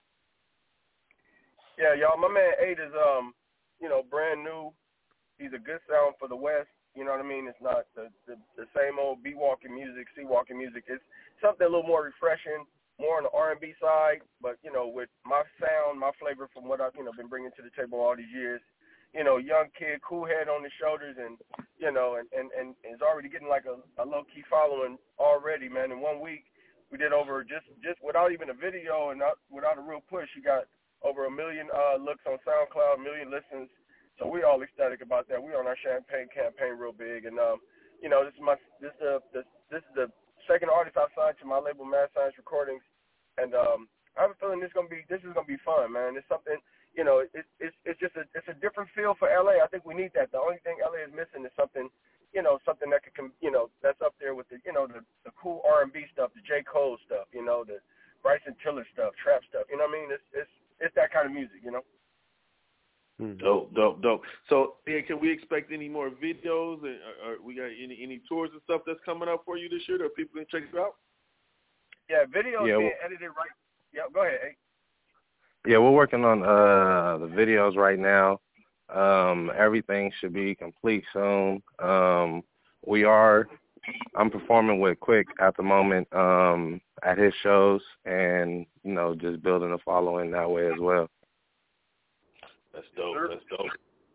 [SPEAKER 31] Yeah, y'all. My man Eight is um, you know, brand new. He's a good sound for the West. You know what I mean? It's not the the, the same old B walking music, C walking music. It's something a little more refreshing, more on the R and B side. But you know, with my sound, my flavor from what I've you know been bringing to the table all these years. You know, young kid, cool head on his shoulders, and you know, and and and is already getting like a, a low key following already, man. In one week, we did over just just without even a video and not without a real push. You got over a million uh, looks on SoundCloud, a million listens. So we all ecstatic about that. We on our champagne campaign real big, and um, you know, this is my this is the this, this is the second artist I signed to my label, Mad Science Recordings, and um, I have a feeling this is gonna be this is gonna be fun, man. It's something, you know, it's it's it's just a it's a different feel for LA. I think we need that. The only thing LA is missing is something, you know, something that could, com- you know, that's up there with the, you know, the the cool R and B stuff, the J Cole stuff, you know, the Bryson Tiller stuff, trap stuff. You know what I mean? It's it's it's that kind of music, you know. Mm-hmm.
[SPEAKER 7] Dope, dope, dope. So, yeah, can we expect any more videos? And or, or we got any any tours and stuff that's coming up for you this year that people can check you out?
[SPEAKER 31] Yeah, videos
[SPEAKER 30] Yeah,
[SPEAKER 31] being
[SPEAKER 30] well-
[SPEAKER 31] edited right. Yeah, go ahead. Hey.
[SPEAKER 30] Yeah, we're working on uh the videos right now. Um, everything should be complete soon. Um, we are. I'm performing with Quik at the moment um, at his shows, and you know, just building a following that way as well.
[SPEAKER 7] That's dope. That's dope.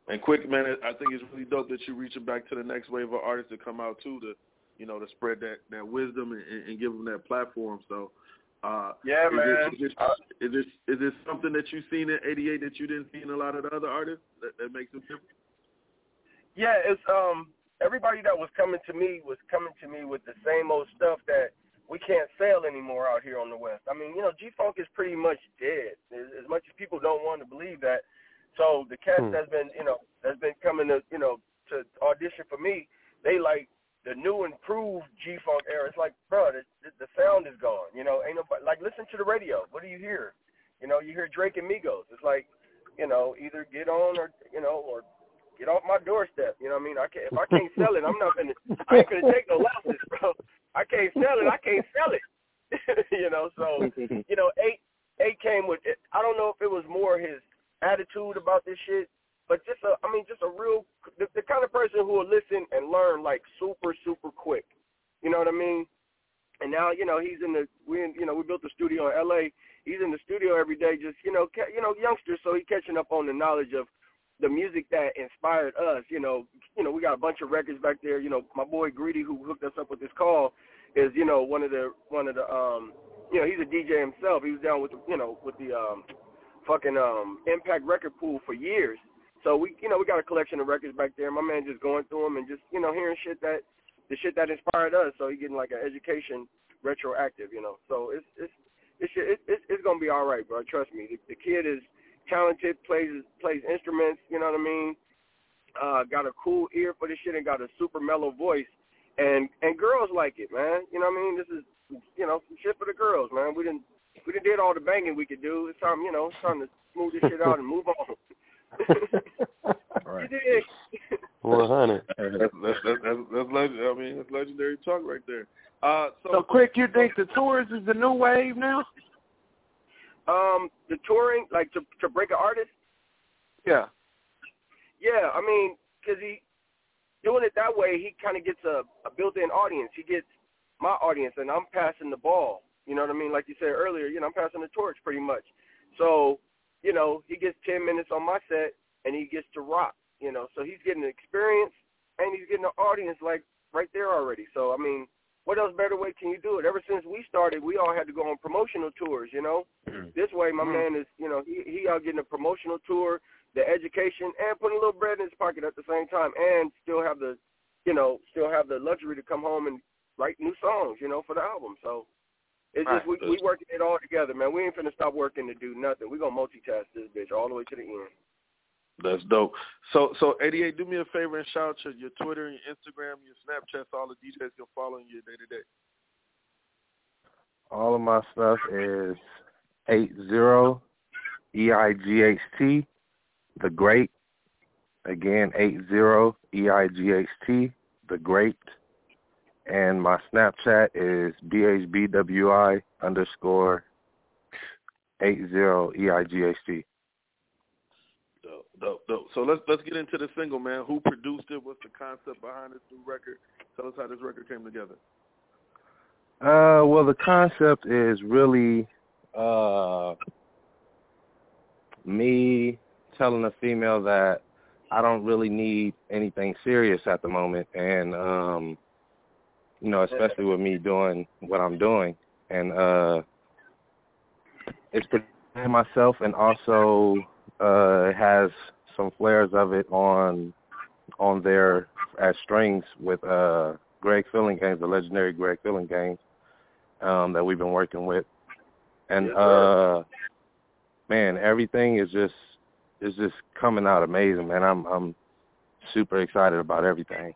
[SPEAKER 7] And Quik, man, I think it's really dope that you're reaching back to the next wave of artists to come out too, to you know, to spread that that wisdom and, and give them that platform. So, uh,
[SPEAKER 31] Yeah,
[SPEAKER 7] is
[SPEAKER 31] man.
[SPEAKER 7] It, is, it, is it is it something that you've seen in '88 that you didn't see in a lot of the other artists that, that makes it different?
[SPEAKER 31] Yeah, it's um everybody that was coming to me was coming to me with the same old stuff that we can't sell anymore out here on the West. I mean, you know, G Funk is pretty much dead. As, as much as people don't want to believe that. So the cats
[SPEAKER 22] Hmm.
[SPEAKER 31] that's been, you know, that's been coming to, you know, to audition for me, they like the new improved G Funk era. It's like, bro, the, the, the sound is gone. You know, ain't nobody like listen to the radio. What do you hear? You know, you hear Drake and Migos. It's like, you know, either get on or you know, or get off my doorstep. You know what I mean? I can't if I can't sell it, I'm not gonna I ain't gonna take no losses, bro. I can't sell it, I can't sell it. <laughs> you know, so <laughs> you know, eight eight came with it. I don't know if it was more his attitude about this shit, but just a I mean just a real the, the kind of person who will listen and learn like super super quick. You know what I mean? And now you know he's in the we in, you know we built the studio in L.A. He's in the studio every day, just you know ca- you know youngsters, so he's catching up on the knowledge of the music that inspired us. You know, you know we got a bunch of records back there. You know, my boy Greedy who hooked us up with this call is you know one of the one of the um you know he's a DJ himself. He was down with the, you know with the um fucking um Impact record pool for years. So we you know we got a collection of records back there. My man just going through them and just you know hearing shit that the shit that inspired us. So he getting like an education retroactive, you know. So it's it's it's it's it's, it's gonna be all right, bro. Trust me. The, the kid is talented, plays plays instruments. You know what I mean? Uh, got a cool ear for this shit and got a super mellow voice, and and girls like it, man. You know what I mean? This is you know some shit for the girls, man. We didn't we didn't did all the banging we could do. It's time, you know, it's time to smooth this shit out and move on.
[SPEAKER 30] Right.
[SPEAKER 31] You dig?
[SPEAKER 22] One hundred.
[SPEAKER 7] That's that's that's, that's, that's leg- I mean that's legendary talk right there. Uh, so,
[SPEAKER 31] So Quik, you think the tours is the new wave now? Um, the touring, like to to break an artist.
[SPEAKER 22] Yeah.
[SPEAKER 31] Yeah, I mean, because he doing it that way, he kind of gets a, a built-in audience. He gets my audience, and I'm passing the ball. You know what I mean? Like you said earlier, you know, I'm passing the torch pretty much. So, you know, he gets 10 minutes on my set, and he gets to rock. You know, so he's getting the experience, and he's getting an audience like right there already. So, I mean, what else better way can you do it? Ever since we started, we all had to go on promotional tours. You know, mm-hmm. this way, my mm-hmm. man is, you know, he he out getting a promotional tour, the education, and putting a little bread in his pocket at the same time, and still have the, you know, still have the luxury to come home and write new songs, you know, for the album. So it's just we we working it all together, man. We ain't finna stop working to do nothing. We gonna multitask this bitch all the way to the end.
[SPEAKER 7] That's dope. So so 88, do me a favor and shout out to your Twitter, your Instagram, your Snapchat, so all the DJs can follow you day to day.
[SPEAKER 30] All of my stuff is eight zero E I G H T, the Great. Again, eight zero E I G H T, the Great. And my Snapchat is B H B W I underscore eight zero E I G H T.
[SPEAKER 7] Dope, dope. So let's let's get into the single, man. Who produced it? What's the concept behind this new record? Tell us how this record came together.
[SPEAKER 30] Uh, well, the concept is really uh me telling a female that I don't really need anything serious at the moment, and um, you know, especially with me doing what I'm doing, and uh, it's myself, and also uh, has some flares of it on on there as strings with uh Greg Phillinganes, the legendary Greg Phillinganes, um, that we've been working with. And uh man, everything is just is just coming out amazing, man. I'm I'm super excited about everything.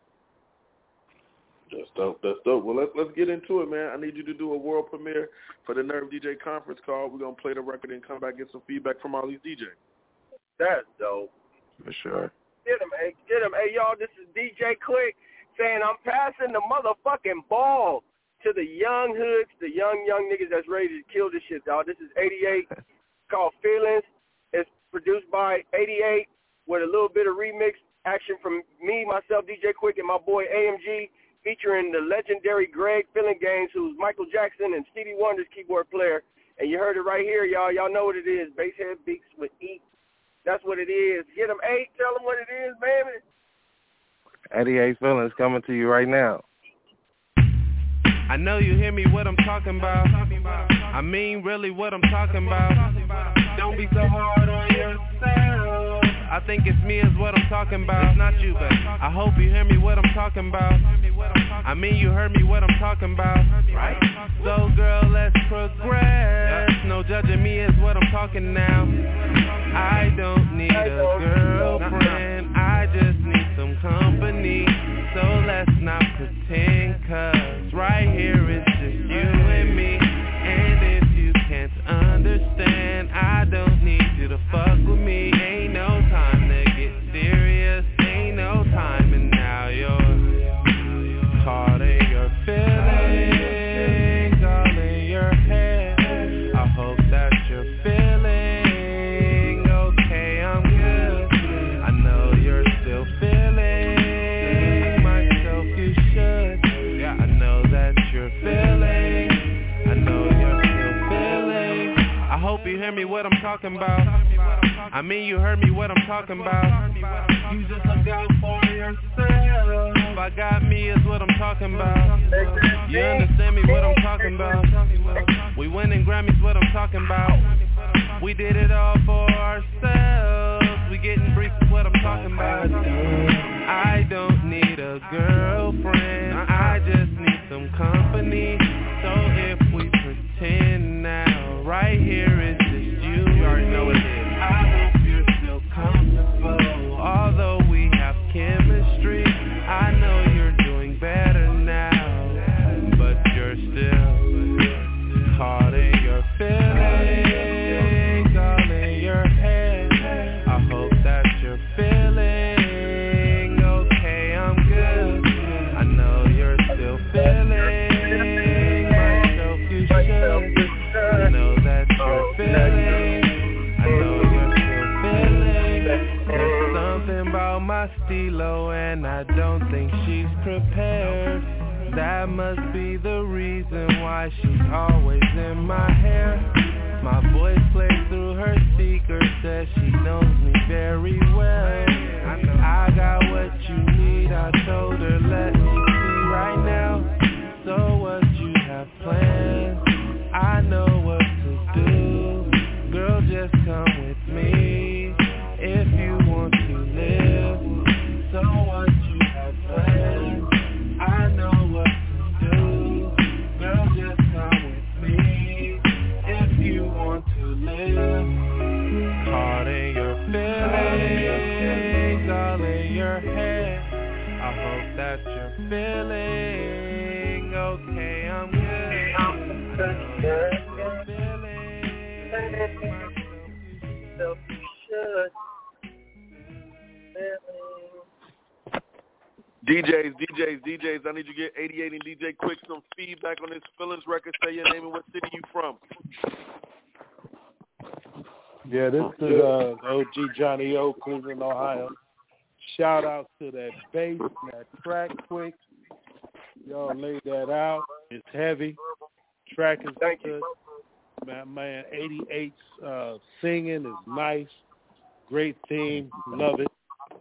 [SPEAKER 7] That's dope. That's dope. Well, let's let's get into it, man. I need you to do a world premiere for the Nerve DJ conference call. We're gonna play the record and come back and get some feedback from all these DJs.
[SPEAKER 31] That's dope.
[SPEAKER 30] For sure.
[SPEAKER 31] Get him, hey, get him. Hey, y'all, this is DJ Quik saying I'm passing the motherfucking ball to the young hoods, the young, young niggas that's ready to kill this shit, dog. This is 88 <laughs> called Feelings. It's produced by 88 with a little bit of remix action from me, myself, DJ Quik, and my boy AMG, featuring the legendary Greg Games, who's Michael Jackson and Stevie Wonder's keyboard player. And you heard it right here, y'all. Y'all know what it is. Basshead Beats with E. That's what it is. Get them eight. Tell them what it is, baby.
[SPEAKER 30] 88 feelings coming to you right now.
[SPEAKER 33] I know you hear me what I'm talking about. I mean really what I'm talking about. Don't be so hard on yourself. I think it's me is what I'm talking about. It's not you, but I hope you hear me what I'm talking about. I mean you heard me what I'm talking about. Right? So girl, let's progress. No judging me is what I'm talking now. I don't need a girlfriend. I just need some company. So let's not pretend cause right here it's just you and me And if you can't understand I don't need you to fuck with me talking about. I mean you heard me what I'm talking about. You just look out for yourself. I got me is what I'm talking about. You understand me what I'm talking about. We winning Grammys what I'm talking about. We did it all for ourselves. We getting brief is what I'm talking about. I don't need a girlfriend. I just need some company. So if we pretend now Right here is just you You already know what it is That must be the reason why she's always in my hair. My voice plays through her speaker says she knows me very well. I got what you need, I told her let me see right now. So what you have planned, I know
[SPEAKER 7] on this Feelings record. Say your name and what city you from.
[SPEAKER 3] Yeah, this is uh, OG Johnny O, Cleveland, Ohio. Shout out to that bass, that track Quik. Y'all laid that out. It's heavy. Track is
[SPEAKER 31] Thank
[SPEAKER 3] good. Man, man, 88's uh, singing is nice. Great theme. Love it.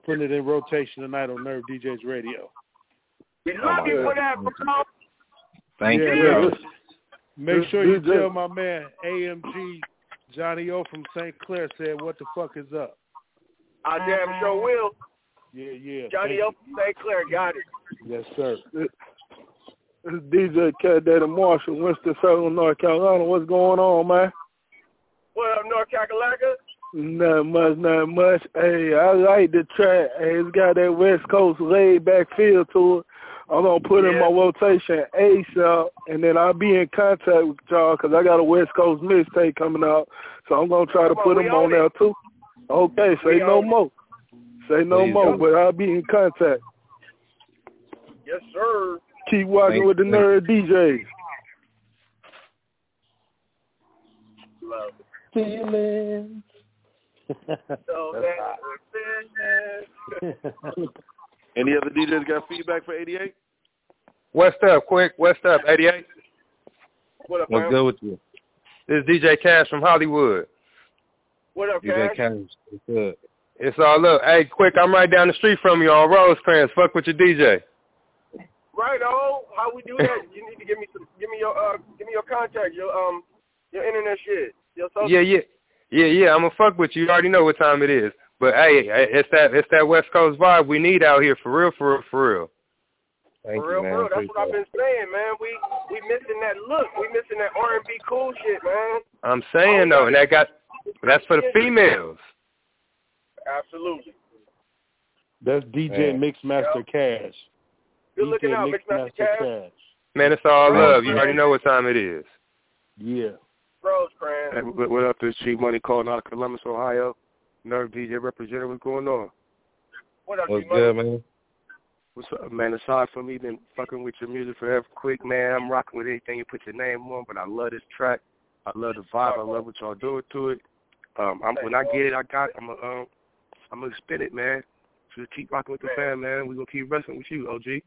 [SPEAKER 3] Putting it in rotation tonight on Nerve DJs Radio.
[SPEAKER 31] We love you for that, bro.
[SPEAKER 30] Thank
[SPEAKER 3] Yeah,
[SPEAKER 30] you.
[SPEAKER 3] yeah. Make sure you tell my man AMG Johnny O from St. Clair said, "What the fuck is up?"
[SPEAKER 31] I damn sure will.
[SPEAKER 3] Yeah, yeah.
[SPEAKER 31] Johnny O from St. Clair got it.
[SPEAKER 3] Yes, sir.
[SPEAKER 9] This is DJ Cat Daddy Marshall, Winston-Salem, North Carolina. What's going on, man?
[SPEAKER 31] What up, North Carolina?
[SPEAKER 9] Not much, not much. Hey, I like the track. Hey, it's got that West Coast laid back feel to it. I'm gonna put in my rotation ASAP, and then I'll be in contact with y'all 'cause I got a West Coast mixtape coming out, so I'm gonna try to
[SPEAKER 31] Come
[SPEAKER 9] put
[SPEAKER 31] on,
[SPEAKER 9] them on
[SPEAKER 31] own
[SPEAKER 9] there too. Okay, say
[SPEAKER 31] We
[SPEAKER 9] no
[SPEAKER 31] own it.
[SPEAKER 9] more. Say no
[SPEAKER 30] Please
[SPEAKER 9] more,
[SPEAKER 30] don't.
[SPEAKER 9] but I'll be in contact.
[SPEAKER 31] Yes, sir.
[SPEAKER 9] Keep walking
[SPEAKER 30] Thank-
[SPEAKER 9] with the Nerve DJs.
[SPEAKER 31] Love it.
[SPEAKER 3] Feelings.
[SPEAKER 31] So <laughs>
[SPEAKER 3] That's
[SPEAKER 31] that
[SPEAKER 3] hot.
[SPEAKER 31] we're
[SPEAKER 7] Any other DJs got feedback for 88?
[SPEAKER 30] What's up, Quik? What's up, 88?
[SPEAKER 31] What up,
[SPEAKER 30] What's
[SPEAKER 31] man?
[SPEAKER 30] good with you? This is DJ Cash from Hollywood.
[SPEAKER 31] What up,
[SPEAKER 30] DJ
[SPEAKER 31] Cash?
[SPEAKER 30] Cash. What's good? It's all up. Hey, Quik, I'm right down the street from you on Rosecrans. Fuck with your DJ.
[SPEAKER 31] Right on. How we do that? you need to give me some. Give me your. Uh. Give me your contact. Your um. Your internet shit. Your social.
[SPEAKER 30] Yeah, yeah. Yeah, yeah, I'm gonna fuck with you. You already know what time it is. But hey, it's that it's that West Coast vibe we need out here for real, for real, for real. Thank
[SPEAKER 31] for
[SPEAKER 30] you, man.
[SPEAKER 31] real. That's
[SPEAKER 30] Appreciate
[SPEAKER 31] what I've been saying, man. We we missing that look. We missing that R and B cool shit, man.
[SPEAKER 30] I'm saying though, and that got that's for the females.
[SPEAKER 31] Absolutely.
[SPEAKER 3] That's DJ
[SPEAKER 30] Man.
[SPEAKER 3] Mixmaster Cash.
[SPEAKER 31] Good looking
[SPEAKER 3] DJ
[SPEAKER 31] out, Mixmaster Cash.
[SPEAKER 30] Man, it's all
[SPEAKER 3] Right.
[SPEAKER 30] love. You already know what time it is.
[SPEAKER 3] Yeah.
[SPEAKER 31] Rosecrans.
[SPEAKER 22] Hey, what, what up? This Chief Money calling out of Columbus, Ohio. Nerve DJ representative. What's going on?
[SPEAKER 31] What up,
[SPEAKER 30] What's
[SPEAKER 31] G-Money?
[SPEAKER 30] good, man?
[SPEAKER 22] What's up, man? Aside from me been fucking with your music forever, Quik man. I'm rocking with anything you put your name on, but I love this track. I love the vibe. I love what y'all doing to it. Um, I'm, when I get it, I got. It. I'm gonna, um, I'm gonna spin it, man. Just keep rocking with the fam, man. We gonna keep wrestling with you, OG.
[SPEAKER 31] Hey,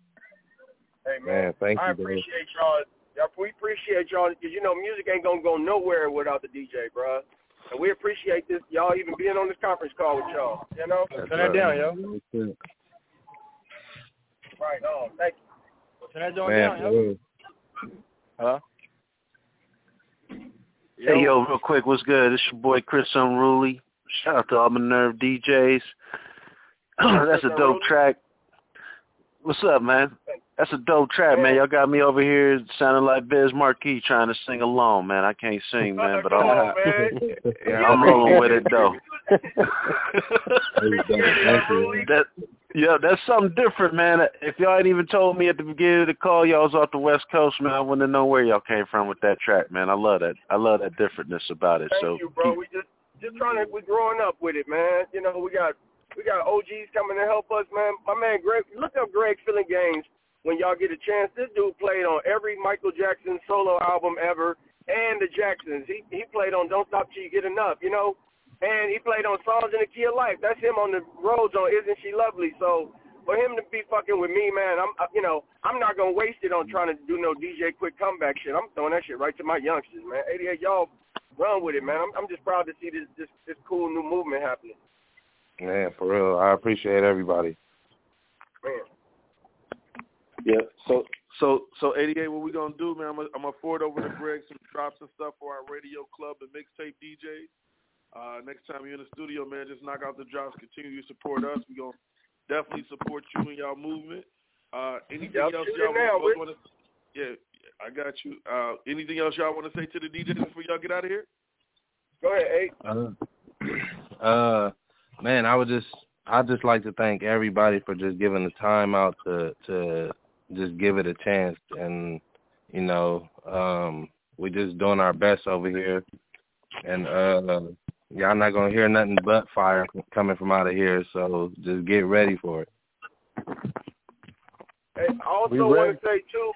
[SPEAKER 30] Man, thank
[SPEAKER 31] I
[SPEAKER 30] you, bro.
[SPEAKER 31] I appreciate y'all. Yeah, we appreciate y'all because you know music ain't gonna go nowhere without the DJ, bro. And we appreciate this y'all even being on this conference call with y'all. You know, turn that down, yo. Right on. Thank you. Turn that joint
[SPEAKER 30] Man,
[SPEAKER 31] down, yo.
[SPEAKER 30] real.
[SPEAKER 31] Huh?
[SPEAKER 16] Hey, yo, real quick, what's good? It's your boy Chris Unruly. Shout out to all my Nerve DJs. <clears throat> That's a dope track. What's up, man? That's a dope track, man. Y'all got me over here sounding like Biz Markie trying to sing along, man. I can't sing, <laughs> man, but I'm, <laughs> yeah, I'm rolling with it though. <laughs> that yeah, that's something different, man. If y'all ain't even told me at the beginning of the call y'all was off the West Coast, man, I wouldn't have known where y'all came from with that track, man. I love that. I love that differentness about it.
[SPEAKER 31] Thank
[SPEAKER 16] so
[SPEAKER 31] you, bro. We just just trying to We're growing up with it, man. You know, we got we got OGs coming to help us, man. My man Greg, look up Greg Phillinganes when y'all get a chance. This dude played on every Michael Jackson solo album ever, and the Jacksons. He he played on Don't Stop Till You Get Enough, you know, and he played on Songs in the Key of Life. That's him on the Rhodes on Isn't She Lovely? So for him to be fucking with me, man, I'm you know I'm not gonna waste it on trying to do no DJ Quik comeback shit. I'm throwing that shit right to my youngsters, man. 88, y'all run with it, man. I'm I'm just proud to see this this this cool new movement happening,
[SPEAKER 30] Man, for real. I appreciate everybody.
[SPEAKER 31] man.
[SPEAKER 7] Yeah. So so so 88, what we gonna do, man? I'm gonna, I'm gonna forward over to Greg some drops and stuff for our radio club and mixtape DJs. Uh, next time you're in the studio, man, just knock out the drops. Continue to support us. We gonna definitely support you and y'all movement. Uh, anything
[SPEAKER 31] Y'all
[SPEAKER 7] else y'all
[SPEAKER 31] it now,
[SPEAKER 7] want to? Yeah, I got you. Uh, anything else y'all want to say to the DJs before y'all get out of here?
[SPEAKER 31] Go ahead, eight.
[SPEAKER 30] Uh, uh, man, I would just I just like to thank everybody for just giving the time out to to just give it a chance, and you know, um, we just doing our best over here, and uh, y'all not gonna hear nothing but fire coming from out of here, so just get ready for it.
[SPEAKER 31] Hey, I also want to say too,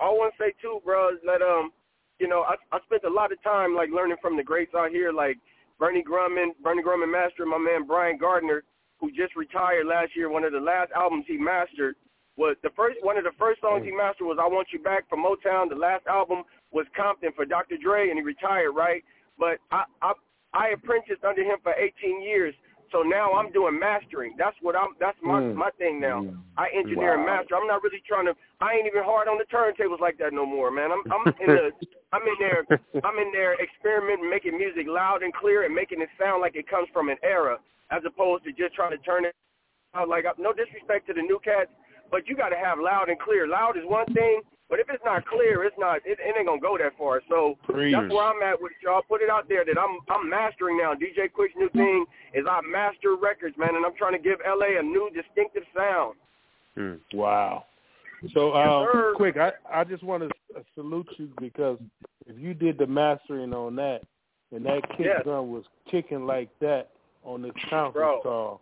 [SPEAKER 31] I want to say too, bro, is that um, you know, I I spent a lot of time like learning from the greats out here, like Bernie Grundman, Bernie Grundman master, my man Brian Gardner, who just retired last year. One of the last albums he mastered was the first one of the first songs he mastered was "I Want You Back" from Motown. The last album was Compton for Dr. Dre, and he retired, right? But I I I apprenticed under him for 18 years. So now I'm doing mastering. That's what I'm. That's my
[SPEAKER 3] Mm.
[SPEAKER 31] my thing now. I engineer and master. I'm not really trying to. I ain't even hard on the turntables like that no more, man. I'm I'm in the. <laughs> I'm in there. I'm in there experimenting, making music loud and clear, and making it sound like it comes from an era, as opposed to just trying to turn it out like. No disrespect to the new cats, but you got to have loud and clear. Loud is one thing, but if it's not clear, it's not. It, it ain't gonna go that far. So that's where I'm at with y'all. Put it out there that I'm I'm mastering now. DJ Quik's new thing is I master records, man, and I'm trying to give LA a new distinctive sound.
[SPEAKER 3] Wow. So, um,
[SPEAKER 31] sir.
[SPEAKER 3] Quik, I, I just want to salute you because if you did the mastering on that and that kick
[SPEAKER 31] Yes.
[SPEAKER 3] drum was kicking like that on this conference
[SPEAKER 31] Bro.
[SPEAKER 3] call,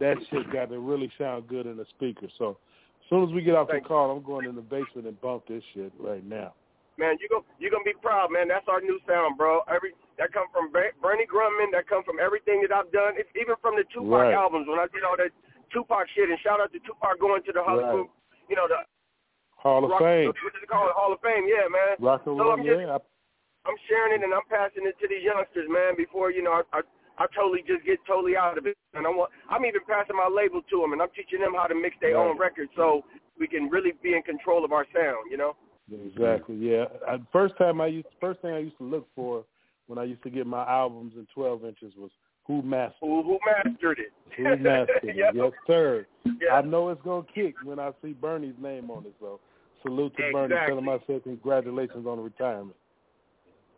[SPEAKER 3] that shit got to really sound good in the speaker. So, as soon as we get off the call, I'm going in the basement and bump this shit right now.
[SPEAKER 31] Man, you go you gonna be proud, man. That's our new sound, bro. Every that come from Bernie Grundman. That come from everything that I've done. It's even from the Tupac
[SPEAKER 3] Right.
[SPEAKER 31] albums when I did all that Tupac shit, and shout out to Tupac going to the Hollywood, you know, the
[SPEAKER 3] Hall of
[SPEAKER 31] rock,
[SPEAKER 3] Fame.
[SPEAKER 31] What did they call it? Hall of Fame. Yeah, man.
[SPEAKER 3] Rock and
[SPEAKER 31] So
[SPEAKER 3] roll,
[SPEAKER 31] I'm just-
[SPEAKER 3] yeah.
[SPEAKER 31] I'm sharing it and I'm passing it to these youngsters, man. Before you know, I, I I totally just get totally out of it, and I want I'm even passing my label to them, and I'm teaching them how to mix their own records, so we can really be in control of our sound. You know.
[SPEAKER 3] Exactly. Yeah. I, first time I used, first thing I used to look for when I used to get my albums in 12 inches was who mastered.
[SPEAKER 31] Who who mastered it?
[SPEAKER 3] Who mastered it? <laughs>
[SPEAKER 31] Yep.
[SPEAKER 3] Yes, sir.
[SPEAKER 31] Yeah.
[SPEAKER 3] I know it's gonna kick when I see Bernie's name on it. So salute to Bernie. Tell him I said congratulations on the retirement.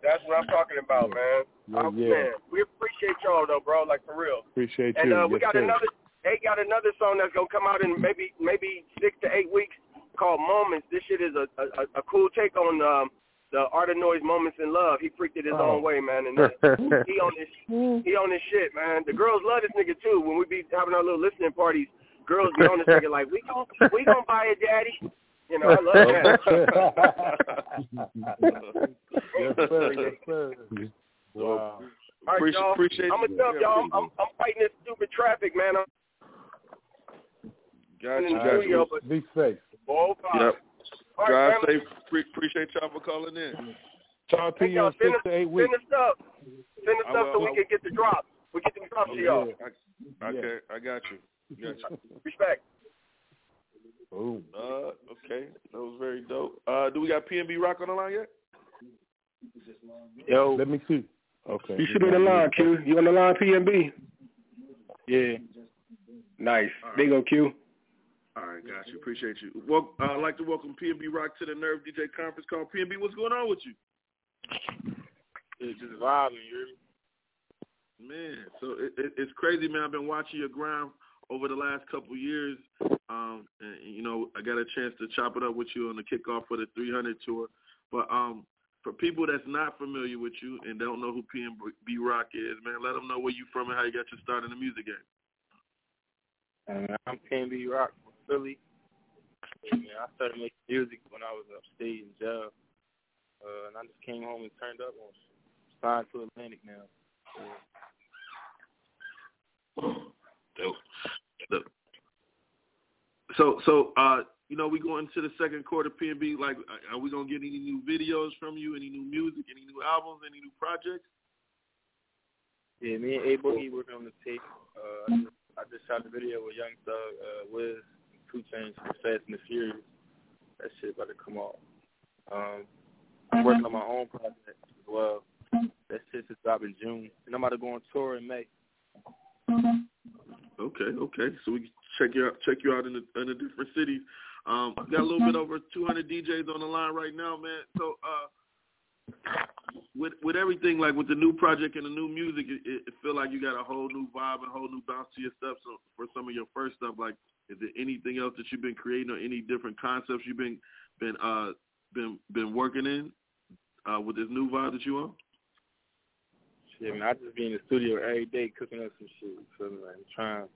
[SPEAKER 31] That's what I'm talking about, man.
[SPEAKER 3] Yeah,
[SPEAKER 31] Oh,
[SPEAKER 3] yeah.
[SPEAKER 31] man. We appreciate y'all though, bro. Like for real.
[SPEAKER 3] Appreciate
[SPEAKER 31] And
[SPEAKER 3] you.
[SPEAKER 31] uh, we
[SPEAKER 3] yes,
[SPEAKER 31] got
[SPEAKER 3] sir.
[SPEAKER 31] another. They got another song that's gonna come out in maybe maybe six to eight weeks called Moments. This shit is a a, a cool take on um, the art of noise, Moments in Love. He freaked it his
[SPEAKER 3] Oh.
[SPEAKER 31] own way, man. And uh, <laughs> he on this he on this shit, man. The girls love this nigga too. When we be having our little listening parties, girls be on this nigga like we gon' we gonna buy it, daddy. You know, I love <laughs> that.
[SPEAKER 3] yes, sir. Yes, sir. Wow.
[SPEAKER 31] All right,
[SPEAKER 7] Appreciate-
[SPEAKER 31] y'all.
[SPEAKER 7] appreciate
[SPEAKER 31] I'm gonna
[SPEAKER 7] you.
[SPEAKER 31] tell
[SPEAKER 7] Yeah,
[SPEAKER 31] y'all, I'm, I'm, I'm fighting this stupid traffic, man. I'm
[SPEAKER 7] Got
[SPEAKER 31] in
[SPEAKER 7] you,
[SPEAKER 31] the
[SPEAKER 7] got
[SPEAKER 31] studio,
[SPEAKER 7] you.
[SPEAKER 31] but
[SPEAKER 3] Be safe.
[SPEAKER 31] oh, God.
[SPEAKER 7] Yep.
[SPEAKER 31] All
[SPEAKER 7] Drive
[SPEAKER 31] family.
[SPEAKER 7] safe. Pre- appreciate y'all for calling in.
[SPEAKER 3] Talk to
[SPEAKER 31] Hey,
[SPEAKER 3] you
[SPEAKER 31] y'all,
[SPEAKER 3] in
[SPEAKER 31] send
[SPEAKER 3] six
[SPEAKER 31] us,
[SPEAKER 3] to eight
[SPEAKER 31] send
[SPEAKER 3] weeks.
[SPEAKER 31] us stuff. Send us
[SPEAKER 7] I
[SPEAKER 31] stuff so we can get the drop. We get the drop oh, to y'all.
[SPEAKER 7] I, okay, I got you. Got you. <laughs>
[SPEAKER 31] Respect.
[SPEAKER 3] Boom.
[SPEAKER 7] Uh, okay, that was very dope. Uh, do we got PNB Rock on the line yet?
[SPEAKER 34] Yo,
[SPEAKER 3] Let me see. Okay.
[SPEAKER 34] you should be on the line, Q. You on the line, PNB? Yeah. Nice. Big Q.
[SPEAKER 7] All right, got you. Appreciate you. Well, uh, I'd like to welcome PNB Rock to the Nerve DJ conference call. PNB, what's going on with you?
[SPEAKER 34] It's just vibing, you
[SPEAKER 7] Man, so it, it, it's crazy, man. I've been watching your grind over the last couple years. Um, and, you know, I got a chance to chop it up with you on the kickoff for the 300 tour. But um, for people that's not familiar with you and don't know who PNB Rock is, man, let them know where you from and how you got your start in the music game.
[SPEAKER 34] Uh, I'm PNB Rock from Philly. Yeah, I started making music when I was upstate in jail. Uh, and I just came home and turned up on. Signed to Atlantic now.
[SPEAKER 7] Dope. Dope. So, so, uh, you know, we go into the second quarter, PNB. Like, are we gonna get any new videos from you? Any new music? Any new albums? Any new projects?
[SPEAKER 34] Yeah, me and A Boogie working on the tape. Uh, I, just, I just shot the video with Young Thug, uh, Wiz, Two Chainz for Fast and the Furious. That shit about to come out. Um, I'm working on my own project as well. That shit just drop in June, and I'm about to go on tour in May.
[SPEAKER 7] Okay, okay. So we can check you out, check you out in the in the different cities. Um, got a little bit over 200 DJs on the line right now, man. So, uh, with with everything like with the new project and the new music, it, it, it feel like you got a whole new vibe and a whole new bounce to your stuff. So for some of your first stuff, like, is there anything else that you've been creating or any different concepts you've been been uh been been working in uh with this new vibe that you on?
[SPEAKER 34] Shit, man, I just be in the studio every day cooking up some shit. You feel me? Like, I'm trying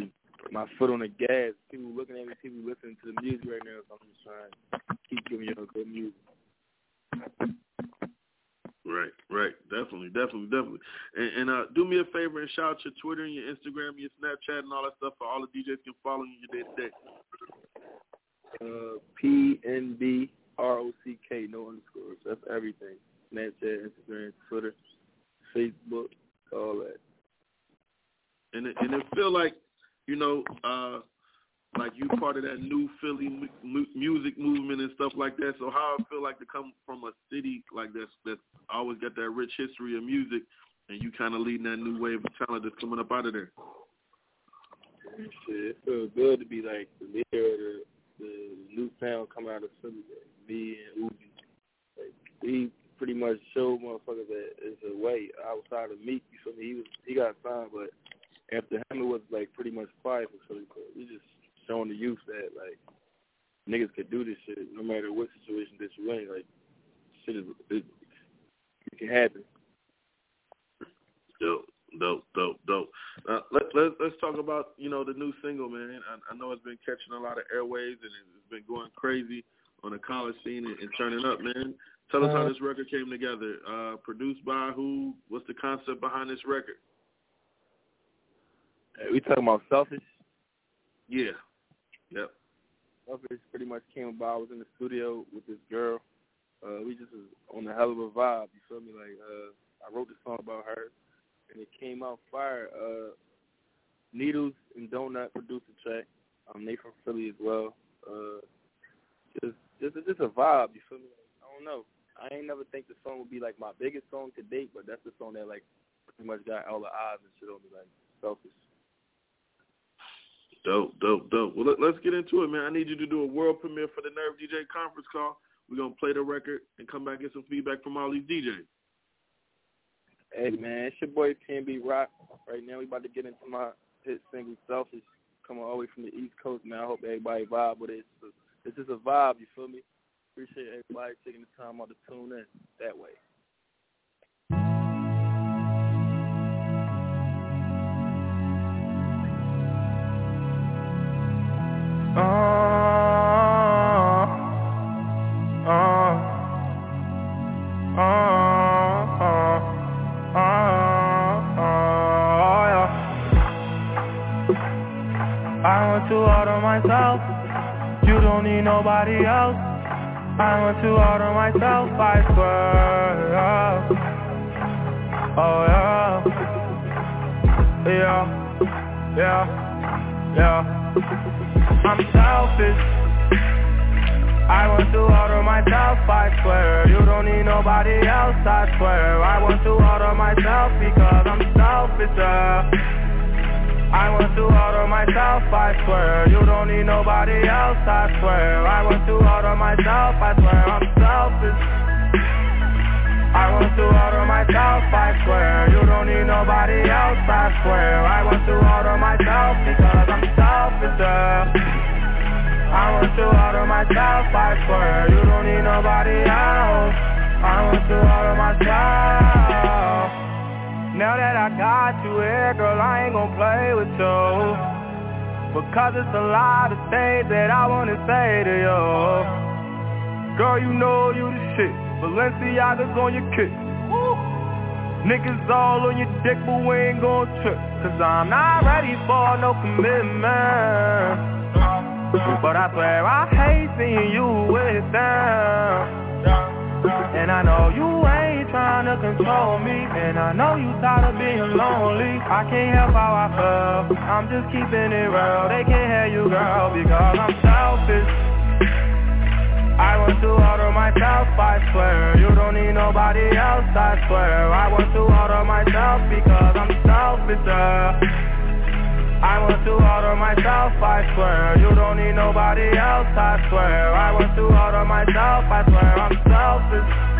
[SPEAKER 34] to put my foot on the gas. People looking at me, people listening to the music right now, so I'm just trying to keep giving y'all good music.
[SPEAKER 7] Right, right, definitely, definitely, definitely. And, and uh, do me a favor and shout out your Twitter and your Instagram, and your Snapchat, and all that stuff for all the DJs can follow you day to day.
[SPEAKER 34] Uh, P N B R O C K, no underscores. That's everything. Snapchat, Instagram, Twitter, Facebook, all that.
[SPEAKER 7] And it, and it feel like, you know, uh, like you part of that new Philly mu- mu- music movement and stuff like that. So how I feel like to come from a city like this that's always got that rich history of music, and you kind of leading that new wave of talent that's coming up out of there.
[SPEAKER 34] Shit, it feels good to be like the the, the new sound coming out of Philly. Like, me and Uzi. Like, we pretty much showed motherfuckers that it's a way outside of Meek. You feel me? He was he got signed, but after him it was like pretty much quiet for Philly. We just showing the youth that like niggas could do this shit no matter what situation that you're in. Like shit is it, it can happen.
[SPEAKER 7] Dope, dope, dope, dope. Uh, let, let, let's talk about you know the new single, man. I, I know it's been catching a lot of airwaves and it's been going crazy on the college scene and, and turning up, man. Tell us how
[SPEAKER 3] Uh,
[SPEAKER 7] this record came together. Uh, produced by who? What's the concept behind this record?
[SPEAKER 34] we talking about selfish.
[SPEAKER 7] Yeah. Yep.
[SPEAKER 34] Selfish pretty much came about. I was in the studio with this girl. Uh, we just was on a hell of a vibe. You feel me? Like uh, I wrote this song about her, and it came out fire. Uh, Needles and Donut produced the track. Um, they from Philly as well. Uh, just, just, just a vibe. You feel me? I don't know. I ain't never think the song would be like my biggest song to date, but that's the song that like pretty much got all the eyes and shit on me. Like selfish.
[SPEAKER 7] Dope, dope, dope. Well, let, let's get into it, man. I need you to do a world premiere for the Nerve DJ conference call. We're gonna play the record and come back and get some feedback from all these DJs.
[SPEAKER 34] Hey man, it's your boy PNB Rock. Right now we about to get into my hit single Selfish coming all the way from the East Coast, man. I hope everybody vibe with it. So it's just a vibe, you feel me? Appreciate everybody taking the time out to tune in that way.
[SPEAKER 35] I want to order myself. I swear. Oh yeah. Yeah. Yeah. Yeah. I'm selfish. I want to order myself, I swear You don't need nobody else, I swear I want to order myself because I'm selfish, yeah. I want to order myself, I swear. You don't need nobody else, I swear. I want to order myself, I swear. I'm selfish. I want to order myself, I swear. You don't need nobody else, I swear. I want to order myself because I'm selfish. I want to order myself, I swear. You don't need nobody else. I want to order myself Now that I got you here, girl, I ain't gon' play with you. Because it's a lot of things that I wanna say to you. Girl, you know you the shit Balenciaga's on your kick. Niggas all on your dick, but we ain't gon' trip. Cause I'm not ready for no commitment. But I swear I hate seeing you with them. And I know you ain't trying to control me. And I know you tired of being lonely. I can't help how I feel. I'm just keeping it real. They can't hear you girl because I'm selfish. I want to order myself, I swear. You don't need nobody else, I swear. I want to order myself because I'm selfish, yeah. I want to order myself, I swear. You don't need nobody else, I swear. I want to order myself, I swear. I'm selfish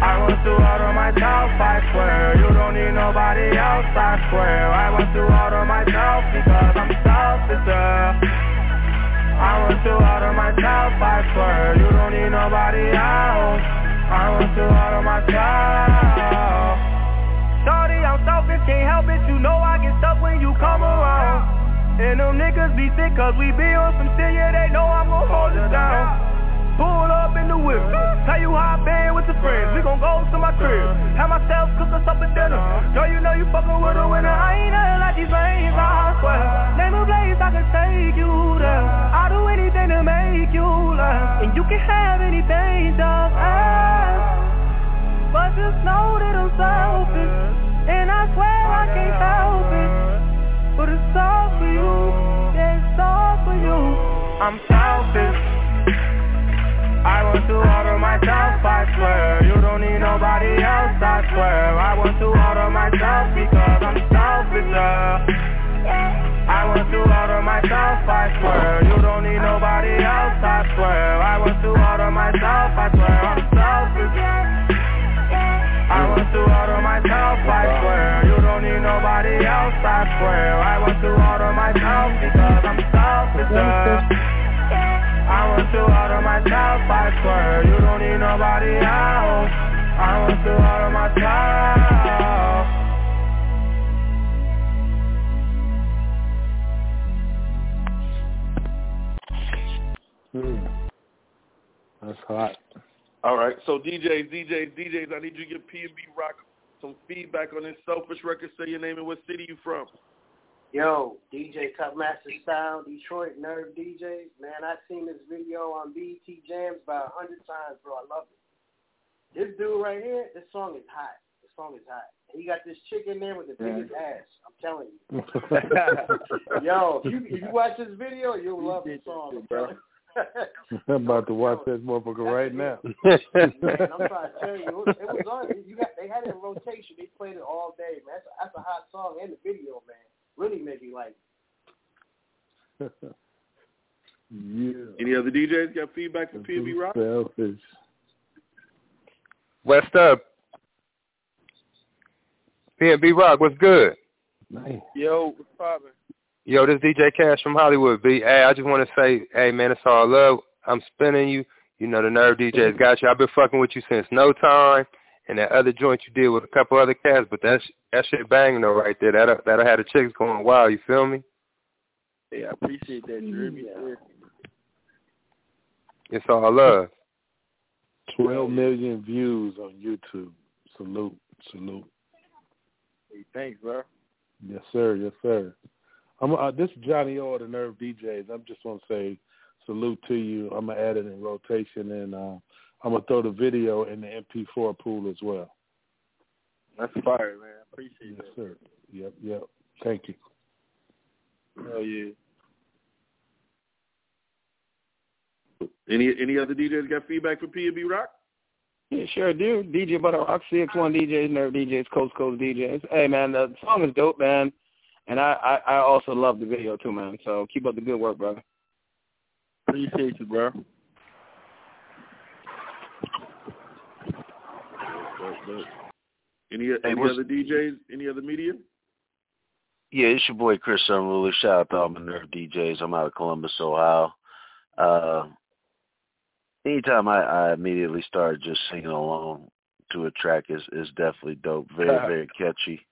[SPEAKER 35] I want to order myself, I swear You don't need nobody else, I swear I want to order myself because I'm selfish, yeah. I want to order myself, I swear You don't need nobody else I want to order myself Shorty, I'm selfish, can't help it, you know I get stuck when you come around. And them niggas be sick cause we be on some shit, yeah, they know I'm gon' hold it down. Pull up in the whip, tell you how I been with the friends. We gon' go to my crib, have myself cook us up a dinner. Girl, you know you fuckin' with a winner. I ain't nothing like these lanes, I swear. Name a place I can take you there. I'll do anything to make you laugh. And you can have anything, just ask. But just know that I'm selfish And I swear I can't help it But it's all for you Yeah, it's all for you I'm selfish I want to order myself, I swear. You don't need nobody else, I swear. I want to order myself because I'm selfish, yeah. I want to order myself, I swear. You don't need nobody else, I swear. I want to order myself, I swear. I'm selfish I want to order myself, I swear. You don't need nobody else, I swear. I want to order myself because I'm selfish I want to order myself, I swear You don't need nobody else I want to order myself
[SPEAKER 3] Hmm. That's hot.
[SPEAKER 7] All right, so DJs, DJs, DJs, I need you to give PNB Rock some feedback on this selfish record. Say your name and what city you from.
[SPEAKER 23] Yo, DJ Cutmaster Style, Detroit Nerve DJs. Man, I've seen this video on BET Jams about a hundred times, bro. I love it. This dude right here, this song is hot. This song is hot. He got this chick in there with the biggest ass. I'm telling you. <laughs> Yo, if you, if you watch this video, you'll love the song. You. <laughs>
[SPEAKER 3] I'm about to watch that motherfucker right now. <laughs>
[SPEAKER 23] man, I'm trying to tell you, it was, it was on. You got they had it in rotation. They played it all day, man. That's a, that's a hot song, and the video, man, really made me like. <laughs>
[SPEAKER 3] yeah.
[SPEAKER 7] Any other DJs got feedback from PNB Rock?
[SPEAKER 3] Selfish.
[SPEAKER 36] West up. PNB Rock, what's good?
[SPEAKER 3] Man.
[SPEAKER 34] Yo, what's poppin'?
[SPEAKER 36] Yo, this DJ Cash from Hollywood, B. Hey, I just want to say, hey, man, it's all love. I'm spinning you. You know, the Nerve DJ's <laughs> got you. I've been fucking with you since no time. And that other joint you did with a couple other cats, but that sh- that shit banging though right there. That'll that'll have the chicks going wild. You feel me?
[SPEAKER 34] Yeah, I appreciate that, Jeremy. Yeah.
[SPEAKER 36] It's all love.
[SPEAKER 3] 12 million views on YouTube. Salute. Salute.
[SPEAKER 34] Hey, thanks, bro.
[SPEAKER 3] Yes, sir. Yes, sir. I'm uh, this is Johnny O the Nerve DJs. I'm just gonna say salute to you. I'm gonna add it in rotation, and uh, I'm gonna throw the video in the MP4 pool as well.
[SPEAKER 34] That's fire, man. I appreciate
[SPEAKER 3] Yes,
[SPEAKER 34] that.
[SPEAKER 3] sir. Yep, yep. Thank you.
[SPEAKER 34] Hell yeah.
[SPEAKER 7] Any any other DJs got feedback from B Rock?
[SPEAKER 19] Yeah, sure do. DJ Butter Rock, CX1 DJs, Nerve DJs, Coast Coast DJs. Hey, man, the song is dope, man. And I, I, I also love the video, too, man. So keep up the good work, brother.
[SPEAKER 34] Appreciate you, bro.
[SPEAKER 7] Any any other DJs? Any other media?
[SPEAKER 16] Yeah, it's your boy Chris Unruly. Shout out to all my Nerve DJs. I'm out of Columbus, Ohio. Uh, anytime I, I immediately start just singing along to a track is is definitely dope. Very <laughs> very catchy.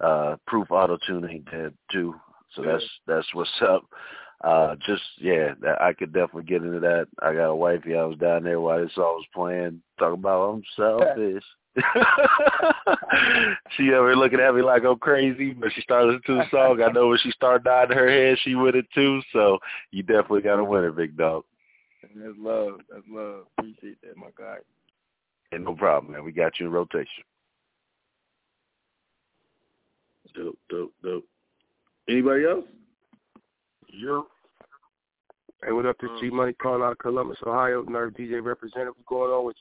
[SPEAKER 16] Uh, proof auto tuning dead too. So that's that's what's <laughs> up. Uh, just yeah, I could definitely get into that. I got a wifey. I was down there while this song was playing, talking about I'm <laughs> selfish. <laughs> she over looking at me like I'm crazy, but she started to the song. I know when she started nodding her head, she with it too. So you definitely got a winner, big dog.
[SPEAKER 34] That's love. That's love. Appreciate that, my guy.
[SPEAKER 16] And no problem, man. We got you in rotation.
[SPEAKER 7] Dope, dope, dope. Anybody else?
[SPEAKER 22] Yo. Hey, what up? This uh, G Money calling out of Columbus, Ohio. Nerve DJ representative. What's going on with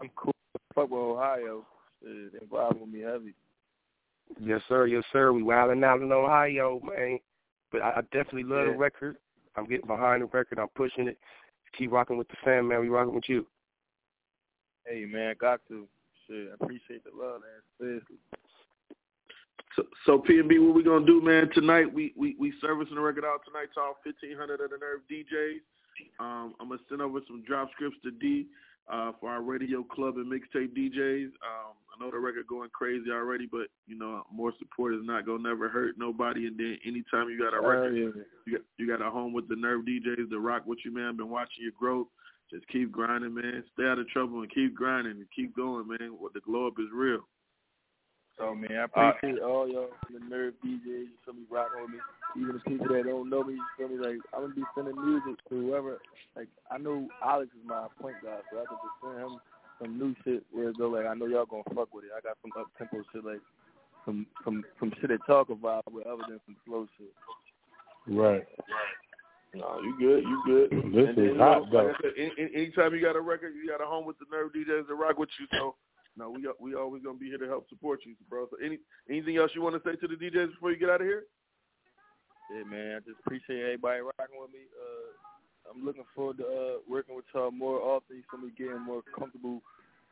[SPEAKER 34] I'm cool. Fuck with Ohio. Shit, they vibe with me heavy.
[SPEAKER 22] Yes, sir. Yes, sir. We wilding out in Ohio, man. But I, I definitely love the record. I'm getting behind the record. I'm pushing it. Keep rocking with the fam, man. We rocking with you.
[SPEAKER 34] Hey, man, got to. Shit, I appreciate the love, man. Seriously.
[SPEAKER 7] So, so PNB, what we gonna do, man? Tonight we we we servicing the record out tonight to all fifteen hundred of the Nerve DJs. Um, I'm gonna send over some drop scripts to D uh, for our radio club and mixtape DJs. Um, I know the record going crazy already, but you know more support is not gonna never hurt nobody. And then anytime you got a record,
[SPEAKER 34] Hell yeah.
[SPEAKER 7] you got you got a home with the Nerve DJs to rock with you, man. Been watching your growth. Just keep grinding, man. Stay out of trouble and keep grinding and keep going, man. What the glow up is real.
[SPEAKER 34] So man, I appreciate all y'all the nerve DJs, you feel me, rocking with me. Even the people that don't know me, you feel me, like I'm gonna be sending music to whoever like I know Alex is my point guard, so I can just send him some new shit where it go like I know y'all gonna fuck with it. I got some up tempo shit like some some some shit that talk about with other than some slow shit.
[SPEAKER 3] Right.
[SPEAKER 7] No, you good. You good.
[SPEAKER 3] This
[SPEAKER 7] And
[SPEAKER 3] is
[SPEAKER 7] then,
[SPEAKER 3] hot,
[SPEAKER 7] you know,
[SPEAKER 3] though.
[SPEAKER 7] Like I said, any, any- anytime you got a record, you got a home with the Nerve DJs that rock with you. So, no, we we always gonna be here to help support you, bro. So, any anything else you want to say to the DJs before you get out of here?
[SPEAKER 34] Yeah, man, I just appreciate everybody rocking with me. Uh, I'm looking forward to uh, working with y'all more often. Feel me, getting more comfortable,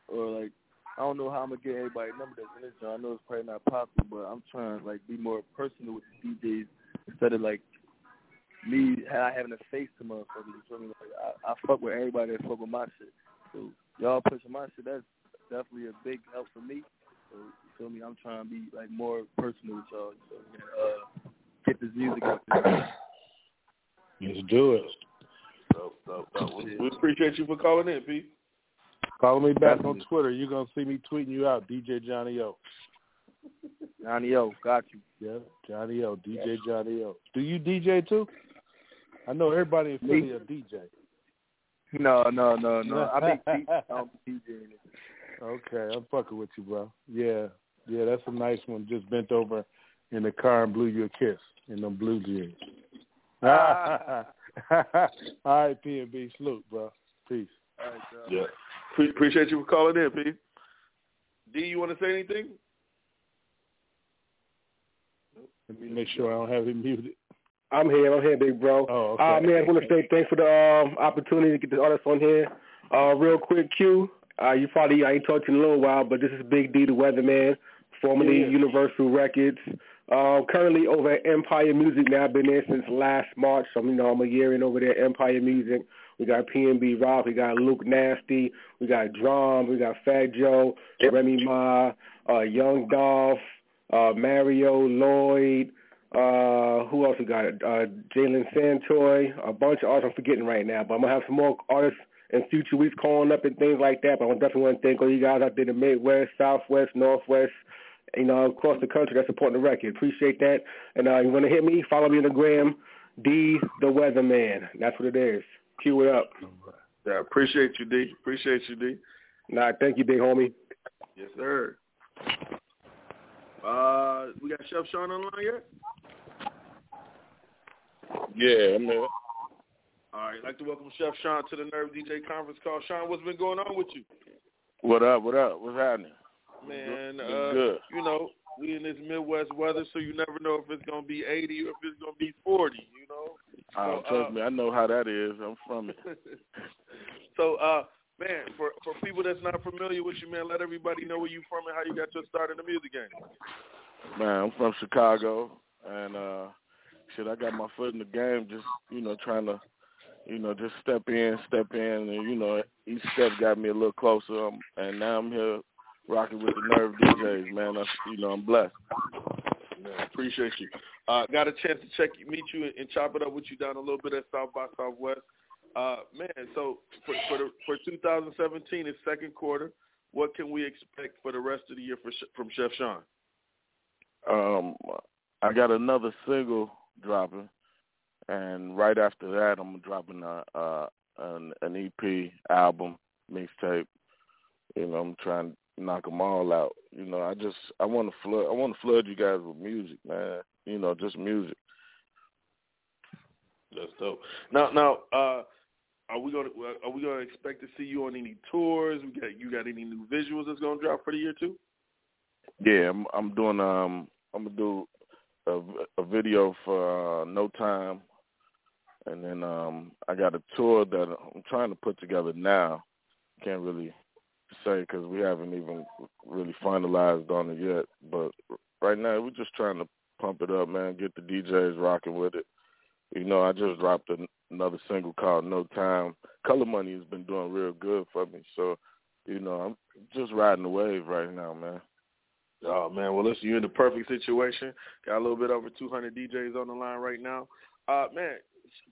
[SPEAKER 34] or like I don't know how I'm gonna get everybody number that's in this joint. I know it's probably not possible, but I'm trying to like be more personal with the DJs instead of like me ha- having a face to motherfuckers. You feel me? Like I, I fuck with everybody that fuck with my shit. So y'all pushing my shit. That's definitely a big help for me. So you feel me? I'm trying to be like more personal with y'all. You feel me? And, uh, get this music out there.
[SPEAKER 3] Let's do it.
[SPEAKER 7] So, so, so we, we appreciate you for calling in, Pete.
[SPEAKER 3] Follow me back on Twitter. You're gonna see me tweeting you out, DJ Johnny O.
[SPEAKER 34] Johnny O, got you.
[SPEAKER 3] Yeah, Johnny O, DJ Johnny O. Do you DJ too? I know everybody in Philly
[SPEAKER 34] Me?
[SPEAKER 3] a DJ.
[SPEAKER 34] No, no, no, no. I make beats. <laughs> I'm DJing it.
[SPEAKER 3] Okay, I'm fucking with you, bro. Yeah, yeah, that's a nice one. Just bent over in the car and blew you a kiss in them blue jeans. <laughs> All right, PNB, salute, bro. Peace.
[SPEAKER 34] All right, so.
[SPEAKER 7] Yeah. Pre- appreciate you for calling in, P. D, you want to say anything?
[SPEAKER 3] Let me make sure I don't have him muted.
[SPEAKER 37] I'm here. I'm here, big bro.
[SPEAKER 3] Oh, okay.
[SPEAKER 37] Uh, man, I want to say thanks for the um, opportunity to get the artists on here. Uh, real quick, Q. Uh, you probably I ain't talked to you in a little while, but this is Big D, the Weatherman, formerly
[SPEAKER 3] Yeah.
[SPEAKER 37] Universal Records. Uh, currently over at Empire Music now. I've been there since last March, so you know I'm a year in over there. at Empire Music. We got PNB Rock. We got Luke Nasty. We got Drum. We got Fat Joe, Remy Ma, uh, Young Dolph, uh, Mario Lloyd. Uh, who else we got? Uh, Jalen Santoy. A bunch of artists I'm forgetting right now, but I'm gonna have some more artists in future weeks calling up and things like that. But I definitely want to thank all you guys out there in the Midwest, Southwest, Northwest, you know, across the country that's supporting the record. Appreciate that. And uh, you want to hit me? Follow me on the gram, D the Weatherman. That's what it is. Cue it up.
[SPEAKER 7] Yeah, appreciate you, D. Appreciate you, D.
[SPEAKER 37] Nah, thank you, big homie.
[SPEAKER 7] Yes, sir. Uh, we got Chef Sean online yet?
[SPEAKER 38] Yeah, I'm here.
[SPEAKER 7] All right, I'd like to welcome Chef Sean to the Nerve DJ conference call. Sean, what's been going on with you?
[SPEAKER 38] What up? What up? What's happening?
[SPEAKER 7] Man,
[SPEAKER 38] Been
[SPEAKER 7] uh,
[SPEAKER 38] good.
[SPEAKER 7] you know, we in this Midwest weather, so you never know if it's gonna be 80 or if it's gonna be 40. You know.
[SPEAKER 38] Oh,
[SPEAKER 7] So,
[SPEAKER 38] trust
[SPEAKER 7] uh,
[SPEAKER 38] me, I know how that is. I'm from it. <laughs>
[SPEAKER 7] so, uh, man, for for people that's not familiar with you, man, let everybody know where you from and how you got your start in the music game.
[SPEAKER 38] Man, I'm from Chicago, and uh shit, I got my foot in the game. Just you know, trying to, you know, just step in, step in, and you know, each step got me a little closer. And now I'm here rocking with the Nerve DJs, man. That's you know, I'm blessed.
[SPEAKER 7] Man, appreciate you. Uh, got a chance to check meet you and, and chop it up with you down a little bit at South by Southwest. Uh, man, so for for, the, for 2017, it's second quarter. What can we expect for the rest of the year for, from Chef Sean?
[SPEAKER 38] Um, I got another single dropping, and right after that, I'm dropping a, uh, an, an EP album mixtape. You know, I'm trying to knock them all out. You know, I just I want to flood I want to flood you guys with music, man. You know, just music.
[SPEAKER 7] That's dope. Now, now, uh, are we gonna are we gonna expect to see you on any tours? We got you got any new visuals that's gonna drop for the year too?
[SPEAKER 38] Yeah, I'm, I'm doing um I'm gonna do a, a video for uh, No Time, and then um I got a tour that I'm trying to put together now. Can't really say because we haven't even really finalized on it yet. But right now we're just trying to pump it up, man. Get the DJs rocking with it. You know, I just dropped an, another single called No Time. Color Money has been doing real good for me, so you know I'm just riding the wave right now, man.
[SPEAKER 7] Oh man, well listen, you're in the perfect situation. Got a little bit over 200 DJs on the line right now. Uh, man,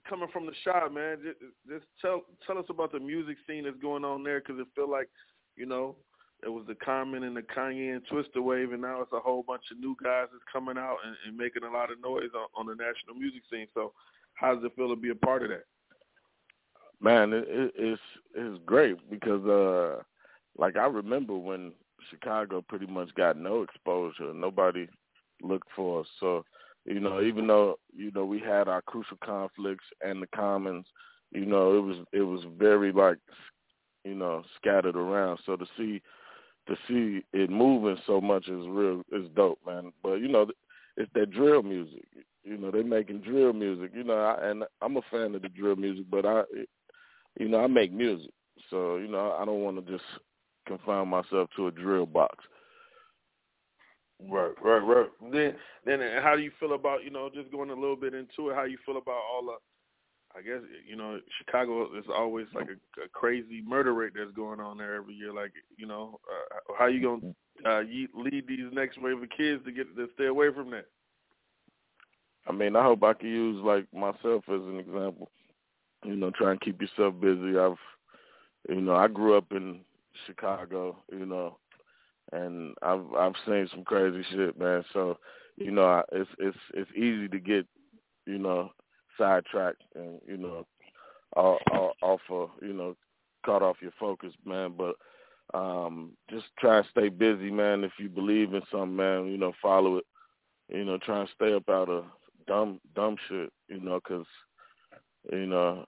[SPEAKER 7] coming from the shop, man, just, just tell tell us about the music scene that's going on there, because it feel like, you know, it was the Common and the Kanye and Twista wave, and now it's a whole bunch of new guys that's coming out and, and making a lot of noise on, on the national music scene. So, how does it feel to be a part of that?
[SPEAKER 38] Man, it, it, it's it's great because uh like I remember when Chicago pretty much got no exposure. Nobody looked for us. So, you know, even though, you know, we had our crucial conflicts and the commons, you know, it was it was very like you know, scattered around. So to see to see it moving so much is real is dope, man. But you know, it's that drill music. You know, they're making drill music. You know, I, and I'm a fan of the drill music, but I, you know, I make music, so you know, I don't want to just confine myself to a drill box.
[SPEAKER 7] Right, right, right. Then, then, how do you feel about you know just going a little bit into it? How you feel about all the I guess you know Chicago is always like a, a crazy murder rate that's going on there every year. Like you know, uh, how you gonna uh, lead these next wave of kids to get to stay away from that?
[SPEAKER 38] I mean, I hope I can use like myself as an example. You know, try and keep yourself busy. I've, you know, I grew up in Chicago. You know, and I've I've seen some crazy shit, man. So you know, it's it's it's easy to get you know sidetracked and you know off, of you know caught off your focus, man. But um just try and stay busy, man. If you believe in something, man, you know, follow it. You know, try and stay up out of dumb dumb shit, you know, 'cause you know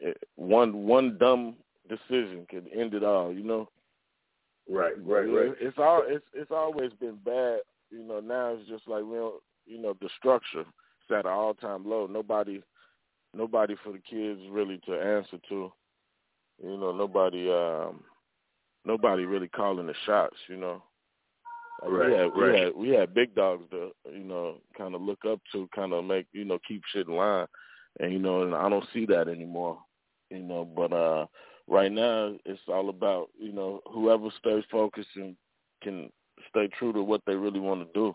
[SPEAKER 38] it, one one dumb decision can end it all, you know.
[SPEAKER 7] Right, right, right.
[SPEAKER 38] It's all it's it's always been bad, you know. Now it's just like we don't, you know, the structure is at an all time low. Nobody, nobody for the kids really to answer to. You know, nobody, um nobody really calling the shots. You know,
[SPEAKER 7] Right,
[SPEAKER 38] we had we had we had big dogs to you know kind of look up to, kind of make you know keep shit in line, and you know, and I don't see that anymore. You know, but uh right now it's all about you know whoever stays focused and can stay true to what they really want to do.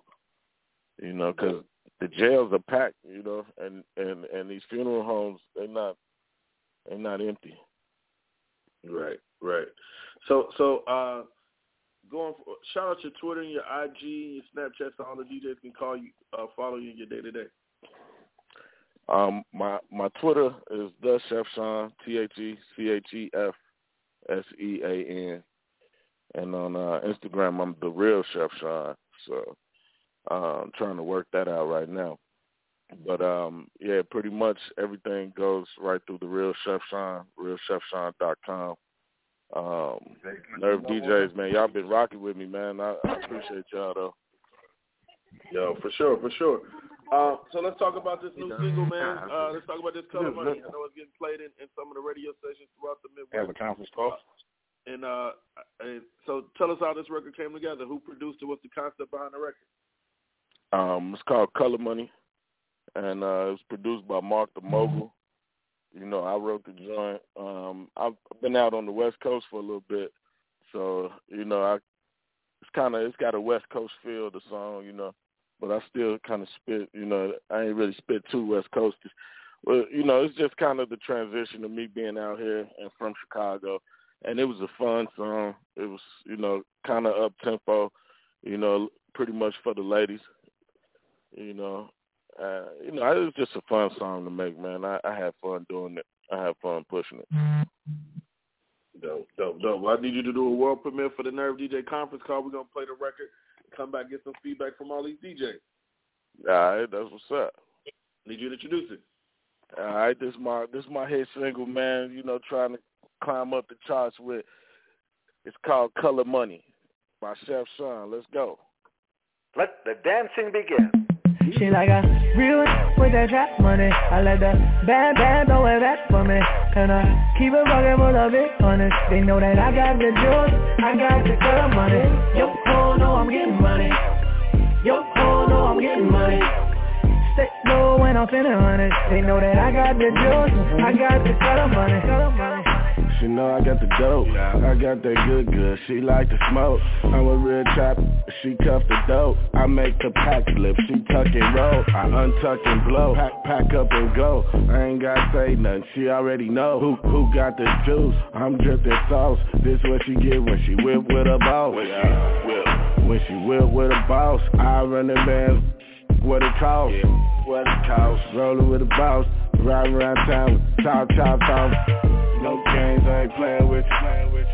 [SPEAKER 38] You know, because the jails are packed. You know, and and and these funeral homes they're not they're not empty.
[SPEAKER 7] Right, right. So, so uh, going for, shout out your Twitter and your IG, and your Snapchat, so all the DJs can call you, uh, follow you in your day to day.
[SPEAKER 38] Um, my my Twitter is the Chef Sean T H E C H E F S E A N, and on uh, Instagram I'm the real Chef Sean. So uh, I'm trying to work that out right now. But um, yeah, pretty much everything goes right through the real Chef Sean, realchefsean.com. Um, Nerve DJs, man, y'all been rocking with me, man. I, I appreciate y'all though.
[SPEAKER 7] Yo, for sure, for sure. Uh, so let's talk about this new single, <laughs> man. Uh, let's talk about this color money. I know it's getting played in, in some of the radio stations throughout the Midwest.
[SPEAKER 39] Have a conference call.
[SPEAKER 7] And uh, and so tell us how this record came together. Who produced it? What's the concept behind the record?
[SPEAKER 38] Um, it's called Color Money, and uh, it was produced by Mark the Mogul. You know, I wrote the joint. Um, I've been out on the West Coast for a little bit, so you know, I it's kind of it's got a West Coast feel. The song, you know, but I still kind of spit. You know, I ain't really spit too West Coasters. But you know, it's just kind of the transition of me being out here and from Chicago, and it was a fun song. It was, you know, kind of up tempo. You know, pretty much for the ladies. You know, uh, you know, it was just a fun song to make, man. I, I had fun doing it. I had fun pushing it.
[SPEAKER 7] Dope, dope, dope. Well, I need you to do a world premiere for the Nerve DJ conference call. We're gonna play the record, come back, get some feedback from all these DJs.
[SPEAKER 38] All right, that's what's up.
[SPEAKER 7] Need you to introduce it.
[SPEAKER 38] All right, this is my this is my hit single, man. You know, trying to climb up the charts with. It's called Color Money by Chef Sean. Let's go.
[SPEAKER 10] Let the dancing begin.
[SPEAKER 26] She like a real with that trap money. I let the bad bad throw it back for me. And I keep it rockin' with a bit honest. They know that I got the juice, I got the color money. Yo, oh no, I'm getting money. Yo, oh no, I'm getting money. Stay low when I'm finna honest. They know that I got the juice, I got the color money. Color money.
[SPEAKER 40] She know I got the dope, I got that good good, she like to smoke. I'm a real trap, she cuff the dope. I make the pack slip, she tuck and roll. I untuck and blow, pack, pack up and go. I ain't gotta say nothing, she already know Who who got the juice, I'm dripping sauce. This what she get when she whip with a boss. When she whip, when she whip with a boss I run the man, what it cost What it cost, rolling with a boss Riding around town with chop chop off no games, I ain't playing with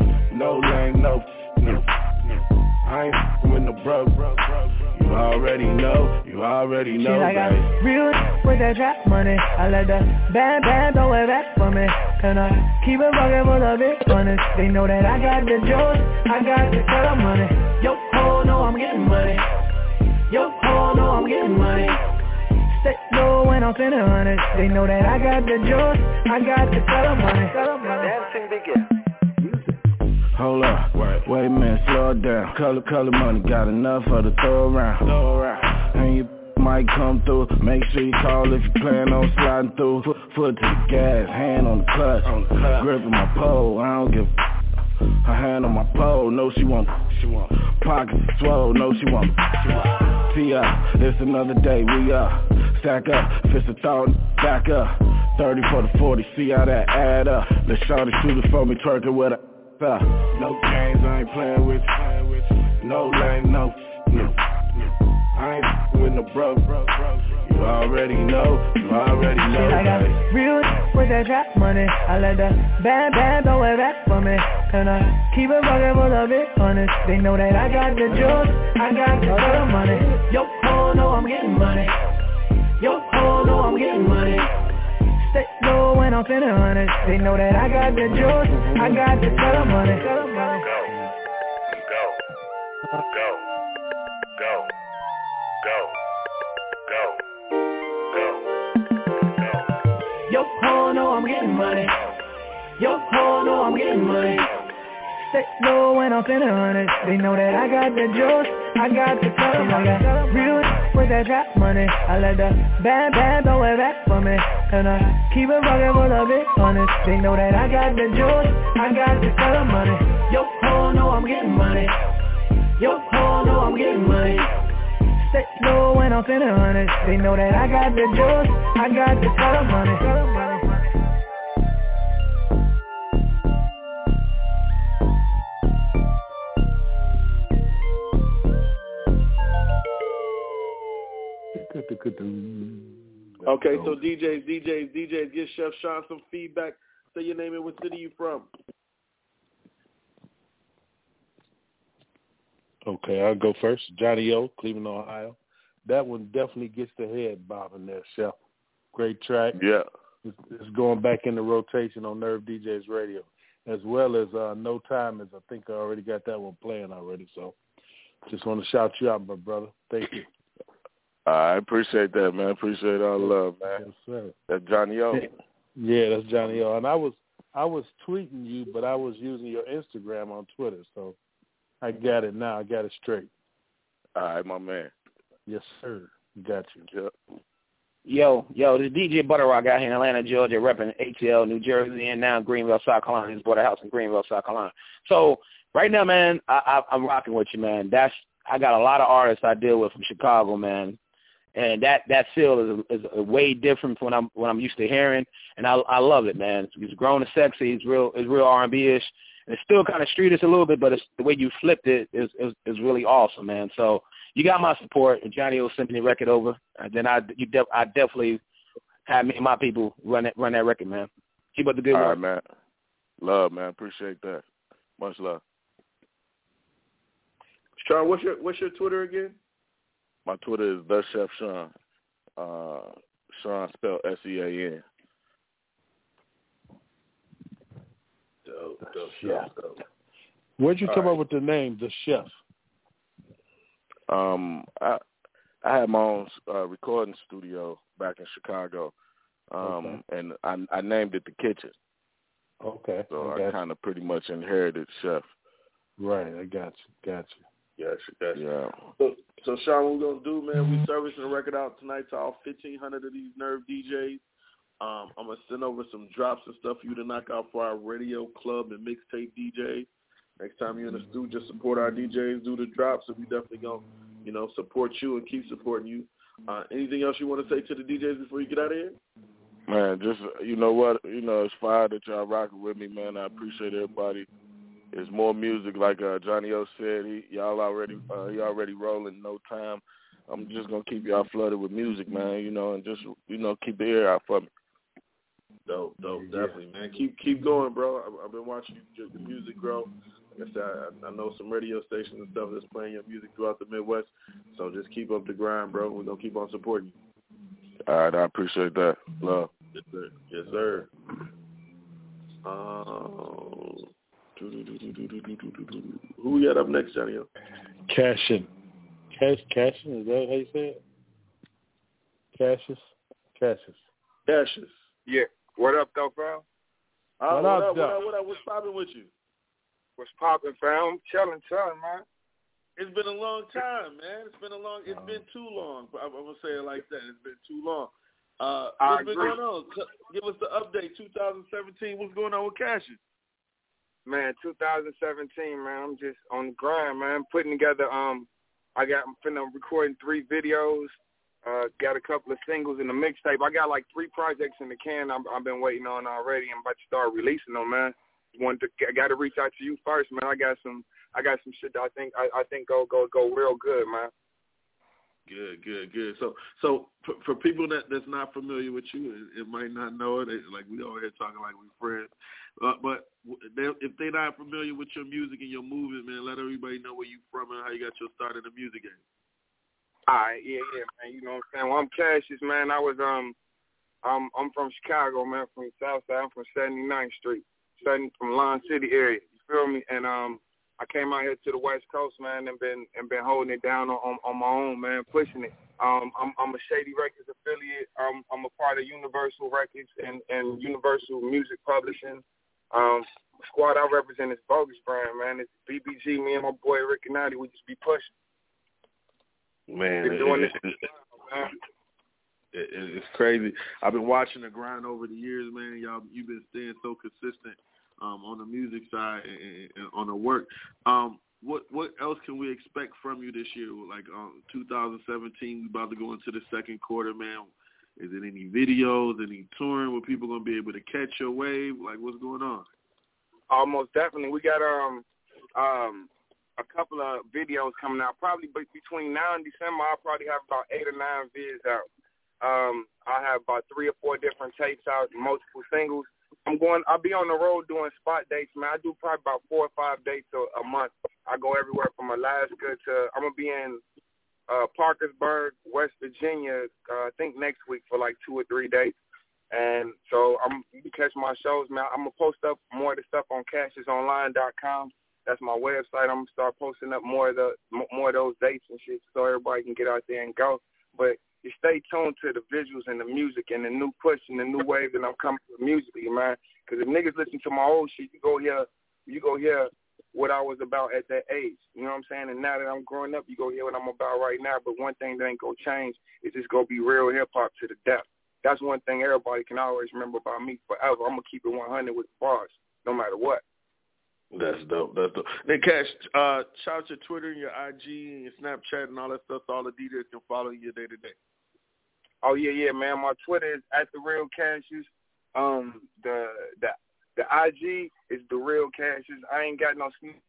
[SPEAKER 40] you. No lane, no, no. I ain't with no broke. You already know, you already
[SPEAKER 26] She
[SPEAKER 40] know,
[SPEAKER 26] like
[SPEAKER 40] baby.
[SPEAKER 26] a real with that trap money. I let the bad bad throw it back for me. And I keep it rockin' with a bit honest. They know that I got the juice, I got the color money. Yo, oh no, I'm getting money. Yo, oh no, I'm getting money. Stay low when I'm finna honest. They know that I got the juice, I got the color money. Color money.
[SPEAKER 10] Dancing begins.
[SPEAKER 40] Hold up, wait a minute, slow down. Color, color money, got enough for the throw around. Throw around. And you might come through. Make sure you call if you plan on sliding through. Foot, foot to the gas, hand on the clutch. On the clutch. Gripping my pole, I don't give. Her hand on my pole, no she won't. She won't. Pockets swole, no she won't. She won't. See ya, it's another day, we up. Stack up, fist a thought, back up. 30 for the 40, see how that add up. Let's shot shoot it for me, twerking with a uh. No games, I ain't playing with you. no lame, no, no. I ain't with no bro, bro, bro. You already know, you already know.
[SPEAKER 26] I got
[SPEAKER 40] babe.
[SPEAKER 26] real with that trap money. I let the bad bad go with rap for me. And I keep it fucking with a bit honest. They know that I got the juice, I got the money. Yo, oh no, I'm getting money. Yo, oh no, I'm getting money. Stay low when I'm finna honest. They know that I got the juice, I got the other money.
[SPEAKER 41] Go Go Go, go, go, go,
[SPEAKER 26] Yo, oh no, I'm getting money. Yo, oh no, I'm getting money. Stay low when I'm finna honest. They know that I got the juice, I got the color. I got real with that trap money. I let the bad bad go with rap for me. And I keep it fucking with a bit honest. They know that I got the juice, I got the color money. Yo, oh no, I'm getting money. Yo, oh no, I'm getting money. Stay low when I'm finna honest. They know that I got the juice, I got the color money.
[SPEAKER 7] Okay, so DJs, DJs, DJs, give Chef Sean some feedback. Say your name and what city you from.
[SPEAKER 3] Okay, I'll go first. Johnny O, Cleveland, Ohio. That one definitely gets the head bobbing there, Chef. Great track.
[SPEAKER 38] Yeah.
[SPEAKER 3] It's, it's going back into rotation on Nerve DJs Radio, as well as uh, No Time, as I think I already got that one playing already. So just want to shout you out, my brother. Thank you.
[SPEAKER 38] I appreciate that, man. Appreciate all the love, man.
[SPEAKER 3] Yes, sir.
[SPEAKER 38] That's Johnny O.
[SPEAKER 3] Yeah, that's Johnny O. And I was I was tweeting you, but I was using your Instagram on Twitter, so I got it now. I got it straight.
[SPEAKER 38] All right, my man.
[SPEAKER 3] Yes, sir. Got you.
[SPEAKER 38] Yep.
[SPEAKER 42] Yo, yo, this DJ Butter Rock out here in Atlanta, Georgia, repping ATL, New Jersey, and now Greenville, South Carolina. He's bought a house in Greenville, South Carolina. So right now, man, I, I, I'm rocking with you, man. That's I got a lot of artists I deal with from Chicago, man, and that that feel is, is way different from what I'm what I'm used to hearing, and I I love it, man. It's, it's grown and sexy. It's real it's real R&B ish. It's still kind of streetish a little bit, but it's, the way you flipped it is, is is really awesome, man. So you got my support. And Johnny will send me the record over, and then I you def, I definitely have me and my people run that run that record, man. Keep up the good
[SPEAKER 38] All
[SPEAKER 42] work.
[SPEAKER 38] right, man. Love, man. Appreciate that. Much love.
[SPEAKER 7] Sean, what's your what's your Twitter again?
[SPEAKER 38] My Twitter is the Chef Sean. Uh, Sean spelled S E A N.
[SPEAKER 7] Dope, dope, dope, dope.
[SPEAKER 3] Where'd you
[SPEAKER 7] All
[SPEAKER 3] come
[SPEAKER 7] right.
[SPEAKER 3] up with the name, the chef?
[SPEAKER 38] Um, I I had my own uh, recording studio back in Chicago, um, and I, I named it the Kitchen.
[SPEAKER 3] Okay.
[SPEAKER 38] So
[SPEAKER 3] I
[SPEAKER 38] I, kind of pretty much inherited Chef.
[SPEAKER 3] Right, I got you. Got you.
[SPEAKER 7] Yes, yes.
[SPEAKER 38] Yeah.
[SPEAKER 7] So, so Sean, what we're gonna do, man? We servicing the record out tonight to all fifteen hundred of these Nerve DJs. Um, I'm gonna send over some drops and stuff for you to knock out for our radio club and mixtape DJs. Next time you're in the studio, just support our DJs, do the drops, and we definitely gonna, you know, support you and keep supporting you. Uh, anything else you want to say to the DJs before you get out of here?
[SPEAKER 38] Man, just you know what, you know, it's fire that y'all rocking with me, man. I appreciate everybody. It's more music, like uh, Johnny O said. He, y'all already, uh, he already rolling. No time. I'm just gonna keep y'all flooded with music, man. You know, and just you know, keep the ear out for me.
[SPEAKER 7] Dope, dope, definitely, man. Keep keep going, bro. I've, I've been watching you, the music grow. Like I said, I, I know some radio stations and stuff that's playing your music throughout the Midwest. So just keep up the grind, bro. We're gonna keep on supporting you.
[SPEAKER 38] All right, I appreciate that. Love.
[SPEAKER 7] Yes, sir. Yes, sir. Um, who we got up next, Johnny? O?
[SPEAKER 3] Cashin. Cash Cashin, is that how you say it? Cassius? Cassius.
[SPEAKER 7] Cassius.
[SPEAKER 43] Yeah. What up, though, fam?
[SPEAKER 7] Uh,
[SPEAKER 3] What
[SPEAKER 7] what,
[SPEAKER 3] up,
[SPEAKER 7] up, what
[SPEAKER 3] Doc?
[SPEAKER 7] up? What up? What's popping with you?
[SPEAKER 43] What's poppin', fam? Chillin', chillin', man.
[SPEAKER 7] It's been a long time, man. It's been a long. It's been too long. I'm, I'm gonna say it like that. It's been too long. Uh,
[SPEAKER 43] I
[SPEAKER 7] what's been
[SPEAKER 43] agree.
[SPEAKER 7] going on? Give us the update. 2017. What's going on with Cassius?
[SPEAKER 43] Man, 2017, man. I'm just on the grind, man. Putting together. Um, I got. I'm finna recording three videos. Uh, got a couple of singles in the mixtape. I got like three projects in the can. I'm, I've been waiting on already. I'm about to start releasing them, man. Wanted to, I got to reach out to you first, man. I got some I got some shit that I think I, I think go go go real good, man.
[SPEAKER 7] Good, good, good. So, so for, for people that that's not familiar with you, it, might not know it. it like we over here talking like we friends, uh, but they, if they're not familiar with your music and your movement, man, let everybody know where you from and how you got your start in the music game.
[SPEAKER 43] All right, yeah, yeah, man. You know what I'm saying? Well, I'm Cassius, man. I was um, I'm I'm from Chicago, man. From South Side. I'm from 79th Street, starting from Lawn City area. You feel me? And um, I came out here to the West Coast, man, and been and been holding it down on, on, on my own, man, pushing it. Um, I'm, I'm a Shady Records affiliate. Um, I'm a part of Universal Records and, and Universal Music Publishing. Um, squad I represent is Bogus Brand, man. It's BBG. Me and my boy Rick and Nati, we just be pushing.
[SPEAKER 7] Man,
[SPEAKER 43] Been doing
[SPEAKER 7] it,
[SPEAKER 43] this.
[SPEAKER 7] it, it, it's crazy. I've been watching the grind over the years, man. Y'all, you've been staying so consistent um, on the music side and, and on the work. Um, what what else can we expect from you this year? Like um, 2017, we about to go into the second quarter, man. Is it any videos, any touring where people gonna be able to catch your wave? Like what's going on?
[SPEAKER 43] Almost definitely. We got um um a couple of videos coming out. Probably between now and December, I'll probably have about eight or nine vids out. Um, I have about three or four different tapes out, multiple singles. I'm going. I'll be on the road doing spot dates, man. I do probably about four or five dates a, a month. I go everywhere from Alaska to. I'm gonna be in uh, Parkersburg, West Virginia. Uh, I think next week for like two or three days. And so I'm you can catch my shows, man. I'm gonna post up more of the stuff on CassiusOnline.com. That's my website. I'm gonna start posting up more of the more of those dates and shit, so everybody can get out there and go. But you stay tuned to the visuals and the music and the new push and the new wave that I'm coming with musically, man. Because if niggas listen to my old shit, you go hear, you go hear what I was about at that age. You know what I'm saying? And now that I'm growing up, you go hear what I'm about right now. But one thing that ain't gonna change is it's gonna be real hip hop to the death. That's one thing everybody can always remember about me forever. I'm gonna keep it 100 with bars, no matter what.
[SPEAKER 7] That's dope. That's dope. Then Cash, uh, shout out your Twitter and your IG and your Snapchat and all that stuff. All the DJs can follow you day to day.
[SPEAKER 43] Oh yeah, yeah, man. My Twitter is at the real Cassius. Um, the the the IG is the real Cassius. I ain't got no sneak.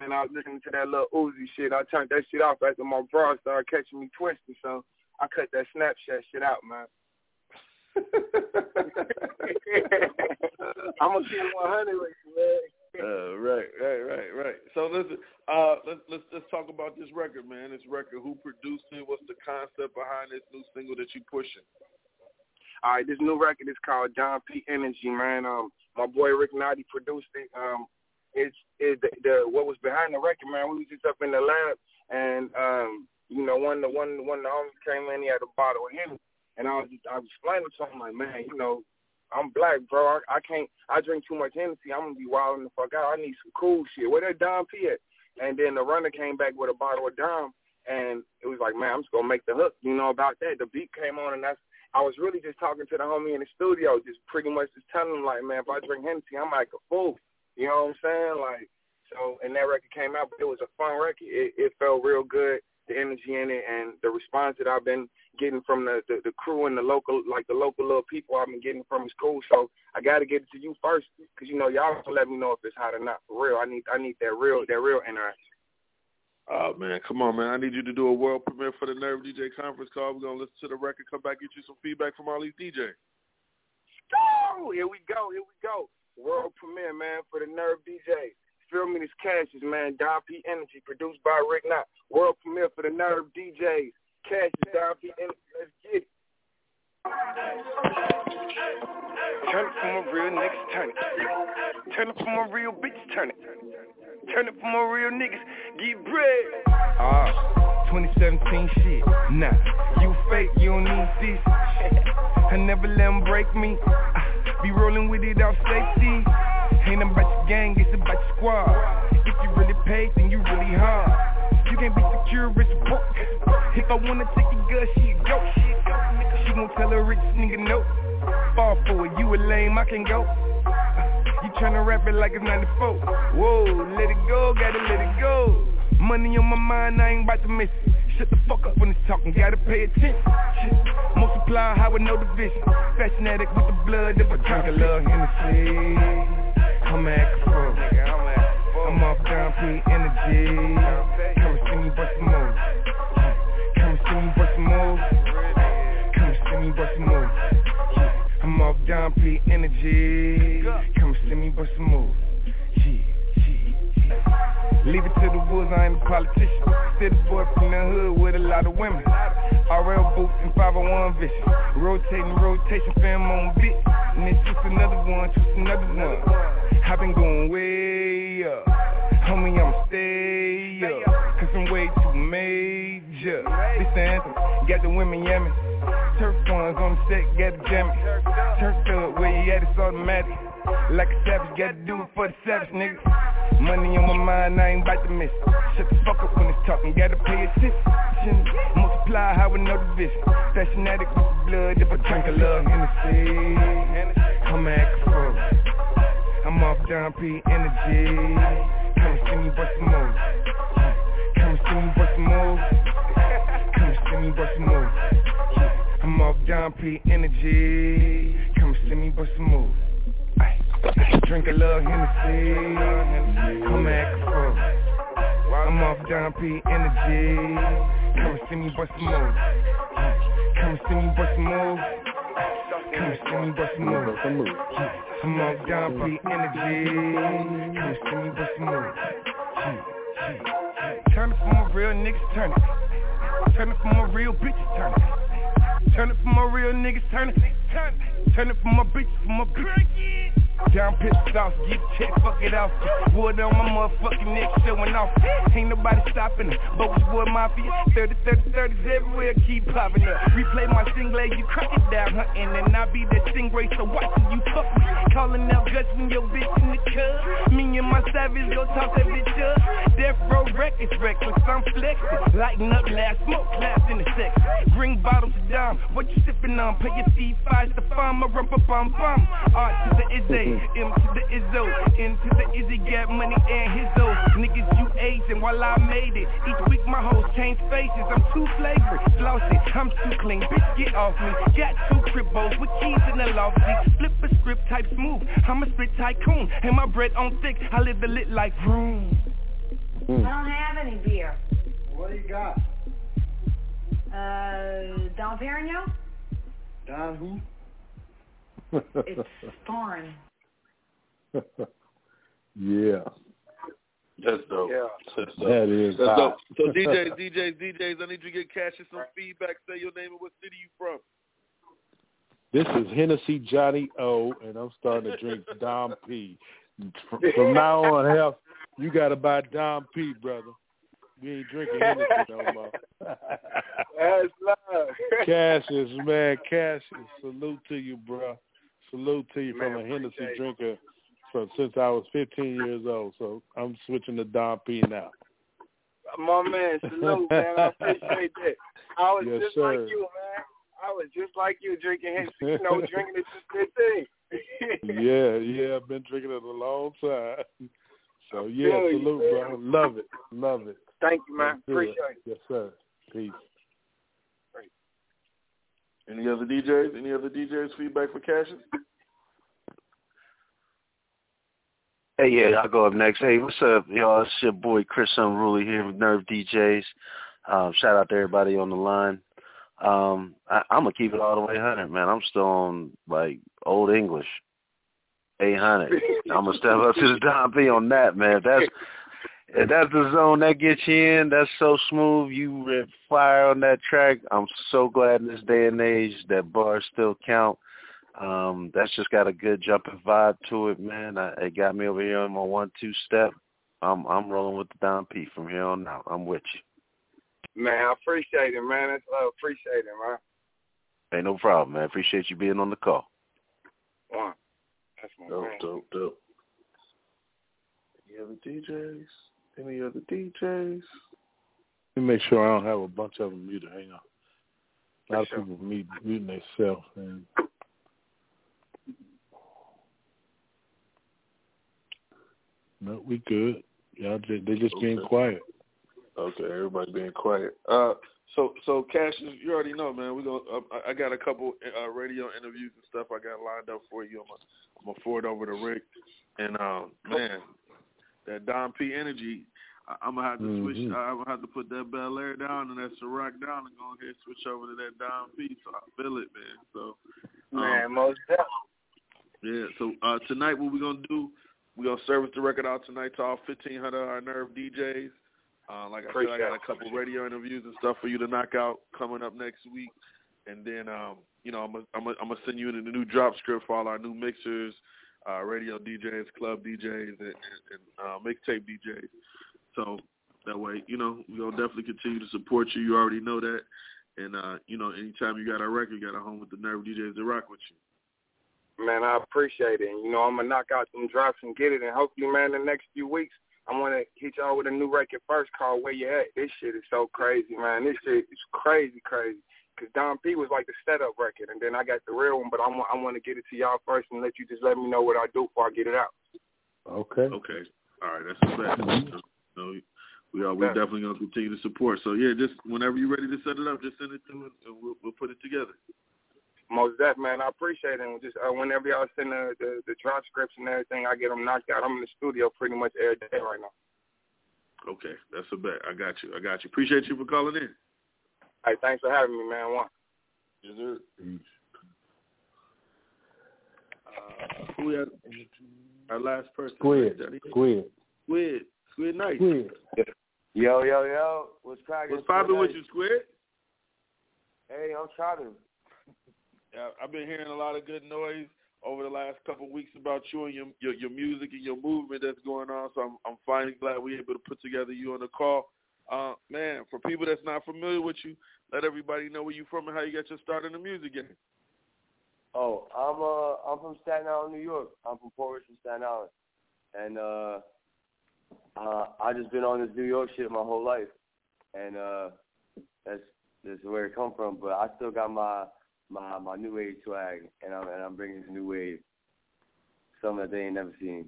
[SPEAKER 43] And I was listening to that little Uzi shit. I turned that shit off after my bra started catching me twisting. So I cut that Snapchat shit out, man. <laughs> I'm gonna it 100 with you, man.
[SPEAKER 7] Uh, right, right, right, right. So listen, uh, let's let's let's talk about this record, man. This record, who produced it? What's the concept behind this new single that you pushing?
[SPEAKER 43] All right, this new record is called Dom P Energy, man. Um, my boy Rick Nadi produced it. Um, it's is the, the what was behind the record, man. We was just up in the lab, and um, you know, one the one one the homies came in, he had a bottle of him, and I was just, I was explaining to him like, man, you know, I'm black, bro. I, I can't. I drink too much Hennessy. I'm gonna be wilding the fuck out. I need some cool shit. Where that Dom P at? And then the runner came back with a bottle of Dom, and it was like, man, I'm just gonna make the hook. You know about that? The beat came on, and that's. I was really just talking to the homie in the studio, just pretty much just telling him like, man, if I drink Hennessy, I'm like a fool. You know what I'm saying? Like, so, and that record came out, but it was a fun record. It, it felt real good, the energy in it, and the response that I've been getting from the, the the crew and the local like the local little people I've been getting from is cool. So I got to get it to you first because you know y'all can let me know if it's hot or not for real. I need I need that real that real interaction.
[SPEAKER 7] Oh man, come on, man! I need you to do a world premiere for the Nerve DJ conference call. We're gonna listen to the record, come back, get you some feedback from all these DJs.
[SPEAKER 43] Oh, here we go, here we go. World premiere, man, for the Nerve DJ. Feel me, this Cassius, man. Dom P Energy, produced by Rick Knott. World premiere for the Nerve DJs. Cassius, Dom P Energy. Let's get it.
[SPEAKER 44] Turn it from a real niggas, turn it. Turn it from a real bitch, turn it. Turn it from a real niggas, get bread. Ah, 2017 shit, nah. You fake, you don't need this. I never let them break me. I be rolling with it off safety. Ain't about your gang, it's about your squad. If you really paid, then you really hard. You can't be secure, it's broke. If I wanna take your girl, she a go. She gon' tell her rich nigga no. Fall for it, you a lame, I can go. You tryna rap it like it's 94. Whoa, let it go, gotta let it go. Money on my mind, I ain't about to miss it. Shut the fuck up when it's talking, gotta pay attention. Shit. Multiply how I know the vision. Fashion addict with the blood, if I drink a little Hennessy. I'm act for I'm off Dom P energy. Come and see me bust some moves. Come and see me bust some moves. Come and see me bust some off Dom P energy. Come see me bust some moves. Leave it to the woods, I ain't a politician. The boy from the hood with a lot of women. RL boots and 501 vision. Rotating, rotation, fam on beat. And then twist another one, twist another one. i been going way up. Homie, I'ma stay up. Way too major. This the anthem, got the women yamming. Turf ones on the set, got the jamming. Turned up, where you at, it's automatic. Like a savage, gotta do it for the savage, nigga. Money on my mind, I ain't about to miss. Shut the fuck up when it's talking, gotta pay attention. Multiply how we know the vision. Fashionatic with the blood, if I drink a little Hennessy. I'm for I'm off Dom P energy. Come see me bust some moves. See me bust some moves. Come see me bust some moves. I'm off Dom P. Energy. Come see me bust some moves. Drink a little Hennessy. Come act for I'm off Dom P. Energy. Come see me bust some moves Come see me bust some moves Come see me bust some moves I'm off Dom P. Energy. Come see me bust Turn it for my real niggas, turn it. Turn it for my real bitches, turn it. Turn it for my real niggas, turn it. Turn it. For my bitches, for my bitches down pit sauce, get check, fuck it off. Wood on my motherfucking neck showing off. Ain't nobody stopping it. Bogus Wood Mafia, 30, 30, 30s everywhere, keep popping up. Replay my stingray, you crocodile hunting, and I be that stingray, so watch you fuck me. Calling out guts when your bitch in the club. Me and my savage go talk that bitch up. Death row records reckless, I'm flexing. Lighting up last smoke class in the sex. Bring bottles of dime, what you sipping on? Pay your C5 to farm a rumpa bum bum. Art to the Izzy. M to the Izzo, N to the Izzy, got money and hizzo. Niggas, you aging while I made it. Each week my hoes change faces. I'm too flavored, flossy, I'm too clean. Bitch, get off me. Got two cripples with keys in the loft. Flip a script type smooth. I'm a spit tycoon, and my bread on thick. I live the lit like vroom.
[SPEAKER 45] I don't have any beer.
[SPEAKER 23] What do you got?
[SPEAKER 45] Uh, Dom Perignon?
[SPEAKER 23] Don who?
[SPEAKER 45] it's foreign. <laughs> <laughs>
[SPEAKER 3] yeah.
[SPEAKER 7] That's dope.
[SPEAKER 23] Yeah.
[SPEAKER 7] That's dope.
[SPEAKER 3] That is
[SPEAKER 7] That's
[SPEAKER 3] hot.
[SPEAKER 7] dope. So DJs, DJs, DJs, I need you to get Cassius some feedback. Say your name and what city you from.
[SPEAKER 3] This is Hennessy Johnny O, and I'm starting to drink <laughs> Dom P. From, from now on, hell, you got to buy Dom P, brother. We ain't drinking Hennessy no more.
[SPEAKER 43] That's love.
[SPEAKER 3] Cassius, man, Cassius, salute to you, bro. Salute to you
[SPEAKER 43] Man,
[SPEAKER 3] from a Hennessy
[SPEAKER 43] appreciate it.
[SPEAKER 3] drinker from since I was 15 years old. So I'm switching to Dom P now.
[SPEAKER 43] My man, salute, man. I appreciate that. I was
[SPEAKER 3] Yes,
[SPEAKER 43] just
[SPEAKER 3] sir.
[SPEAKER 43] like you, man. I was just like you drinking Hennessy. You know, <laughs> drinking it since 15.
[SPEAKER 3] yeah, yeah, I've been drinking it a long time. So yeah,
[SPEAKER 43] feel you,
[SPEAKER 3] salute, bro. Love it, love it.
[SPEAKER 43] Thank you, man. Appreciate
[SPEAKER 3] it. Yes, sir. Peace.
[SPEAKER 7] Any other DJs? Any other DJs feedback for Cassius?
[SPEAKER 16] Hey, yeah, I'll go up next. Hey, what's up, y'all? It's your boy Chris Unruly here with Nerve DJs. Um, shout out to everybody on the line. Um, I, I'm gonna keep it all the way hundred, man. I'm still on like old English, eight hundred. I'm gonna step up to the Dom P on that, man. That's if that's the zone that gets you in. That's so smooth. You rip fire on that track. I'm so glad in this day and age that bars still count. Um, that's just got a good jumping vibe to it, man. I, it got me over here on my one-two step. I'm I'm rolling with the Dom P from here on out. I'm with you.
[SPEAKER 43] Man, I appreciate it, man. That's love. Appreciate it, man.
[SPEAKER 16] Ain't no problem, man. Appreciate you being on the call.
[SPEAKER 43] One. That's my
[SPEAKER 7] Dope,
[SPEAKER 43] man.
[SPEAKER 7] dope, dope. Any other DJs? Any other DJs?
[SPEAKER 3] Let me make sure I don't have a bunch of them muted. Hang on. A lot of
[SPEAKER 43] Sure.
[SPEAKER 3] people mute, muting themselves. And no, we good. Y'all just, they just being quiet.
[SPEAKER 7] Okay, everybody being quiet. Uh, so so Cassius, you already know, man. We going uh, I- I got a couple uh, radio interviews and stuff I got lined up for you. I'm gonna I'm gonna forward over to Rick, and um, man, that Dom P energy. I, I'm gonna have to switch.
[SPEAKER 3] Mhm.
[SPEAKER 7] I'm gonna have to put that Bel Air down and that Ciroc down and go ahead and switch over to that Dom P. So I feel it, man. So um,
[SPEAKER 43] Man, most definitely.
[SPEAKER 7] yeah. So uh, tonight, what we're gonna do? We're gonna service the record out tonight to all 1,500 of our Nerve DJs. Uh, like I said, I got a couple radio interviews and stuff for you to knock out coming up next week, and then um, you know I'm gonna I'm gonna I'm send you in the new drop script for all our new mixers, uh, radio DJs, club DJs, and, and, and uh, mixtape DJs. So that way, you know, we'll definitely continue to support you. You already know that. And, uh, you know, anytime you got a record, you got a home with the Nerve DJs to rock with you.
[SPEAKER 43] Man, I appreciate it. And, you know, I'm gonna knock out some drops and get it. And hopefully, man, the next few weeks, I want to hit y'all with a new record first called Where You At. This shit is so crazy, man. This shit is crazy, crazy. Cause Dom P was like the setup record, and then I got the real one. But I want I want to get it to y'all first and let you just let me know what I do before I get it out.
[SPEAKER 3] Okay.
[SPEAKER 7] Okay. All right. That's the best. So, we are we
[SPEAKER 43] Yeah.
[SPEAKER 7] definitely gonna continue to support. So yeah, just whenever you're ready to set it up, just send it to us and we'll we'll put it together.
[SPEAKER 43] Most that man, I appreciate it. Just uh, whenever y'all send the, the the drop scripts and everything, I get them knocked out. I'm in the studio pretty much every day right now.
[SPEAKER 7] Okay, that's a bet. I got you. I got you. Appreciate you for calling in.
[SPEAKER 43] Hey, thanks for having me, man. One.
[SPEAKER 7] Yes, sir. Uh, who we had? Our last person.
[SPEAKER 3] Squid. Squid.
[SPEAKER 7] Squid. Squid Night.
[SPEAKER 3] Squid.
[SPEAKER 46] Yo, yo, yo. What's cracking?
[SPEAKER 7] What's popping with you, Squid?
[SPEAKER 46] Hey, I'm trying.
[SPEAKER 7] Yeah, I've been hearing a lot of good noise over the last couple of weeks about you and your, your your music and your movement that's going on. So I'm I'm finally glad we're able to put together you on the call. Uh, man, for people that's not familiar with you, let everybody know where you from and how you got your start in the music game.
[SPEAKER 46] Oh, I'm uh I'm from Staten Island, New York. I'm from Port Richmond, Staten Island, and uh, uh I just been on this New York shit my whole life, and uh that's that's where it come from. But I still got my my my new age swag, and I'm and I'm bringing the new wave, something that they ain't never seen.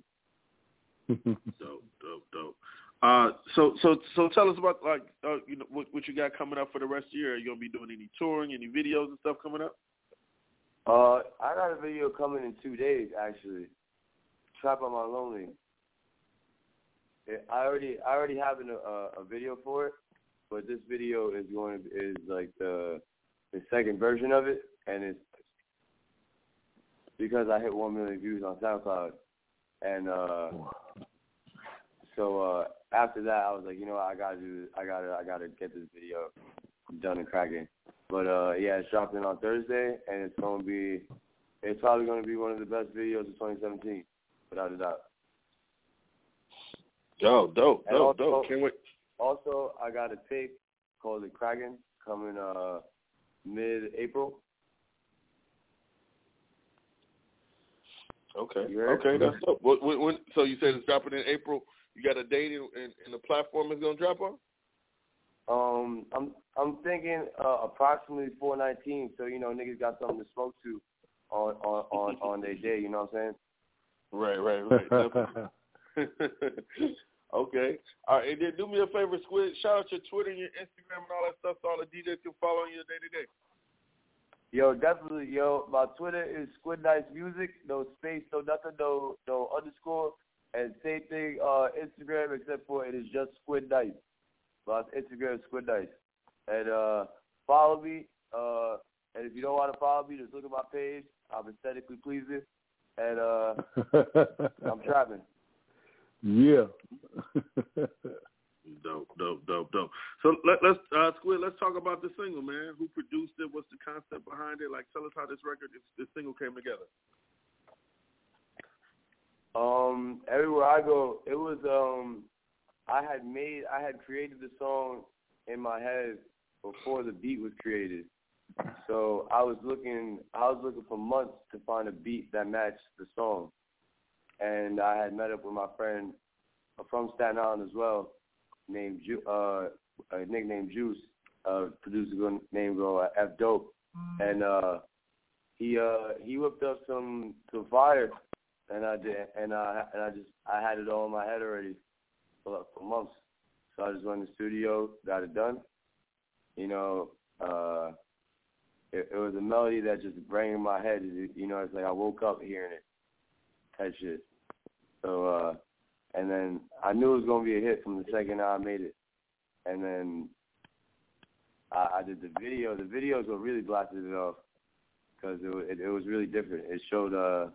[SPEAKER 46] <laughs>
[SPEAKER 7] dope, dope, dope. Uh, so so so tell us about like uh, you know what what you got coming up for the rest of the year. Are you gonna be doing any touring, any videos and stuff coming up?
[SPEAKER 46] Uh, I got a video coming in two days actually. Trap on my lonely. It, I already I already have an, uh, a video for it, but this video is going to is like the the second version of it, and it's because I hit one million views on SoundCloud, and uh, so uh, after that I was like, you know what, I gotta do I gotta I gotta get this video done and cracking. But uh, yeah, it's dropping on Thursday, and it's gonna be it's probably gonna be one of the best videos of 2017, without a doubt.
[SPEAKER 7] Yo, dope, dope,
[SPEAKER 46] also,
[SPEAKER 7] dope. Can't wait.
[SPEAKER 46] Also, I got a tape called The Kraken coming uh mid-April.
[SPEAKER 7] Okay, okay, that's dope. What, when, when, so you said it's dropping in April. You got a date and, and, and the platform is gonna drop on?
[SPEAKER 46] Um, I'm I'm thinking uh, approximately 419, so you know niggas got something to smoke to on on on on their day. You know what I'm saying?
[SPEAKER 7] Right, right, right. definitely. <laughs> <laughs> okay. All right, and then do me a favor, Squid. Shout out your Twitter and your Instagram and all that stuff so all the DJs can follow you day to day.
[SPEAKER 46] Yo, definitely, yo. My Twitter is Squid Dice Music, no space, no nothing, no no underscore, and same thing uh Instagram except for it is just Squid Dice. But Instagram is Squid Dice, and uh follow me. Uh, and if you don't want to follow me, just look at my page. I'm aesthetically pleasing, and uh <laughs> I'm trapping.
[SPEAKER 3] yeah. <laughs>
[SPEAKER 7] Dope, dope, dope, dope. So let, let's uh, Squid. Let's talk about the single, man. Who produced it? What's the concept behind it? Like, tell us how this record, this, this single came together.
[SPEAKER 46] Um, everywhere I go, it was um, I had made, I had created the song in my head before the beat was created. So I was looking, I was looking for months to find a beat that matched the song, and I had met up with my friend from Staten Island as well, named Ju- uh, a nickname Juice, uh, producer named go uh, F Dope, and uh, he uh he whipped up some some fire, and I did, and I and I just I had it all in my head already for for months. So I just went in the studio, got it done. You know, uh, it, it was a melody that just rang in my head. You know, it's like I woke up hearing it, type shit. So uh, and then I knew it was gonna be a hit from the second I made it, and then I, I did the video. The videos what really blasted it off because it, it it was really different. It showed uh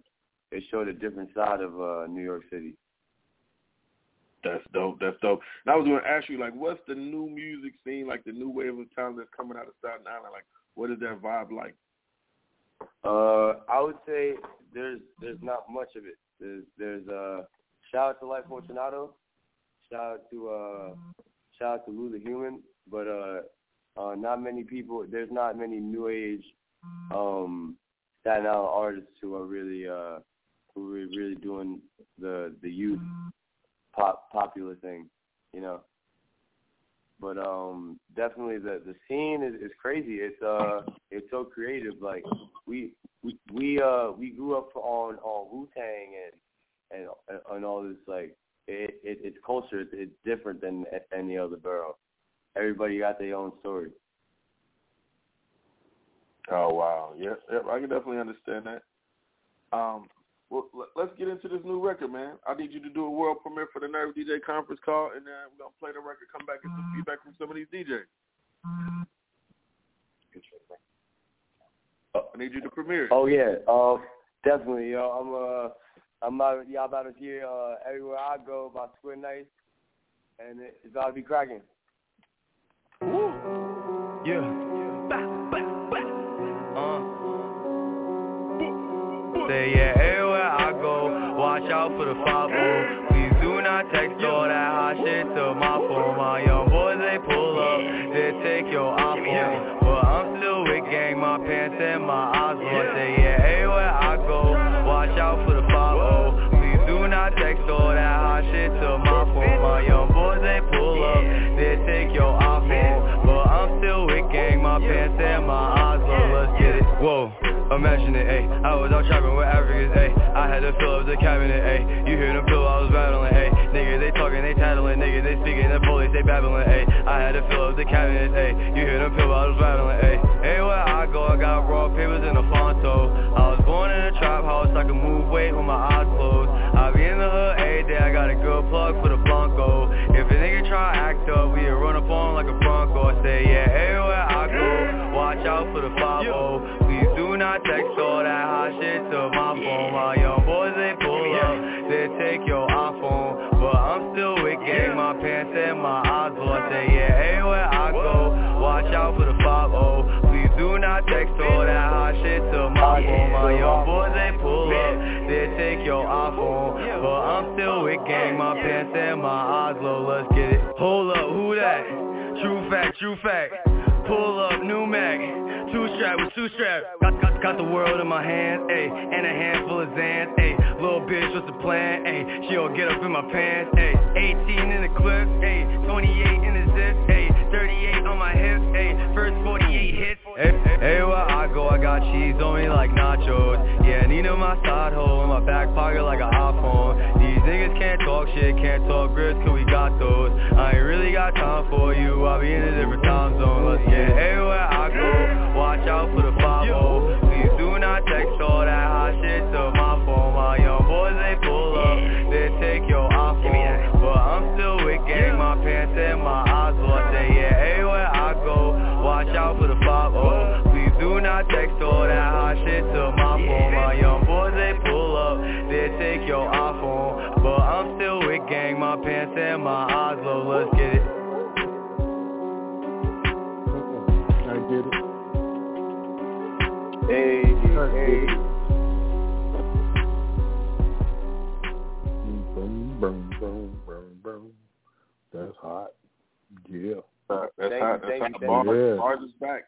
[SPEAKER 46] it showed a different side of uh New York City.
[SPEAKER 7] That's dope. That's dope. And I was going to ask you, like, what's the new music scene, like the new wave of talent that's coming out of Staten Island? Like, what is that vibe like?
[SPEAKER 46] Uh, I would say there's there's not much of it. There's there's uh shout out to Life Fortunato, shout out to uh shout out to Lou the Human, but uh uh not many people. There's not many new age um Staten Island artists who are really uh who are really doing the the youth pop popular thing, you know. But um definitely the the scene is, is crazy. It's uh it's so creative. Like we we we uh we grew up on on Wu Tang and and and all this like it, it it's culture. It's, it's different than any other borough. Everybody got their own story.
[SPEAKER 7] Oh wow, yep, yep. I can definitely understand that. Um, well, let- let's get into this new record, man. I need you to do a world premiere for the Nerve DJ conference call, and then we're gonna play the record, come back, and some feedback from some of these DJs. I need you to premiere. it.
[SPEAKER 46] Oh yeah, uh, definitely. Yo, I'm uh, I'm about y'all about to hear uh, everywhere I go about Square Nights, and it, it's about to be cracking.
[SPEAKER 47] Yeah. Uh. Say yeah, everywhere I go, watch out for the 5 was out trapping with Africans, ayy. I had to fill up the cabinet, ayy. You hear them fill, I was battling, ayy. Niggas, they talking, they tattling, niggas, they speaking, the police, they babbling, ayy. I had to fill up the cabinet, ayy. You hear them fill, I was battling, ayy. Everywhere I go, I got raw papers in a Fonto. I was born in a trap house, I can move weight with my eyes closed. I be in the hood every day, I got a good plug for the Blanco. If a nigga try act up, we run up on like a Bronco. I say, yeah, everywhere I go, watch out for the 5 Text all that hot shit to my phone. My young boys, they pull up, they take your iPhone. But I'm still with gang, my pants and my eyes low. Say, yeah, everywhere I go, watch out for the 5 Please do not text all that hot shit to my oh, phone. My young boys, they pull up, they take your iPhone. But I'm still with oh, gang, my pants and my eyes low. Let's get it. Hold up, who that? True fact, true fact. Pull up, new Mac. Strap with two strap. Got, got, got the world in my hands, ayy. And a handful of Zans, ayy. Little bitch, what's the plan, ayy? She'll get up in my pants, ayy. 18 in the clip, ayy. 28 in the zip, ayy. 38 on my hip, ayy. First 48 hits. Hey, everywhere I go, I got cheese on me like nachos. Yeah, Nina my side hole in my back pocket like an iPhone. These niggas can't talk shit, can't talk grits, cause we got those. I ain't really got time for you, I'll be in a different time zone. Let's get everywhere I go, watch out for the 5 Please do not text all that hot shit to my phone. My young boys, they pull up, they take your iPhone. But I'm still with gang, my pants and my eyes. I say, yeah, everywhere I go, watch out for the 5 Please do not text all that hot shit to my phone. My young boys, they pull up, they take your iPhone. But I'm still with gang, my pants and my
[SPEAKER 46] Hey, hey.
[SPEAKER 3] Boom, boom, boom, boom, boom. That's hot. Yeah.
[SPEAKER 7] Uh, that's
[SPEAKER 46] Thank
[SPEAKER 7] hot.
[SPEAKER 46] you,
[SPEAKER 7] That's hot.
[SPEAKER 46] you,
[SPEAKER 7] Bars,
[SPEAKER 3] you.
[SPEAKER 7] bars is back.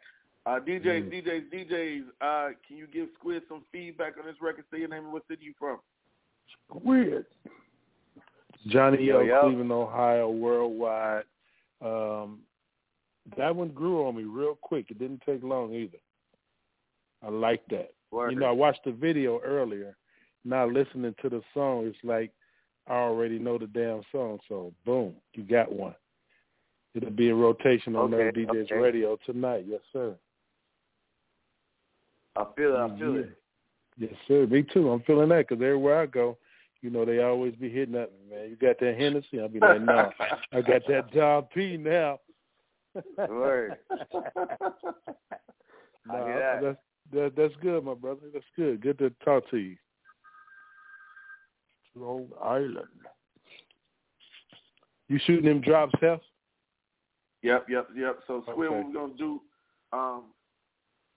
[SPEAKER 7] Uh, DJs,
[SPEAKER 3] Mm.
[SPEAKER 7] DJs, DJs. Uh, can you give Squid some feedback on this record? Say your name and what city you from.
[SPEAKER 3] Weird. Johnny
[SPEAKER 46] Yo,
[SPEAKER 3] L.
[SPEAKER 46] yo.
[SPEAKER 3] Cleveland, Ohio, worldwide. Um, that one grew on me real quick. It didn't take long either. I like that.
[SPEAKER 46] Word.
[SPEAKER 3] You know, I watched the video earlier. Now listening to the song, it's like I already know the damn song. So boom, you got one. It'll be a rotation on
[SPEAKER 46] Okay,
[SPEAKER 3] DJs
[SPEAKER 46] okay.
[SPEAKER 3] Radio tonight. Yes, sir.
[SPEAKER 46] I feel it. I feel
[SPEAKER 3] Yeah.
[SPEAKER 46] it.
[SPEAKER 3] Yes, sir. Me too. I'm feeling that because everywhere I go, You know they always be hitting at me, man. You got that Hennessy? I'll be like, no, <laughs> I got that Dom P now.
[SPEAKER 46] Word.
[SPEAKER 3] no, <laughs>
[SPEAKER 46] I
[SPEAKER 3] that's that, that's good, my brother. That's good. Good to talk to you. Long Island. You shooting them drops, Hef?
[SPEAKER 7] Yep, yep, yep. So Squid,
[SPEAKER 3] Okay.
[SPEAKER 7] what we're gonna do? Um,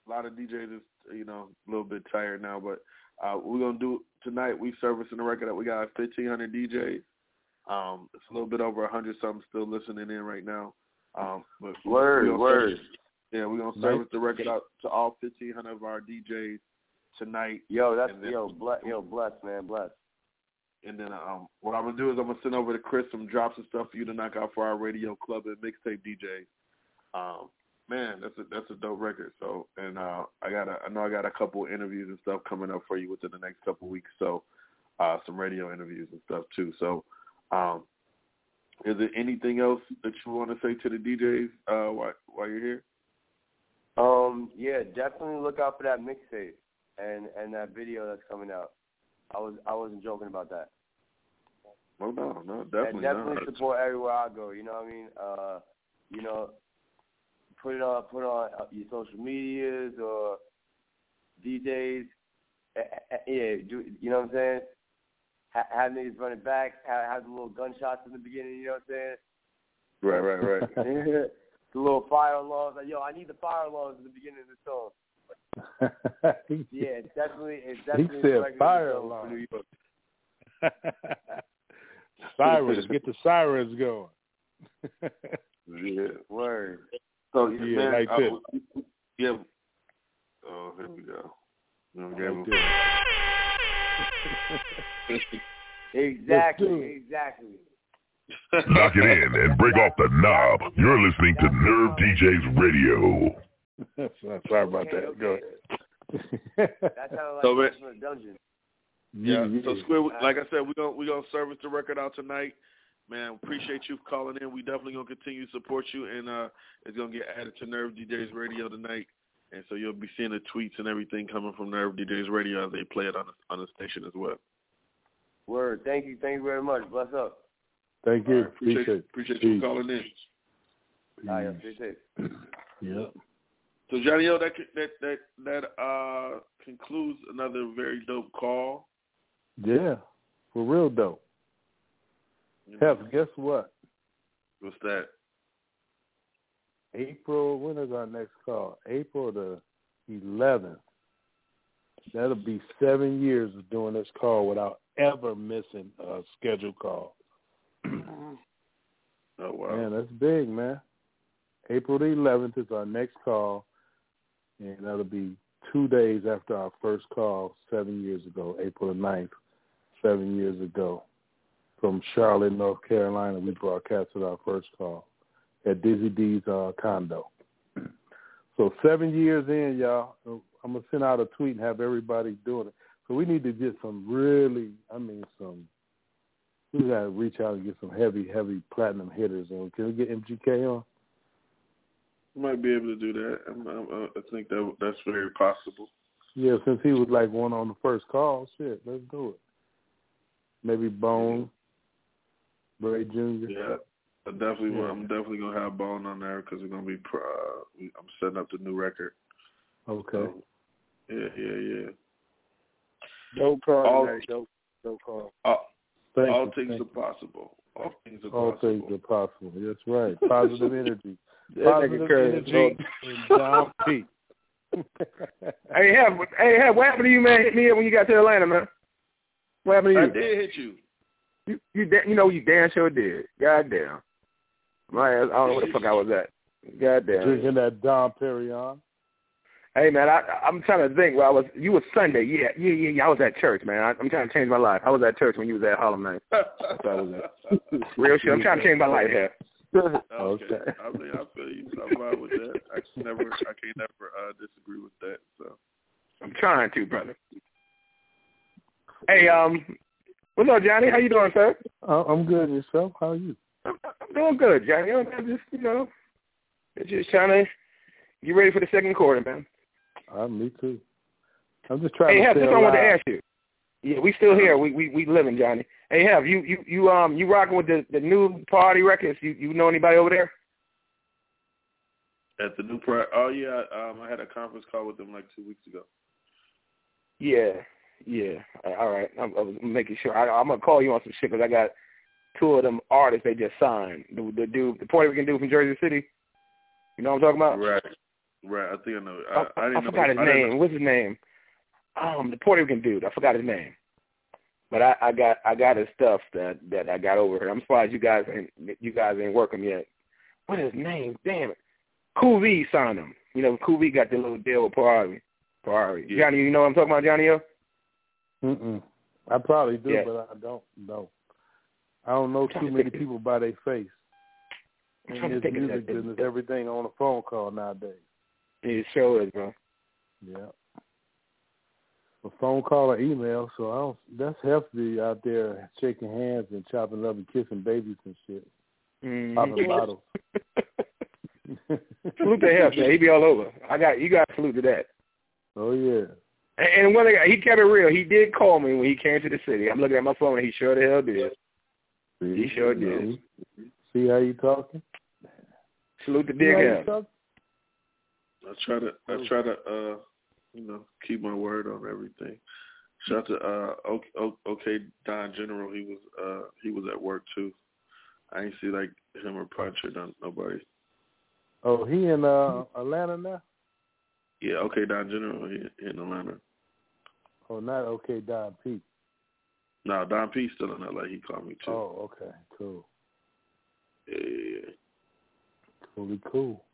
[SPEAKER 7] a lot of DJs is you know a little bit tired now, but uh, what we're gonna do tonight. We servicing the record that we got 1,500 DJs. Um, it's a little bit over 100 something still listening in right now. Um, but we-
[SPEAKER 46] Word, word.
[SPEAKER 7] service- yeah, we're gonna service the record out to all 1,500 of our DJs tonight.
[SPEAKER 46] Yo, that's
[SPEAKER 7] then-
[SPEAKER 46] yo, bless, yo, bless, man, bless.
[SPEAKER 7] And then um, what I'm gonna do is I'm gonna send over to Chris some drops and stuff for you to knock out for our radio club and mixtape DJ. Um, man, that's a that's a dope record. So and uh, I got a, I know I got a couple interviews and stuff coming up for you within the next couple weeks. So uh, some radio interviews and stuff too. So um, is there anything else that you want to say to the DJs uh, while while you're here?
[SPEAKER 46] Um, yeah, definitely look out for that mixtape and and that video that's coming out. I was I wasn't joking about that.
[SPEAKER 7] Oh no, no,
[SPEAKER 46] and
[SPEAKER 7] definitely,
[SPEAKER 46] definitely
[SPEAKER 7] not.
[SPEAKER 46] support everywhere I go. You know what I mean? Uh, you know, put it on put it on uh, your social medias or DJs. Yeah, do you know what I'm saying? Ha- have niggas running back. Have, have the little gunshots in the beginning. You know what I'm saying?
[SPEAKER 7] Right, right, right. <laughs> <laughs>
[SPEAKER 46] the little fire alarms. Like, yo, I need the fire alarms at the beginning of the song. <laughs> Yeah, it's definitely, it's
[SPEAKER 3] he said
[SPEAKER 46] regular
[SPEAKER 3] fire
[SPEAKER 46] song for
[SPEAKER 3] alarm.
[SPEAKER 46] New York. <laughs> <laughs>
[SPEAKER 3] sirens, get the sirens going.
[SPEAKER 7] yeah.
[SPEAKER 46] Word.
[SPEAKER 7] So
[SPEAKER 3] Yeah,
[SPEAKER 7] man,
[SPEAKER 3] like
[SPEAKER 7] uh,
[SPEAKER 3] this.
[SPEAKER 7] yeah. Oh, here we go. You know,
[SPEAKER 3] Like
[SPEAKER 7] give him-
[SPEAKER 3] this.
[SPEAKER 46] Exactly, exactly.
[SPEAKER 48] Knock it in and break off the knob. You're listening to Nerve DJs Radio. <laughs>
[SPEAKER 3] Sorry about that. Go ahead.
[SPEAKER 46] That sounded like
[SPEAKER 7] So, man-
[SPEAKER 46] from the dungeon.
[SPEAKER 7] Yeah. So Squid, like I said, we're gonna we're gonna service the record out tonight. Man, appreciate you calling in. We definitely gonna continue to support you, and uh, it's gonna get added to Nerve DJs Radio tonight. And so you'll be seeing the tweets and everything coming from Nerve DJs Radio as they play it on the, on the station as well.
[SPEAKER 46] Word. Thank you. Thank you very much. Bless up.
[SPEAKER 3] Thank you.
[SPEAKER 7] All right, appreciate
[SPEAKER 3] appreciate
[SPEAKER 7] appreciate you calling in.
[SPEAKER 46] All right, appreciate it. <clears throat>
[SPEAKER 3] Yep.
[SPEAKER 7] So Johnny O, that that that that uh concludes another very dope call.
[SPEAKER 3] Yeah. For real dope. Hef, guess what?
[SPEAKER 7] What's that?
[SPEAKER 3] April, when is our next call? April the 11th. That'll be seven years of doing this call without ever missing a scheduled call.
[SPEAKER 7] Oh wow.
[SPEAKER 3] Man, that's big, man. April the 11th is our next call, and that'll be two days after our first call seven years ago, April the 9th, seven years ago. From Charlotte, North Carolina, we broadcasted our first call at Dizzy D's uh, condo. <clears throat> So seven years in, y'all, I'm going to send out a tweet and have everybody doing it. So we need to get some really, I mean, some we got to reach out and get some heavy, heavy platinum hitters on. Can we get MGK on?
[SPEAKER 7] You might be able to do that. I'm, I'm, uh, I think that that's very possible.
[SPEAKER 3] Yeah, since he was like one on the first call, shit, let's do it. Maybe Bone, Bray Jr.
[SPEAKER 7] Yeah, I definitely. want
[SPEAKER 3] Yeah.
[SPEAKER 7] I'm definitely gonna have Bone on there because we're gonna be. pro- Uh, I'm setting up the new record.
[SPEAKER 3] Okay.
[SPEAKER 7] So, yeah, yeah, yeah.
[SPEAKER 37] Dope call,
[SPEAKER 7] All-
[SPEAKER 37] man. Dope, dope call.
[SPEAKER 7] All,
[SPEAKER 3] Thank
[SPEAKER 7] all
[SPEAKER 3] you,
[SPEAKER 7] things
[SPEAKER 3] thank
[SPEAKER 7] are possible. All things are
[SPEAKER 3] All
[SPEAKER 7] possible.
[SPEAKER 3] things are possible. That's right. Positive energy. <laughs>
[SPEAKER 37] That
[SPEAKER 3] Positive energy and Dom P. <laughs>
[SPEAKER 49] Hey, have hey, have what happened to you, man? Hit me up when you got to Atlanta, man. What happened to you?
[SPEAKER 7] I did hit you.
[SPEAKER 49] You you, da- you know you damn sure did. Goddamn. My ass, I don't know where the fuck I was at. Goddamn.
[SPEAKER 3] Drinking that Dom Perignon.
[SPEAKER 49] Hey man, I I'm trying to think. Where I was. You was Sunday. Yeah, yeah, yeah. yeah. I was at church, man. I, I'm trying to change my life. I was at church when you was at Harlem night. <laughs> That's I was at. Real shit. I'm trying to change my life here.
[SPEAKER 7] Okay. <laughs>
[SPEAKER 3] Okay.
[SPEAKER 7] I mean, I feel you. I'm fine with that. I can never, I can't never uh, disagree with that. So.
[SPEAKER 49] I'm trying to, brother. Hey, um, what's up, Johnny? How you doing, sir?
[SPEAKER 3] Uh, I'm good. Yourself? How are you?
[SPEAKER 49] I'm doing good, Johnny. I'm just, you know, just trying to get ready for the second quarter, man.
[SPEAKER 3] Uh, me too. I'm just trying
[SPEAKER 49] Hey,
[SPEAKER 3] to
[SPEAKER 49] Hef,
[SPEAKER 3] stay
[SPEAKER 49] this I wanted to ask you. Yeah, we still here. We we we living, Johnny. Hey, have you you you um you rocking with the the new Priority Records? You you know anybody over there?
[SPEAKER 7] At the new pro oh yeah, um I had a conference call with them like two weeks ago.
[SPEAKER 49] Yeah, yeah. All right, I'm, I was making sure. I, I'm gonna call you on some shit because I got two of them artists they just signed. The, the dude, the Puerto Rican dude from Jersey City. You know what I'm talking about?
[SPEAKER 7] Right. Right. I think I know. I,
[SPEAKER 49] I,
[SPEAKER 7] I, didn't
[SPEAKER 49] I
[SPEAKER 7] know,
[SPEAKER 49] forgot his
[SPEAKER 7] I
[SPEAKER 49] name. What's his name? Um, the Puerto Rican dude. I forgot his name. But I, I got I got his stuff that that I got over here. I'm surprised you guys ain't you guys ain't working yet. What is his name? Damn it. Cool V signed him. You know, Cool V got the little deal with Ferrari. Ferrari. Johnny, you know what I'm talking about, Johnny O?
[SPEAKER 3] Mm-mm. I probably do,
[SPEAKER 49] Yeah.
[SPEAKER 3] but I don't know. I don't know too
[SPEAKER 49] to
[SPEAKER 3] many people by their face.
[SPEAKER 49] I'm
[SPEAKER 3] In
[SPEAKER 49] trying to
[SPEAKER 3] this
[SPEAKER 49] think of
[SPEAKER 3] music
[SPEAKER 49] that-
[SPEAKER 3] business, everything on a phone call nowadays.
[SPEAKER 49] It sure is, bro.
[SPEAKER 3] Yeah. A phone call or email, so I don't. That's healthy out there shaking hands and chopping up and kissing babies and shit,
[SPEAKER 49] Mhm.
[SPEAKER 3] popping bottles. <laughs>
[SPEAKER 49] salute to him, man. He be all over. I got you got to salute to that.
[SPEAKER 3] Oh yeah.
[SPEAKER 49] And, and one thing, he kept it real. He did call me when he came to the city. I'm looking at my phone, and he sure the hell did. He sure did.
[SPEAKER 3] See how you talking?
[SPEAKER 49] Salute to
[SPEAKER 3] See
[SPEAKER 49] Big
[SPEAKER 3] how you
[SPEAKER 49] L.
[SPEAKER 3] talking?
[SPEAKER 7] I try to I try to uh you know keep my word on everything. Shout out to uh OK, OK, OK Don General. He was uh he was at work too. I ain't see like him or Punch or none, nobody.
[SPEAKER 3] Oh, he in uh Atlanta now?
[SPEAKER 7] Yeah, OK Don General he, in Atlanta.
[SPEAKER 3] Oh, not okay, Don Pete.
[SPEAKER 7] No, Don P still in LA. He called me too.
[SPEAKER 3] Oh, okay, cool.
[SPEAKER 7] Yeah, yeah,
[SPEAKER 3] cool.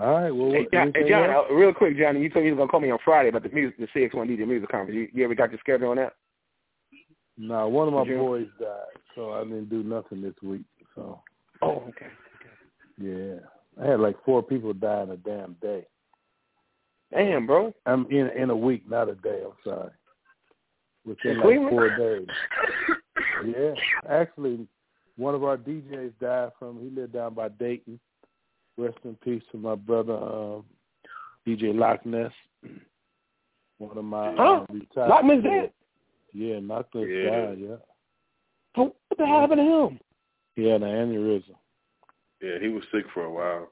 [SPEAKER 3] All right. Well,
[SPEAKER 49] Hey, John, hey, John uh, real quick, Johnny, you told me you were gonna call me on Friday about the music, the CX1 DJ music conference. You, you ever got your schedule on that?
[SPEAKER 3] No, one of my boys died, so I didn't do nothing this week. So
[SPEAKER 49] Oh, okay.
[SPEAKER 3] yeah, I had like four people die in a damn day.
[SPEAKER 49] Damn, bro.
[SPEAKER 3] I'm in in a week, not a day. I'm sorry. Within
[SPEAKER 49] In
[SPEAKER 3] like
[SPEAKER 49] Cleveland?
[SPEAKER 3] four days. <laughs> Yeah, actually, one of our DJs died from. He lived down by Dayton. Rest in peace to my brother, um, DJ Loch Ness. One of my
[SPEAKER 49] Huh?
[SPEAKER 3] uh, retired.
[SPEAKER 49] Loch Ness dead?
[SPEAKER 3] Yeah, Loch Ness
[SPEAKER 7] Yeah.
[SPEAKER 3] died. Yeah,
[SPEAKER 49] So what the hell happened to him?
[SPEAKER 3] he had an aneurysm.
[SPEAKER 7] Yeah, he was sick for a while.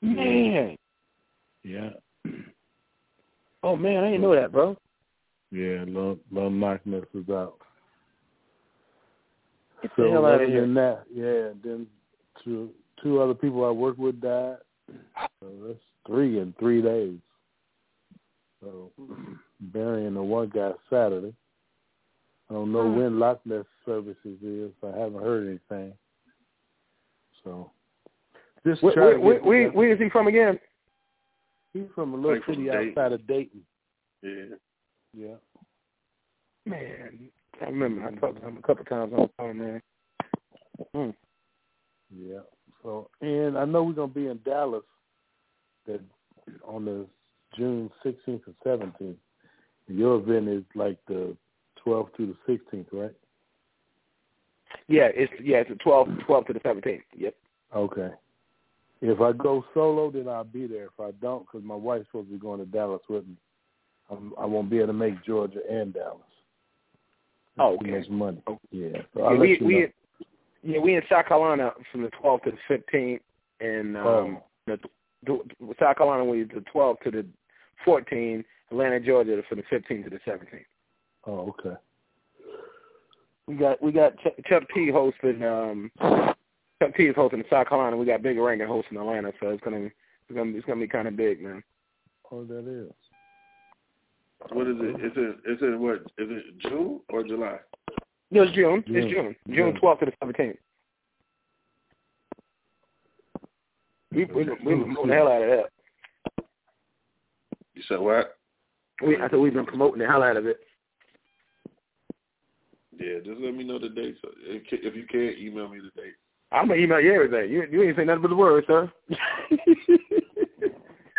[SPEAKER 49] Man.
[SPEAKER 3] Yeah, <clears throat>
[SPEAKER 49] Oh man, I didn't know that, bro.
[SPEAKER 3] yeah, little, little Loch Ness was out.
[SPEAKER 49] Get
[SPEAKER 3] So
[SPEAKER 49] the hell out of here.
[SPEAKER 3] than that, yeah, then two two other people I worked with died. So that's three in three days. So <clears throat> burying the one guy Saturday. I don't know when Loch Ness services is. I haven't heard anything. So just
[SPEAKER 49] Where,
[SPEAKER 3] try
[SPEAKER 49] where,
[SPEAKER 3] to
[SPEAKER 49] where,
[SPEAKER 3] get
[SPEAKER 49] where,
[SPEAKER 3] together.
[SPEAKER 49] where is he from again?
[SPEAKER 3] He's from a little
[SPEAKER 7] Like
[SPEAKER 3] city
[SPEAKER 7] Dayton.
[SPEAKER 3] outside of Dayton.
[SPEAKER 7] Yeah.
[SPEAKER 3] Yeah.
[SPEAKER 49] Man, I remember I talked to him a couple times on the phone, man. Hmm.
[SPEAKER 3] Yeah. So, and I know we're gonna be in Dallas that on the June 16th and 17th. Your event is like the 12th to the 16th, right?
[SPEAKER 49] Yeah, it's yeah, it's the 12, 12 to the 17th. Yep.
[SPEAKER 3] Okay. If I go solo, then I'll be there. If I don't, because my wife's supposed to be going to Dallas with me, I'm, I won't be able to make Georgia and Dallas.
[SPEAKER 49] Oh,
[SPEAKER 3] Too
[SPEAKER 49] okay.
[SPEAKER 3] much money. Oh. Yeah. So
[SPEAKER 49] Yeah, we we
[SPEAKER 3] know.
[SPEAKER 49] Yeah we in South Carolina from the 12th to the 15th, and um,
[SPEAKER 3] Oh.
[SPEAKER 49] the, the South Carolina we the 12th to the 14th. Atlanta, Georgia, from the 15th to the 17th.
[SPEAKER 3] Oh, okay.
[SPEAKER 49] We got we got Ch- Chuck P hosting. Um, Chuck P is hosting in South Carolina. We got Big Rankin hosting Atlanta, so it's gonna it's gonna it's gonna be kind of big, man.
[SPEAKER 3] Oh, that is.
[SPEAKER 7] What is it? Is it is it what? Is it June or July?
[SPEAKER 49] No, it's June.
[SPEAKER 3] June.
[SPEAKER 49] It's June. June
[SPEAKER 3] June.
[SPEAKER 49] 12th to the 17th. We we we promoting the hell out of that.
[SPEAKER 7] You said what?
[SPEAKER 49] We I said we've been promoting the hell out of it.
[SPEAKER 7] Yeah, just let me know the date. If if you can't, email me the date,
[SPEAKER 49] I'm gonna email you everything. You you ain't say nothing but the words, sir. <laughs>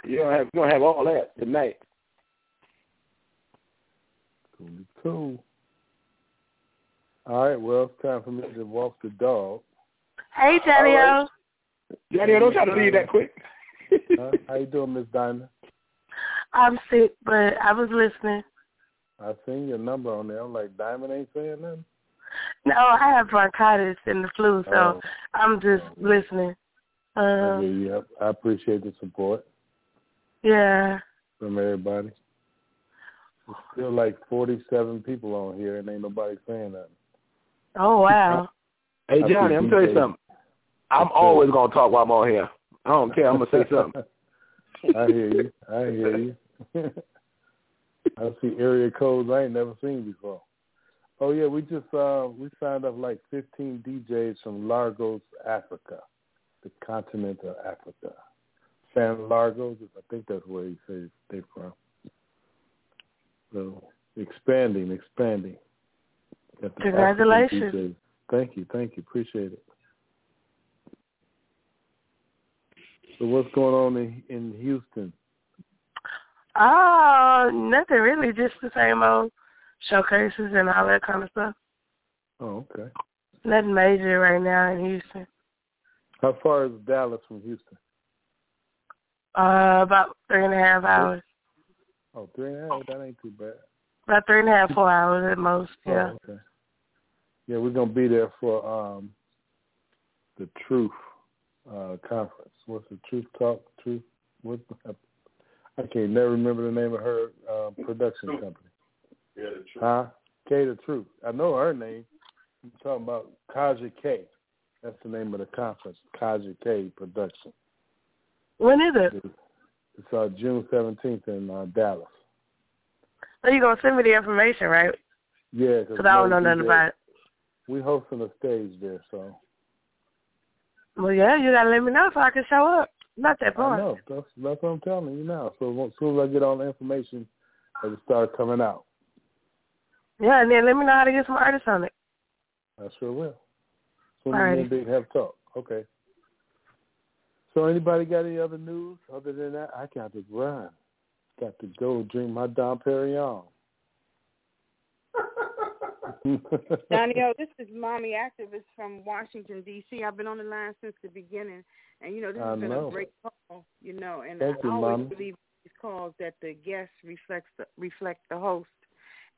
[SPEAKER 49] you don't have you don't have all that tonight.
[SPEAKER 3] Cool. Cool. All right. Well, it's time for me to walk the dog.
[SPEAKER 50] Hey, Johnny O.
[SPEAKER 49] Johnny, don't try to leave that quick.
[SPEAKER 3] Huh? <laughs> How you doing, Miss Dinah?
[SPEAKER 50] I'm sick, but I was listening.
[SPEAKER 3] I seen your number on there. I'm like, Diamond ain't saying nothing.
[SPEAKER 50] No, I have bronchitis and the flu, so
[SPEAKER 3] Oh.
[SPEAKER 50] I'm just listening.
[SPEAKER 3] I
[SPEAKER 50] Um,
[SPEAKER 3] hear you. I I appreciate the support
[SPEAKER 50] yeah.
[SPEAKER 3] from everybody. There's still like 47 people on here, and ain't nobody saying nothing.
[SPEAKER 50] Oh wow.
[SPEAKER 49] Hey
[SPEAKER 3] I
[SPEAKER 49] Johnny,
[SPEAKER 3] see
[SPEAKER 49] I'm tell you something. I'm always gonna talk while I'm on here. I don't care. I'm gonna say something.
[SPEAKER 3] I hear you. I hear you. <laughs> I see area codes I ain't never seen before. Oh yeah, we just uh we signed up like 15 DJs from Lagos, Africa, the continent of Africa. San Largos, I think that's where he says they're from. So expanding, expanding. Got the African
[SPEAKER 50] Congratulations.
[SPEAKER 3] Thank you, thank you, appreciate it. So what's going on in, in Houston?
[SPEAKER 50] Oh, nothing really, just the same old showcases and all that kind of stuff.
[SPEAKER 3] Oh, okay.
[SPEAKER 50] Nothing major right now in Houston.
[SPEAKER 3] How far is Dallas from Houston?
[SPEAKER 50] Uh, about three and a half hours.
[SPEAKER 3] Oh, three and a half. That ain't too bad.
[SPEAKER 50] About three and a half, four hours at most. Yeah.
[SPEAKER 3] Oh, okay. Yeah, we're gonna be there for um the Truth uh conference. What's the Truth Talk? Truth? What? I can't never remember the name of her uh, production company.
[SPEAKER 51] Yeah, the truth.
[SPEAKER 3] Huh? K the Truth. I know her name. I'm talking about Kaja K. That's the name of the conference. Kaja K Production.
[SPEAKER 50] When is it?
[SPEAKER 3] It's uh, June seventeenth in uh, Dallas.
[SPEAKER 50] So you gonna send me the information, right?
[SPEAKER 3] Yeah,
[SPEAKER 50] Because I don't know nothing about it.
[SPEAKER 3] We hosting a stage there, so
[SPEAKER 50] Well, yeah, you gotta let me know so I can show up. Not that
[SPEAKER 3] I
[SPEAKER 50] far.
[SPEAKER 3] know. That's that's what I'm telling you now. So as soon as I get all the information, it'll start coming out.
[SPEAKER 50] Yeah, and then let me know how to get some artists on it.
[SPEAKER 3] I sure will. So as me
[SPEAKER 50] Alrighty.
[SPEAKER 3] and Big have talk. Okay. So anybody got any other news other than that? I got to run. Got to go drink my Dom Perignon. <laughs>
[SPEAKER 52] Oh, this is mommy activist from Washington D.C. I've been on the line since the beginning, and you know this
[SPEAKER 3] I
[SPEAKER 52] has been
[SPEAKER 3] know.
[SPEAKER 52] a great call. You know, and
[SPEAKER 3] Thank
[SPEAKER 52] I
[SPEAKER 3] you,
[SPEAKER 52] always
[SPEAKER 3] Mommy.
[SPEAKER 52] believe in these calls that the guest reflects the, reflect the host.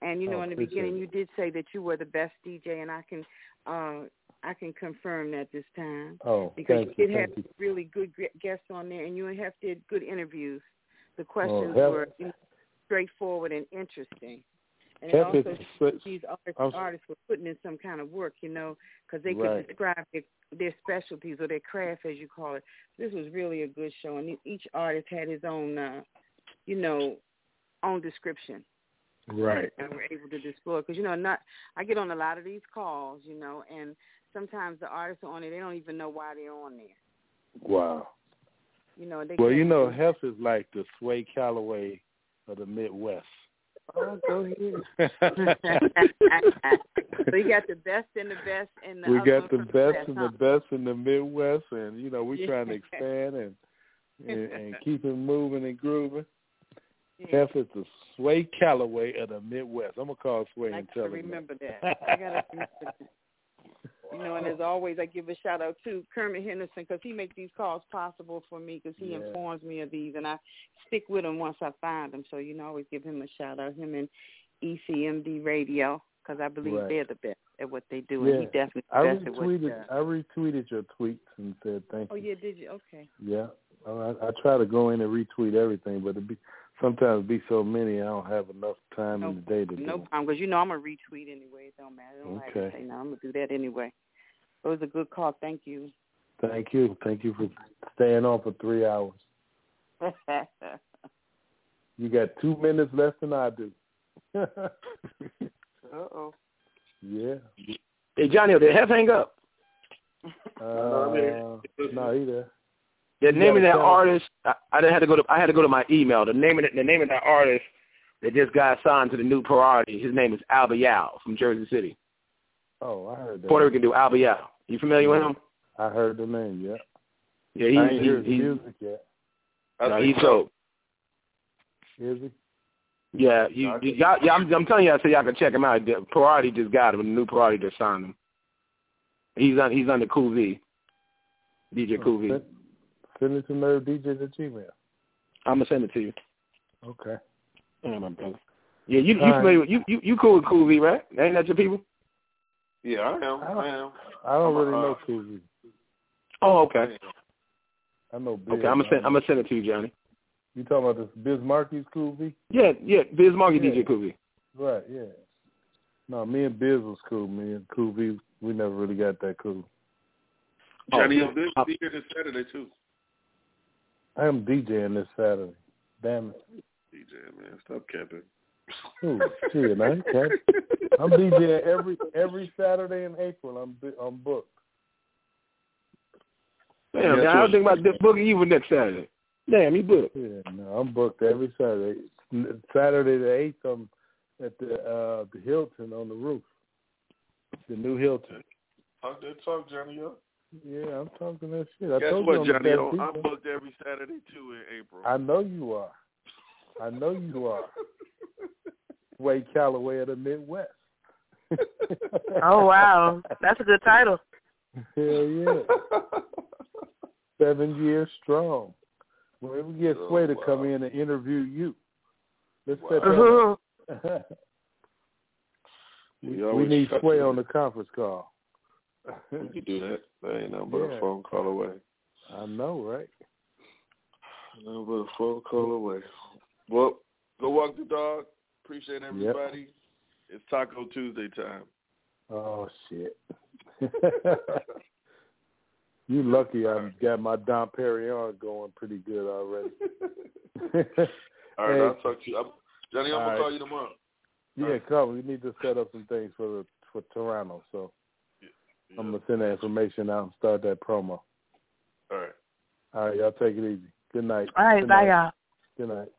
[SPEAKER 52] And you know,
[SPEAKER 3] Oh,
[SPEAKER 52] in the beginning,
[SPEAKER 3] it.
[SPEAKER 52] you did say that you were the best DJ, and I can uh I can confirm that this time
[SPEAKER 3] Oh,
[SPEAKER 52] because
[SPEAKER 3] thank
[SPEAKER 52] you
[SPEAKER 3] you,
[SPEAKER 52] did have
[SPEAKER 3] you.
[SPEAKER 52] really good guests on there, and you Hef did good interviews. The
[SPEAKER 3] Oh,
[SPEAKER 52] questions
[SPEAKER 3] Hef-
[SPEAKER 52] were you know, straightforward and interesting. And also
[SPEAKER 3] such-
[SPEAKER 52] these artists,
[SPEAKER 3] I'm
[SPEAKER 52] artists were putting in some kind of work, you know, because they
[SPEAKER 3] Right.
[SPEAKER 52] could describe their, their specialties or their craft, as you call it. This was really a good show, and each artist had his own, uh, you know, own description,
[SPEAKER 3] Right.
[SPEAKER 52] and we're able to explore. Because you know, not I get on a lot of these calls, you know, and sometimes the artists are on it, they don't even know why they're on there,
[SPEAKER 3] Wow.
[SPEAKER 52] you know. They
[SPEAKER 3] Well, you know, Hef is like the Sway Calloway of the Midwest.
[SPEAKER 52] Oh, go ahead. <laughs> so you got the best and the best and the
[SPEAKER 3] we got the best
[SPEAKER 52] West,
[SPEAKER 3] and
[SPEAKER 52] huh?
[SPEAKER 3] the best in the Midwest, and you know we're
[SPEAKER 52] Yeah.
[SPEAKER 3] trying to <laughs> expand and and, and keep it moving and grooving.
[SPEAKER 52] Yeah.
[SPEAKER 3] Hef is the Sway Calloway of the Midwest. I'm gonna call Sway
[SPEAKER 52] I
[SPEAKER 3] and
[SPEAKER 52] gotta
[SPEAKER 3] tell him.
[SPEAKER 52] remember that. I gotta <laughs> remember that. You know, and as always, I give a shout out to Kermit Henderson because he makes these calls possible for me because he
[SPEAKER 3] Yeah.
[SPEAKER 52] informs me of these, and I stick with him once I find them. So you know, I always give him a shout out. Him and ECMD Radio because I believe
[SPEAKER 3] Right.
[SPEAKER 52] they're the best at what they do,
[SPEAKER 3] yeah,
[SPEAKER 52] and he definitely
[SPEAKER 3] I
[SPEAKER 52] the best at what he
[SPEAKER 3] retweeted.
[SPEAKER 52] does.
[SPEAKER 3] I retweeted your tweets and said thank
[SPEAKER 52] Oh
[SPEAKER 3] you.
[SPEAKER 52] yeah, did you? Okay.
[SPEAKER 3] Yeah, I, I try to go in and retweet everything, but it be sometimes be so many I don't have enough time
[SPEAKER 52] No,
[SPEAKER 3] in the day to
[SPEAKER 52] no
[SPEAKER 3] do.
[SPEAKER 52] problem because you know I'm gonna retweet anyway. It don't matter. I don't
[SPEAKER 3] Okay.
[SPEAKER 52] say no. I'm gonna do that anyway. It was a good call. Thank you.
[SPEAKER 3] Thank you, thank you for staying on for three hours. <laughs> You got two minutes less than I do. <laughs>
[SPEAKER 52] Uh oh.
[SPEAKER 3] yeah.
[SPEAKER 49] Hey Johnny, did Hef hang up?
[SPEAKER 3] Uh, no, either.
[SPEAKER 49] The name of that artist, I, I didn't have to go to. I had to go to my email. The name of the, the name of that artist that just got signed to the new priority. His name is Alba Yao from Jersey City.
[SPEAKER 3] Oh, I heard that.
[SPEAKER 49] Puerto Rican dude, Alba Yao. You familiar with him?
[SPEAKER 3] I heard the name. Yeah.
[SPEAKER 49] Yeah,
[SPEAKER 3] I
[SPEAKER 49] he's
[SPEAKER 3] ain't heard
[SPEAKER 49] he's,
[SPEAKER 3] the
[SPEAKER 49] he's,
[SPEAKER 3] music yet.
[SPEAKER 49] no, he's so.
[SPEAKER 3] Is he?
[SPEAKER 49] Yeah, you, you, y'all, yeah, I'm, I'm telling y'all so y'all can check him out. The Priority just got him. The new Priority just signed him. He's on. He's under Cool V. DJ Cool V.
[SPEAKER 3] Send, send it to Nerve DJs at Gmail.
[SPEAKER 49] I'm gonna send it to you.
[SPEAKER 3] Okay.
[SPEAKER 49] Yeah, my brother. Yeah, you you
[SPEAKER 3] All right.
[SPEAKER 49] familiar with, you you you cool with Cool V, right? Ain't that your people?
[SPEAKER 7] Yeah, I am. I am.
[SPEAKER 3] I don't
[SPEAKER 7] I'm
[SPEAKER 3] really
[SPEAKER 7] uh,
[SPEAKER 3] know Cool V.
[SPEAKER 49] Oh, okay.
[SPEAKER 3] I know Biz.
[SPEAKER 49] Okay, I'm gonna send I'm gonna send it to you, Johnny.
[SPEAKER 3] You talking about this Biz Markie's Cool
[SPEAKER 49] Yeah, yeah, Biz Markie
[SPEAKER 3] Yeah.
[SPEAKER 49] DJ Cool V.
[SPEAKER 3] Right, yeah. No, me and Biz was cool. Me and Cool we never really got that cool.
[SPEAKER 7] Johnny
[SPEAKER 49] Oh,
[SPEAKER 7] O. Good
[SPEAKER 49] uh,
[SPEAKER 7] be here this Saturday too.
[SPEAKER 3] I am DJing this Saturday. Damn it.
[SPEAKER 7] DJ man, stop capping.
[SPEAKER 3] Ooh, shit, I ain't capping. I'm DJing every every Saturday in April. I'm bu- I'm booked.
[SPEAKER 49] Damn, man, I
[SPEAKER 7] so-
[SPEAKER 49] was thinking about this booking you for next Saturday. Damn, you booked.
[SPEAKER 3] Yeah, no, I'm booked every Saturday. Saturday the eighth, I'm at the uh the Hilton on the roof, the new Hilton.
[SPEAKER 7] Talk that talk, Johnny O.
[SPEAKER 3] Yeah, I'm talking that shit. I
[SPEAKER 7] Guess
[SPEAKER 3] told
[SPEAKER 7] what,
[SPEAKER 3] you on the
[SPEAKER 7] Johnny I'm booked every Saturday too in April.
[SPEAKER 3] I know you are. I know you are. Sway Calloway of the Midwest. <laughs>
[SPEAKER 50] Oh wow, that's a good title.
[SPEAKER 3] Hell yeah. <laughs> Seven years strong. When we get
[SPEAKER 7] Oh,
[SPEAKER 3] Sway to
[SPEAKER 7] wow.
[SPEAKER 3] come in and interview you. Let's set
[SPEAKER 50] Mhm.
[SPEAKER 3] that <laughs> we, we need Sway on the conference call.
[SPEAKER 7] We can do that. That ain't nothing but
[SPEAKER 3] Yeah.
[SPEAKER 7] a phone call away.
[SPEAKER 3] I know, right?
[SPEAKER 7] Nothing but a phone call away. Well, go walk the dog. Appreciate everybody. It's Taco Tuesday time.
[SPEAKER 3] Oh shit. <laughs> you lucky I got my Dom Perignon going pretty good already. <laughs> <laughs>
[SPEAKER 7] All right,
[SPEAKER 3] Hey.
[SPEAKER 7] I'll talk to you. I'm, Johnny, I'm
[SPEAKER 3] All
[SPEAKER 7] gonna
[SPEAKER 3] right.
[SPEAKER 7] call you tomorrow.
[SPEAKER 3] Yeah, come. We need to set up some things for the for Toronto. So I'm gonna send that information out and start that promo.
[SPEAKER 7] All right.
[SPEAKER 3] All right, y'all take it easy. Good night.
[SPEAKER 50] All right,
[SPEAKER 3] Good
[SPEAKER 50] bye
[SPEAKER 3] night.
[SPEAKER 50] y'all.
[SPEAKER 3] Good night.